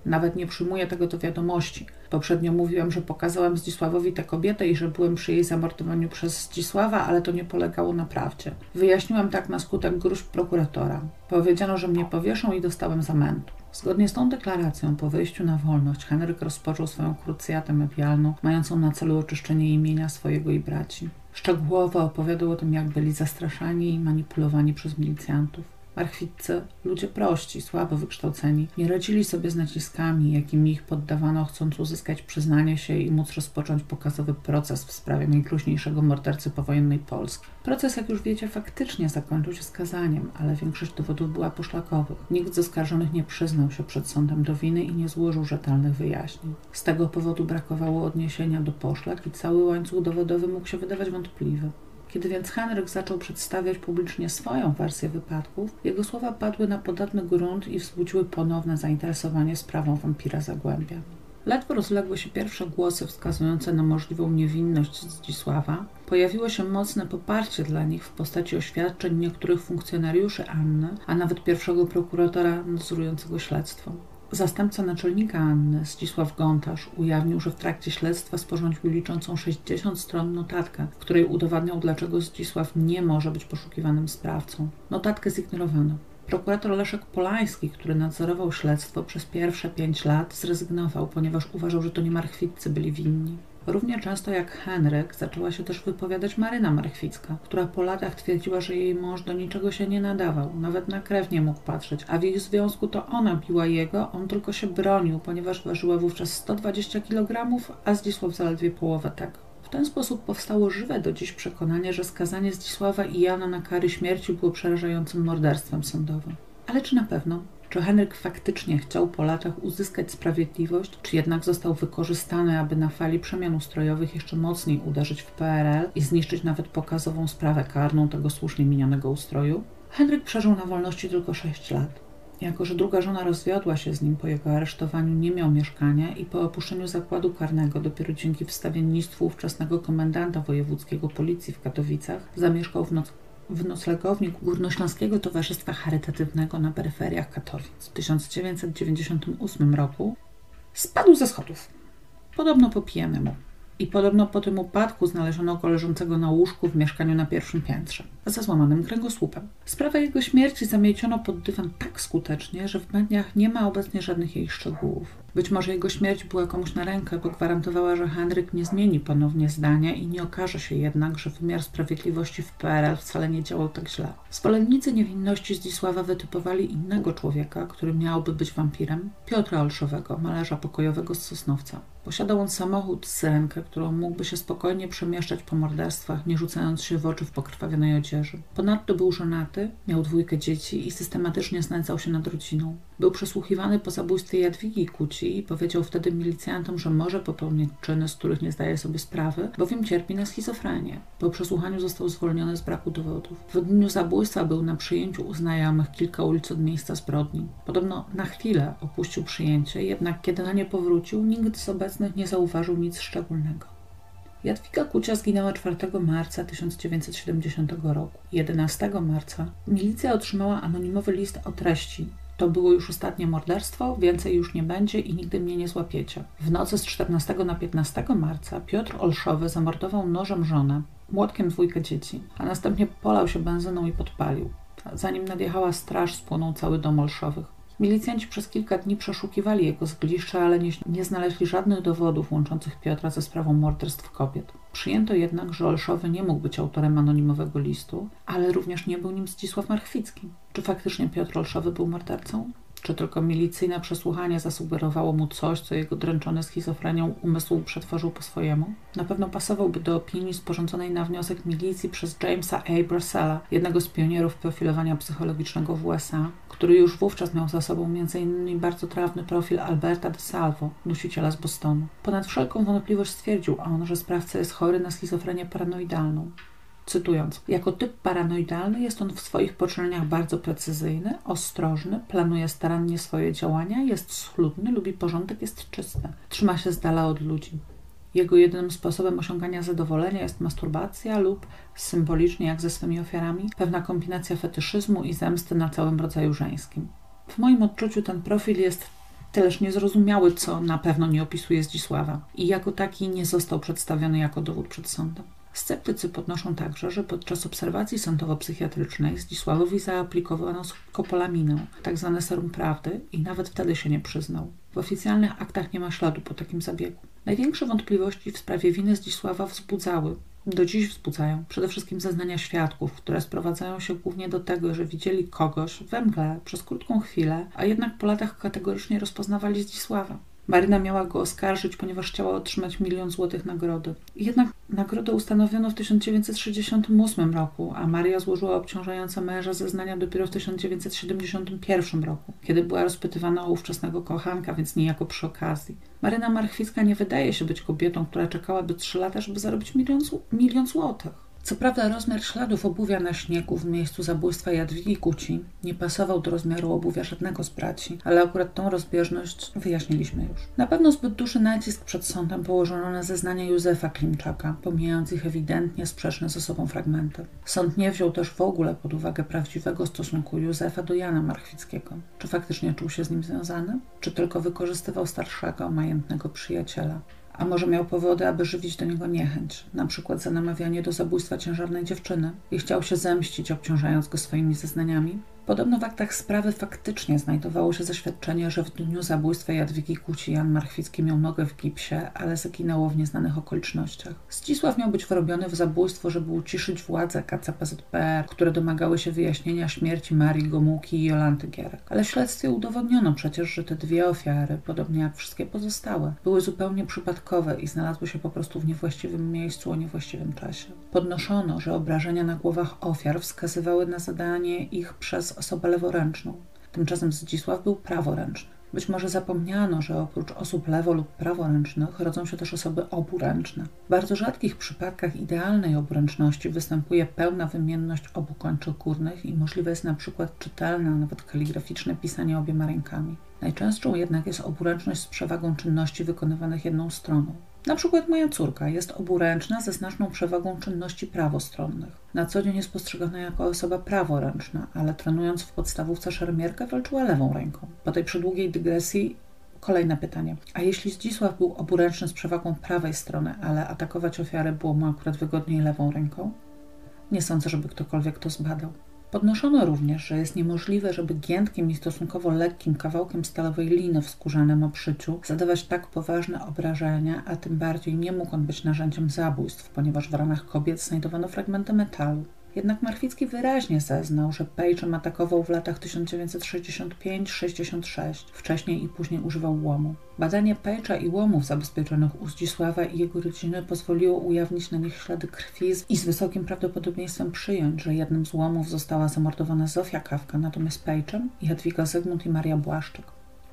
nawet nie przyjmuję tego do wiadomości. Poprzednio mówiłem, że pokazałem Zdzisławowi tę kobietę i że byłem przy jej zamordowaniu przez Zdzisława, ale to nie polegało na prawdzie. Wyjaśniłem tak na skutek gruźb prokuratora. Powiedziano, że mnie powieszą i dostałem zamętu. Zgodnie z tą deklaracją, po wyjściu na wolność, Henryk rozpoczął swoją krucjatę medialną, mającą na celu oczyszczenie imienia swojego i braci. Szczegółowo opowiadał o tym, jak byli zastraszani i manipulowani przez milicjantów. Marchwitcy, ludzie prości, słabo wykształceni, nie radzili sobie z naciskami, jakimi ich poddawano, chcąc uzyskać przyznanie się i móc rozpocząć pokazowy proces w sprawie najgruźniejszego mordercy powojennej Polski. Proces, jak już wiecie, faktycznie zakończył się skazaniem, ale większość dowodów była poszlakowych. Nikt z oskarżonych nie przyznał się przed sądem do winy i nie złożył rzetelnych wyjaśnień. Z tego powodu brakowało odniesienia do poszlak i cały łańcuch dowodowy mógł się wydawać wątpliwy. Kiedy więc Henryk zaczął przedstawiać publicznie swoją wersję wypadków, jego słowa padły na podatny grunt i wzbudziły ponowne zainteresowanie sprawą wampira Zagłębia. Ledwo rozległy się pierwsze głosy wskazujące na możliwą niewinność Zdzisława, pojawiło się mocne poparcie dla nich w postaci oświadczeń niektórych funkcjonariuszy Anny, a nawet pierwszego prokuratora nadzorującego śledztwo. Zastępca naczelnika Anny, Zdzisław Gontarz, ujawnił, że w trakcie śledztwa sporządził liczącą 60 stron notatkę, w której udowadniał, dlaczego Zdzisław nie może być poszukiwanym sprawcą. Notatkę zignorowano. Prokurator Leszek Polański, który nadzorował śledztwo przez pierwsze pięć lat, zrezygnował, ponieważ uważał, że to nie marchwitcy byli winni. Równie często jak Henryk zaczęła się też wypowiadać Maryna Marchwicka, która po latach twierdziła, że jej mąż do niczego się nie nadawał, nawet na krew nie mógł patrzeć, a w ich związku to ona biła jego, on tylko się bronił, ponieważ ważyła wówczas 120 kg, a Zdzisław zaledwie połowę tego. W ten sposób powstało żywe do dziś przekonanie, że skazanie Zdzisława i Jana na kary śmierci było przerażającym morderstwem sądowym. Ale czy na pewno? Czy Henryk faktycznie chciał po latach uzyskać sprawiedliwość, czy jednak został wykorzystany, aby na fali przemian ustrojowych jeszcze mocniej uderzyć w PRL i zniszczyć nawet pokazową sprawę karną tego słusznie minionego ustroju? Henryk przeżył na wolności tylko 6 lat. Jako, że druga żona rozwiodła się z nim po jego aresztowaniu, nie miał mieszkania i po opuszczeniu zakładu karnego dopiero dzięki wstawiennictwu ówczesnego komendanta wojewódzkiego policji w Katowicach zamieszkał w noc w noclegowni Górnośląskiego Towarzystwa Charytatywnego na peryferiach Katowic w 1998 roku spadł ze schodów. Podobno po pijanemu i podobno po tym upadku znaleziono go leżącego na łóżku w mieszkaniu na pierwszym piętrze, ze złamanym kręgosłupem. Sprawę jego śmierci zamieciono pod dywan tak skutecznie, że w mediach nie ma obecnie żadnych jej szczegółów. Być może jego śmierć była komuś na rękę, bo gwarantowała, że Henryk nie zmieni ponownie zdania i nie okaże się jednak, że wymiar sprawiedliwości w PRL wcale nie działał tak źle. Zwolennicy niewinności Zdzisława wytypowali innego człowieka, który miałby być wampirem, Piotra Olszowego, malarza pokojowego z Sosnowca. Posiadał on samochód syrenkę, którą mógłby się spokojnie przemieszczać po morderstwach, nie rzucając się w oczy w pokrwawionej odzieży. Ponadto był żonaty, miał dwójkę dzieci i systematycznie znęcał się nad rodziną. Był przesłuchiwany po zabójstwie Jadwigi Kuci i powiedział wtedy milicjantom, że może popełnić czyny, z których nie zdaje sobie sprawy, bowiem cierpi na schizofrenię. Po przesłuchaniu został zwolniony z braku dowodów. W dniu zabójstwa był na przyjęciu u znajomych kilka ulic od miejsca zbrodni. Podobno na chwilę opuścił przyjęcie, jednak kiedy na nie powrócił, nikt z obecnych nie zauważył nic szczególnego. Jadwiga Kucia zginęła 4 marca 1970 roku. 11 marca milicja otrzymała anonimowy list o treści, to było już ostatnie morderstwo, więcej już nie będzie i nigdy mnie nie złapiecie. W nocy z 14 na 15 marca Piotr Olszowy zamordował nożem żonę, młotkiem dwójkę dzieci, a następnie polał się benzyną i podpalił. Zanim nadjechała straż, spłonął cały dom Olszowych. Milicjanci przez kilka dni przeszukiwali jego zgliszcze, ale nie, nie znaleźli żadnych dowodów łączących Piotra ze sprawą morderstw kobiet. Przyjęto jednak, że Olszowy nie mógł być autorem anonimowego listu, ale również nie był nim Zdzisław Marchwicki. Czy faktycznie Piotr Olszowy był mordercą? Czy tylko milicyjne przesłuchanie zasugerowało mu coś, co jego dręczony schizofrenią umysł przetworzył po swojemu? Na pewno pasowałby do opinii sporządzonej na wniosek milicji przez Jamesa A. Brasella, jednego z pionierów profilowania psychologicznego w USA, który już wówczas miał za sobą m.in. bardzo trawny profil Alberta de Salvo, nosiciela z Bostonu. Ponad wszelką wątpliwość stwierdził on, że sprawca jest chory na schizofrenię paranoidalną. Cytując, jako typ paranoidalny jest on w swoich poczynaniach bardzo precyzyjny, ostrożny, planuje starannie swoje działania, jest schludny, lubi porządek, jest czysty, trzyma się z dala od ludzi. Jego jedynym sposobem osiągania zadowolenia jest masturbacja lub, symbolicznie jak ze swymi ofiarami, pewna kombinacja fetyszyzmu i zemsty na całym rodzaju żeńskim. W moim odczuciu ten profil jest tyleż niezrozumiały, co na pewno nie opisuje Zdzisława i jako taki nie został przedstawiony jako dowód przed sądem. Sceptycy podnoszą także, że podczas obserwacji sądowo-psychiatrycznej Zdzisławowi zaaplikowano skopolaminę, tzw. Tak serum prawdy i nawet wtedy się nie przyznał. W oficjalnych aktach nie ma śladu po takim zabiegu. Największe wątpliwości w sprawie winy Zdzisława wzbudzały, do dziś wzbudzają przede wszystkim zeznania świadków, które sprowadzają się głównie do tego, że widzieli kogoś we mgle przez krótką chwilę, a jednak po latach kategorycznie rozpoznawali Zdzisława. Maryna miała go oskarżyć, ponieważ chciała otrzymać milion złotych nagrody. Jednak nagrodę ustanowiono w 1968 roku, a Maria złożyła obciążające męża zeznania dopiero w 1971 roku, kiedy była rozpytywana o ówczesnego kochanka, więc niejako przy okazji. Maryna Marchwicka nie wydaje się być kobietą, która czekałaby trzy lata, żeby zarobić milion, milion złotych. Co prawda rozmiar śladów obuwia na śniegu w miejscu zabójstwa Jadwigi Kuci nie pasował do rozmiaru obuwia żadnego z braci, ale akurat tą rozbieżność wyjaśniliśmy już. Na pewno zbyt duży nacisk przed sądem położono na zeznania Józefa Klimczaka, pomijając ich ewidentnie sprzeczne ze sobą fragmenty. Sąd nie wziął też w ogóle pod uwagę prawdziwego stosunku Józefa do Jana Marchwickiego. Czy faktycznie czuł się z nim związany? Czy tylko wykorzystywał starszego, majętnego przyjaciela? A może miał powody, aby żywić do niego niechęć, na przykład za namawianie do zabójstwa ciężarnej dziewczyny i chciał się zemścić, obciążając go swoimi zeznaniami? Podobno w aktach sprawy faktycznie znajdowało się zaświadczenie, że w dniu zabójstwa Jadwigi Kuci Jan Marchwicki miał nogę w gipsie, ale zaginęło w nieznanych okolicznościach. Zdzisław miał być wyrobiony w zabójstwo, żeby uciszyć władze KCPZPR, które domagały się wyjaśnienia śmierci Marii Gomułki i Jolanty Gierek. Ale w śledztwie udowodniono przecież, że te dwie ofiary, podobnie jak wszystkie pozostałe, były zupełnie przypadkowe i znalazły się po prostu w niewłaściwym miejscu o niewłaściwym czasie. Podnoszono, że obrażenia na głowach ofiar wskazywały na zadanie ich przez osobę leworęczną. Tymczasem Zdzisław był praworęczny. Być może zapomniano, że oprócz osób lewo- lub praworęcznych rodzą się też osoby oburęczne. W bardzo rzadkich przypadkach idealnej oburęczności występuje pełna wymienność obu kończyn górnych i możliwe jest na przykład czytelne, a nawet kaligraficzne pisanie obiema rękami. Najczęstszą jednak jest oburęczność z przewagą czynności wykonywanych jedną stroną. Na przykład moja córka jest oburęczna ze znaczną przewagą czynności prawostronnych. Na co dzień jest postrzegana jako osoba praworęczna, ale trenując w podstawówce szermierkę walczyła lewą ręką. Po tej przydługiej dygresji Kolejne pytanie. A jeśli Zdzisław był oburęczny z przewagą prawej strony, ale atakować ofiarę było mu akurat wygodniej lewą ręką? Nie sądzę, żeby ktokolwiek to zbadał. Podnoszono również, że jest niemożliwe, żeby giętkim i stosunkowo lekkim kawałkiem stalowej liny w skórzanym obszyciu zadawać tak poważne obrażenia, a tym bardziej nie mógł on być narzędziem zabójstw, ponieważ w ranach kobiet znajdowano fragmenty metalu. Jednak Marchwicki wyraźnie zeznał, że Page atakował w latach 1965-66, wcześniej i później używał łomu. Badanie Page'a i łomów zabezpieczonych u Zdzisława i jego rodziny pozwoliło ujawnić na nich ślady krwi i z wysokim prawdopodobieństwem przyjąć, że jednym z łomów została zamordowana Zofia Kawka, natomiast Page'em Jadwiga Zygmunt i Maria Błaszczyk.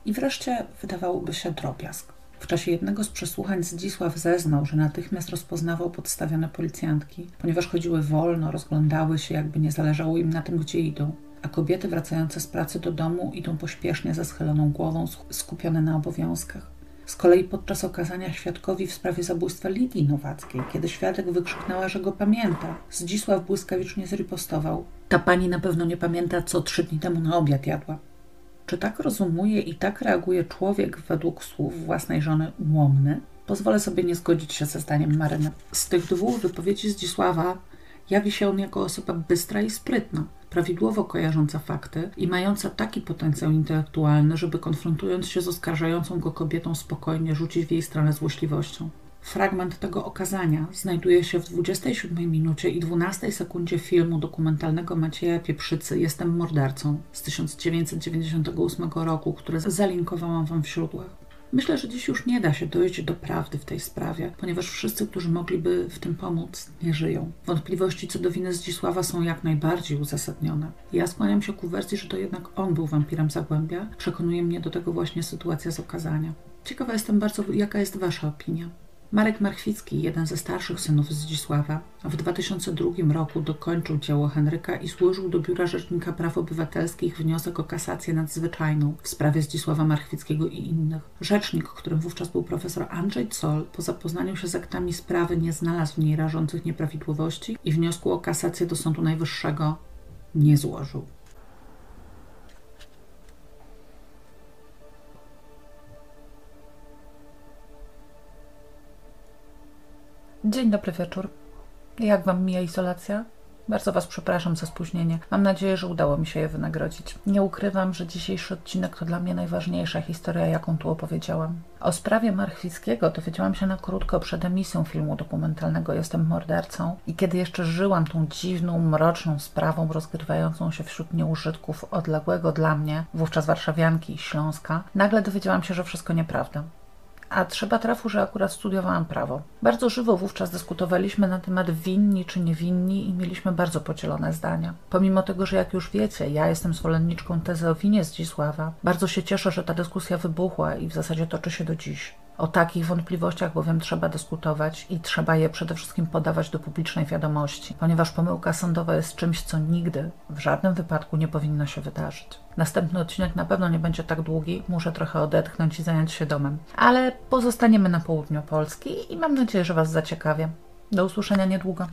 I wreszcie wydawałoby się drobiazg. W czasie jednego z przesłuchań Zdzisław zeznał, że natychmiast rozpoznawał podstawione policjantki, ponieważ chodziły wolno, rozglądały się, jakby nie zależało im na tym, gdzie idą. A kobiety wracające z pracy do domu idą pośpiesznie ze schyloną głową, skupione na obowiązkach. Z kolei podczas okazania świadkowi w sprawie zabójstwa Lidii Nowackiej, kiedy świadek wykrzyknęła, że go pamięta, Zdzisław błyskawicznie zripostował. Ta pani na pewno nie pamięta, co trzy dni temu na obiad jadła. Czy tak rozumuje i tak reaguje człowiek według słów własnej żony ułomny? Pozwolę sobie nie zgodzić się ze zdaniem Maryny. Z tych dwóch wypowiedzi Zdzisława jawi się on jako osoba bystra i sprytna, prawidłowo kojarząca fakty i mająca taki potencjał intelektualny, żeby konfrontując się z oskarżającą go kobietą spokojnie rzucić w jej stronę złośliwością. Fragment tego okazania znajduje się w 27 minucie i 12 sekundzie filmu dokumentalnego Macieja Pieprzycy Jestem mordercą z 1998 roku, który zalinkowałam Wam w źródłach. Myślę, że dziś już nie da się dojść do prawdy w tej sprawie, ponieważ wszyscy, którzy mogliby w tym pomóc, nie żyją. Wątpliwości co do winy Zdzisława są jak najbardziej uzasadnione. Ja skłaniam się ku wersji, że to jednak on był wampirem Zagłębia. Przekonuje mnie do tego właśnie sytuacja z okazania. Ciekawa jestem bardzo, jaka jest Wasza opinia. Marek Marchwicki, jeden ze starszych synów Zdzisława, w 2002 roku dokończył dzieło Henryka i złożył do Biura Rzecznika Praw Obywatelskich wniosek o kasację nadzwyczajną w sprawie Zdzisława Marchwickiego i innych. Rzecznik, którym wówczas był profesor Andrzej Zoll, po zapoznaniu się z aktami sprawy nie znalazł w niej rażących nieprawidłowości i wniosku o kasację do Sądu Najwyższego nie złożył. Dzień dobry wieczór. Jak Wam mija izolacja? Bardzo Was przepraszam za spóźnienie. Mam nadzieję, że udało mi się je wynagrodzić. Nie ukrywam, że dzisiejszy odcinek to dla mnie najważniejsza historia, jaką tu opowiedziałam. O sprawie Marchwickiego dowiedziałam się na krótko przed emisją filmu dokumentalnego Jestem mordercą i kiedy jeszcze żyłam tą dziwną, mroczną sprawą rozgrywającą się wśród nieużytków odległego dla mnie, wówczas warszawianki i Śląska, nagle dowiedziałam się, że wszystko nieprawda. A trzeba trafu, że akurat studiowałam prawo. Bardzo żywo wówczas dyskutowaliśmy na temat winni czy niewinni i mieliśmy bardzo podzielone zdania. Pomimo tego, że jak już wiecie, ja jestem zwolenniczką tezy o winie Zdzisława, bardzo się cieszę, że ta dyskusja wybuchła i w zasadzie toczy się do dziś. O takich wątpliwościach bowiem trzeba dyskutować i trzeba je przede wszystkim podawać do publicznej wiadomości, ponieważ pomyłka sądowa jest czymś, co nigdy, w żadnym wypadku nie powinno się wydarzyć. Następny odcinek na pewno nie będzie tak długi, muszę trochę odetchnąć i zająć się domem. Ale pozostaniemy na południu Polski i mam nadzieję, że Was zaciekawię. Do usłyszenia niedługo.